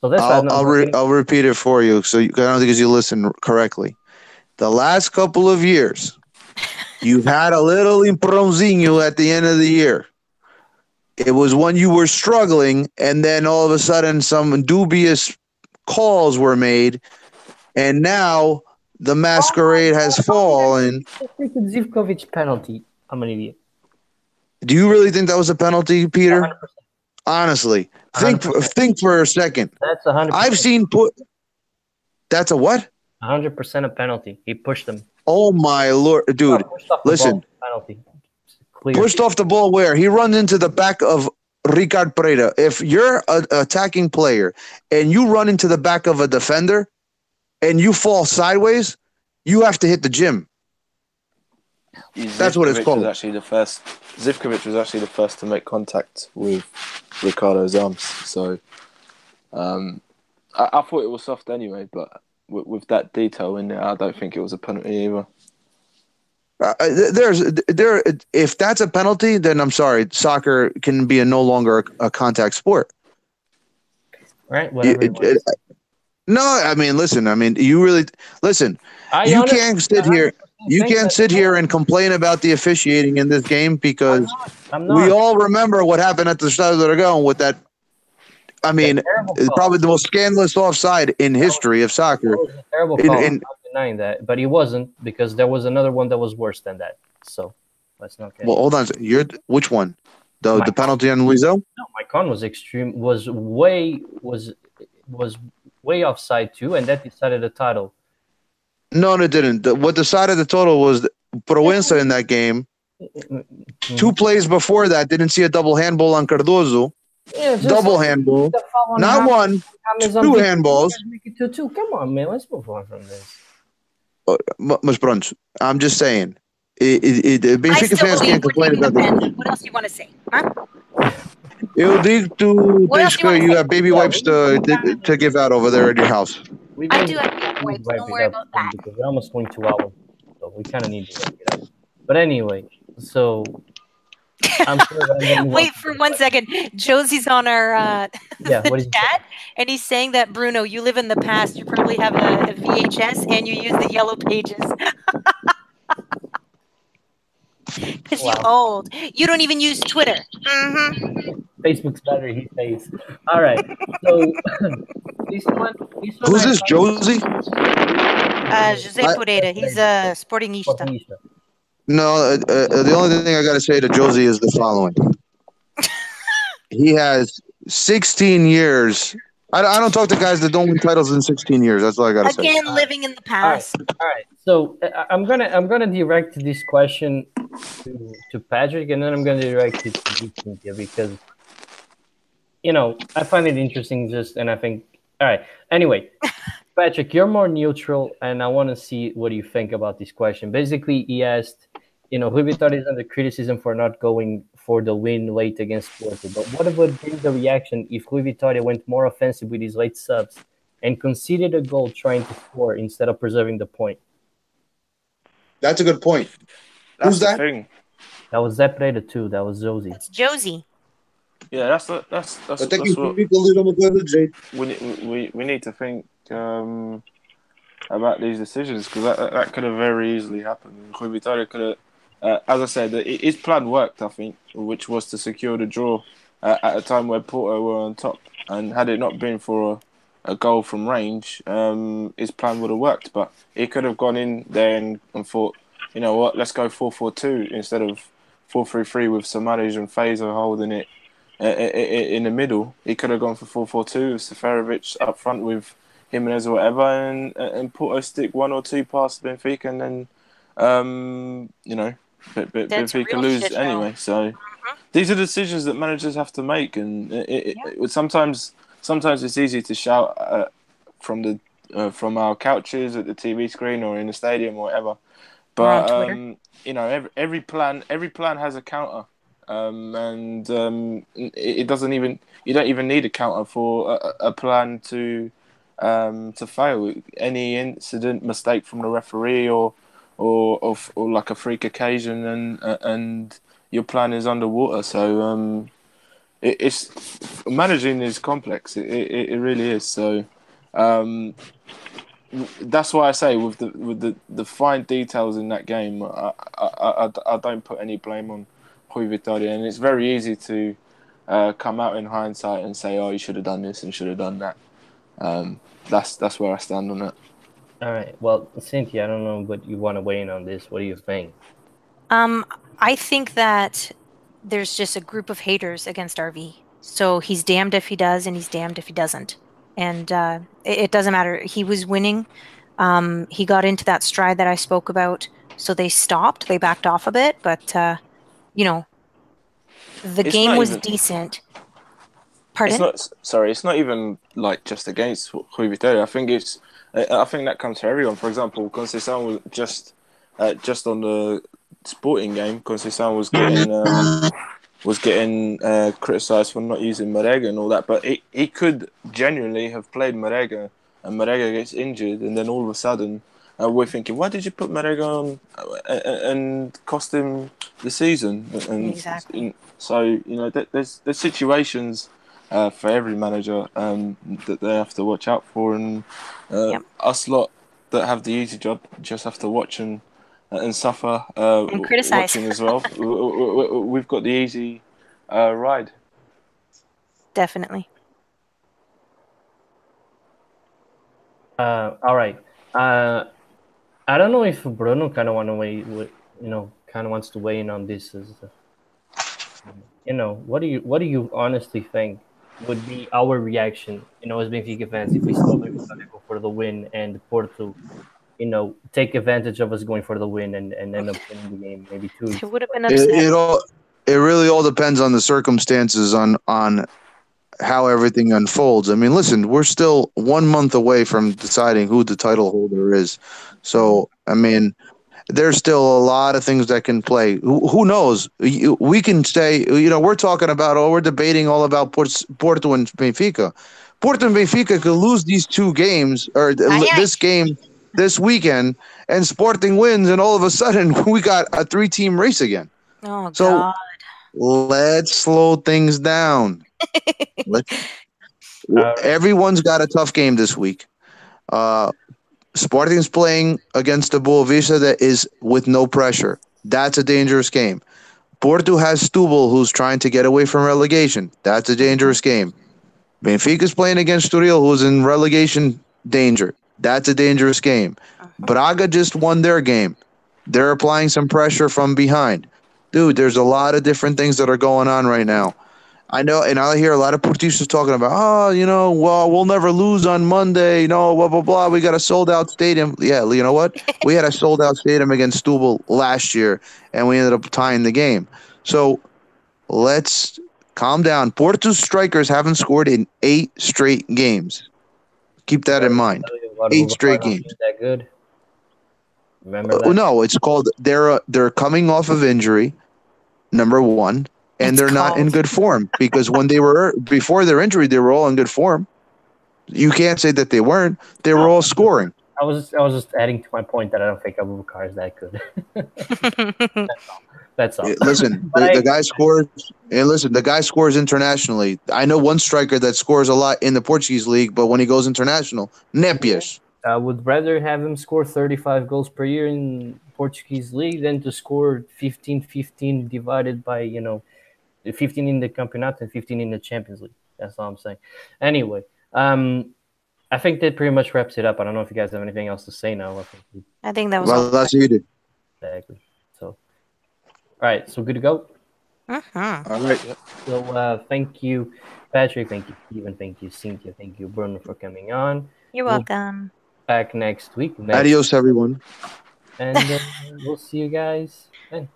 So that's I'll, I'll, re- I'll repeat it for you. So you, I don't think you listen correctly. The last couple of years, you've had a little empurrãozinho at the end of the year. It was when you were struggling, and then all of a sudden, some dubious calls were made, and now the masquerade has oh, fallen. Zivkovic penalty. I'm an idiot. Do you really think that was a penalty, Peter? 100%. Honestly, think 100%. think for a second. That's a hundred. I've seen put. That's a what? hundred percent a penalty. He pushed them. Oh my lord, dude! Pushed off the listen. penalty. Clear. Pushed off the ball where he runs into the back of Ricardo Pereira. If you're an attacking player and you run into the back of a defender and you fall sideways, you have to hit the gym. That's what it's called. Was actually the first. Zivkovic was actually the first to make contact with Ricardo's arms. So, um, I, I thought it was soft anyway, but with, with that detail in there, I don't think it was a penalty either. Uh, there's there. If that's a penalty, then I'm sorry. Soccer can be a no longer a contact sport. right? It- it it- no, I mean, listen. I mean, you really listen. I You can't sit here. You can't sit here and complain about the officiating in this game I'm because not. I'm not. we all remember what happened at the start of the Dragon with that. I mean, it's probably the most scandalous offside in history of soccer. That was a terrible in- call. I'm denying that, but he wasn't because there was another one that was worse than that. So let's not get. Well, hold on. You're which one? The My- the penalty on Luizo? no, my con was extreme. Was way was was way offside too, and that decided the title. No, it didn't. The, what decided the total was Proença in that game. Two plays before that didn't see a double handball on Cardozo. Yeah, Double like handball. on Not James- one, James two handballs. Make it two two. Come on, man. Let's move on from this. M- Mas pronto, I'm just saying. It, it, it, I Benfica still fans can't complain taking the about that. What else do you want to say? Huh? Eu digo tu What else tens do you wanna you say? have baby wipes to, to give out over there at your house. We've I been- do have to wait. Wrap Don't it worry up about that. because we're almost going two hours, so we kind of need to wrap it up. But anyway, so I'm sure that I'm gonna move Wait to for the one next- second. Josie's on our uh, Yeah, what is chat, and he's saying that Bruno, you live in the past. You probably have a, a VHS, and you use the yellow pages. Because you're old. You don't even use Twitter. hmm Facebook's better, he says. All right, so this one, this one Who's I this, found- Josie? Uh, Jose I- Pereira. He's a sportingista. Portuguesa. No, uh, uh, the only thing I got to say to Josie is the following. he has 16 years. I, I don't talk to guys that don't win titles in 16 years. That's all I gotta say. Again, living in the past. All right. So I- I'm gonna I'm gonna direct this question to, to Patrick, and then I'm gonna direct it to you, Cynthia, because you know I find it interesting. Just and I think all right. Anyway, Patrick, you're more neutral, and I want to see what you think about this question. Basically, he asked, you know, Rui Vitória is under criticism for not going for the win late against Porto, but what would be the reaction if Rui Vitória went more offensive with his late subs and conceded a goal trying to score instead of preserving the point? That's a good point. That's Who's the that? thing. That was Zep Preda too. That was Josie. That's Josie. Yeah, that's the, that's that's, Até que that's o what público lida uma coisa de we we we need to think um, about these decisions because that, that that could have very easily happened. Rui Vitória could have, uh, as I said, his plan worked. I think, which was to secure the draw uh, at a time where Porto were on top, and had it not been for a, a goal from range, um, his plan would have worked. But he could have gone in there and, and thought, you know what, let's go 4 4 2 instead of 4 3 3 with Samaris and Fejsa holding it uh, i- i- in the middle. He could have gone for 4 4 2 with Seferovic up front with Jimenez or whatever, and and Porto stick one or two past Benfica, and then um, you know but, but That's Benfica lose anyway. So these are decisions that managers have to make, and it, it, Yeah. it, sometimes sometimes it's easy to shout uh, from the uh, from our couches at the TV screen or in the stadium or whatever. But Twitter. um, you know, every, every plan every plan has a counter, um, and um, it, it doesn't even you don't even need a counter for a, a plan to um, to fail. Any incident, mistake from the referee, or or or, or like a freak occasion, and uh, and your plan is underwater. So um, it, it's managing is complex. It, it, it really is. So um, that's why I say with the with the, the fine details in that game, I, I, I, I don't put any blame on Rui and it's very easy to uh, come out in hindsight and say, "Oh, you should have done this and should have done that." Um, that's that's where I stand on it. All right. Well, Cynthia, I don't know, but you want to weigh in on this. What do you think? Um, I think that there's just a group of haters against RV. So he's damned if he does, and he's damned if he doesn't. And uh, it, it doesn't matter. He was winning. Um, he got into that stride that I spoke about. So they stopped. They backed off a bit, but uh, you know, the It's game was even- decent. Pardon? It's not sorry. It's not even like just against Rui Vitória. I think it's. I I think that comes for everyone. For example, Conceição was just uh, just on the sporting game. Conceição was getting um, was getting uh, criticised for not using Marega and all that. But he he could genuinely have played Marega, and Marega gets injured, and then all of a sudden. Uh, we're thinking, why did you put Marega on uh, uh, and cost him the season? And Exactly. and so you know, there's there's situations uh, for every manager um, that they have to watch out for, and uh, Yep. us lot that have the easy job just have to watch and and suffer uh, And criticize. watching as well. We- we- we- We've got the easy uh, ride. Definitely. Uh, all right. Uh, I don't know if Bruno kind of want to weigh, you know, kind of wants to weigh in on this. As, uh, you know, what do you what do you honestly think would be our reaction? You know, as Benfica fans, if we saw maybe go for the win and Porto, you know, take advantage of us going for the win and, and end up winning the game, maybe two. It would have been It, upset. it all it really all depends on the circumstances on on how everything unfolds. I mean, listen, we're still one month away from deciding who the title holder is. So, I mean, there's still a lot of things that can play. Who, who knows? We can say, you know, we're talking about, oh, we're debating all about Porto and Benfica. Porto and Benfica could lose these two games or Aye, aye. this game this weekend, and Sporting wins, and all of a sudden we got a three-team race again. oh so- God. Let's slow things down. Let- Uh, Everyone's got a tough game this week. Uh, Sporting's playing against the Boavista that is with no pressure. That's a dangerous game. Porto has Setúbal, who's trying to get away from relegation. That's a dangerous game. Benfica's playing against Estoril, who's in relegation danger. That's a dangerous game. Uh-huh. Braga just won their game. They're applying some pressure from behind. Dude, there's a lot of different things that are going on right now. I know, and I hear a lot of Portistas talking about, oh, you know, well, we'll never lose on Monday. No, blah blah blah. We got a sold out stadium. Yeah, you know what? we had a sold out stadium against Setúbal last year, and we ended up tying the game. So let's calm down. Porto strikers haven't scored in eight straight games. Keep that in mind. Eight straight games. That good. Remember Uh, no, it's called they're uh, they're coming off of injury. Number one, and It's they're not in good form because when they were before their injury, they were all in good form. You can't say that they weren't. They were all scoring. I was just, I was just adding to my point that I don't think Aboubakar is that good. That's all. That's Yeah, Listen, the, I- the guy scores. And listen, the guy scores internationally. I know one striker that scores a lot in the Portuguese league, but when he goes international, Nepias. I would rather have him score 35 goals per year in Portuguese league than to score 15 15 divided by, you know, 15 in the Campeonato and 15 in the Champions League. That's all I'm saying. Anyway, um, I think that pretty much wraps it up. I don't know if you guys have anything else to say now. I think we I think that was Well, all. that's what you did. exactly. So, all right. So good to go. Mhm. All right. So uh, thank you, Patrick. Thank you, Steven. Thank you, Cynthia. Thank you, Bruno, for coming on. You're Well- welcome. Back next week. Next, Adios, everyone. And uh, we'll see you guys then.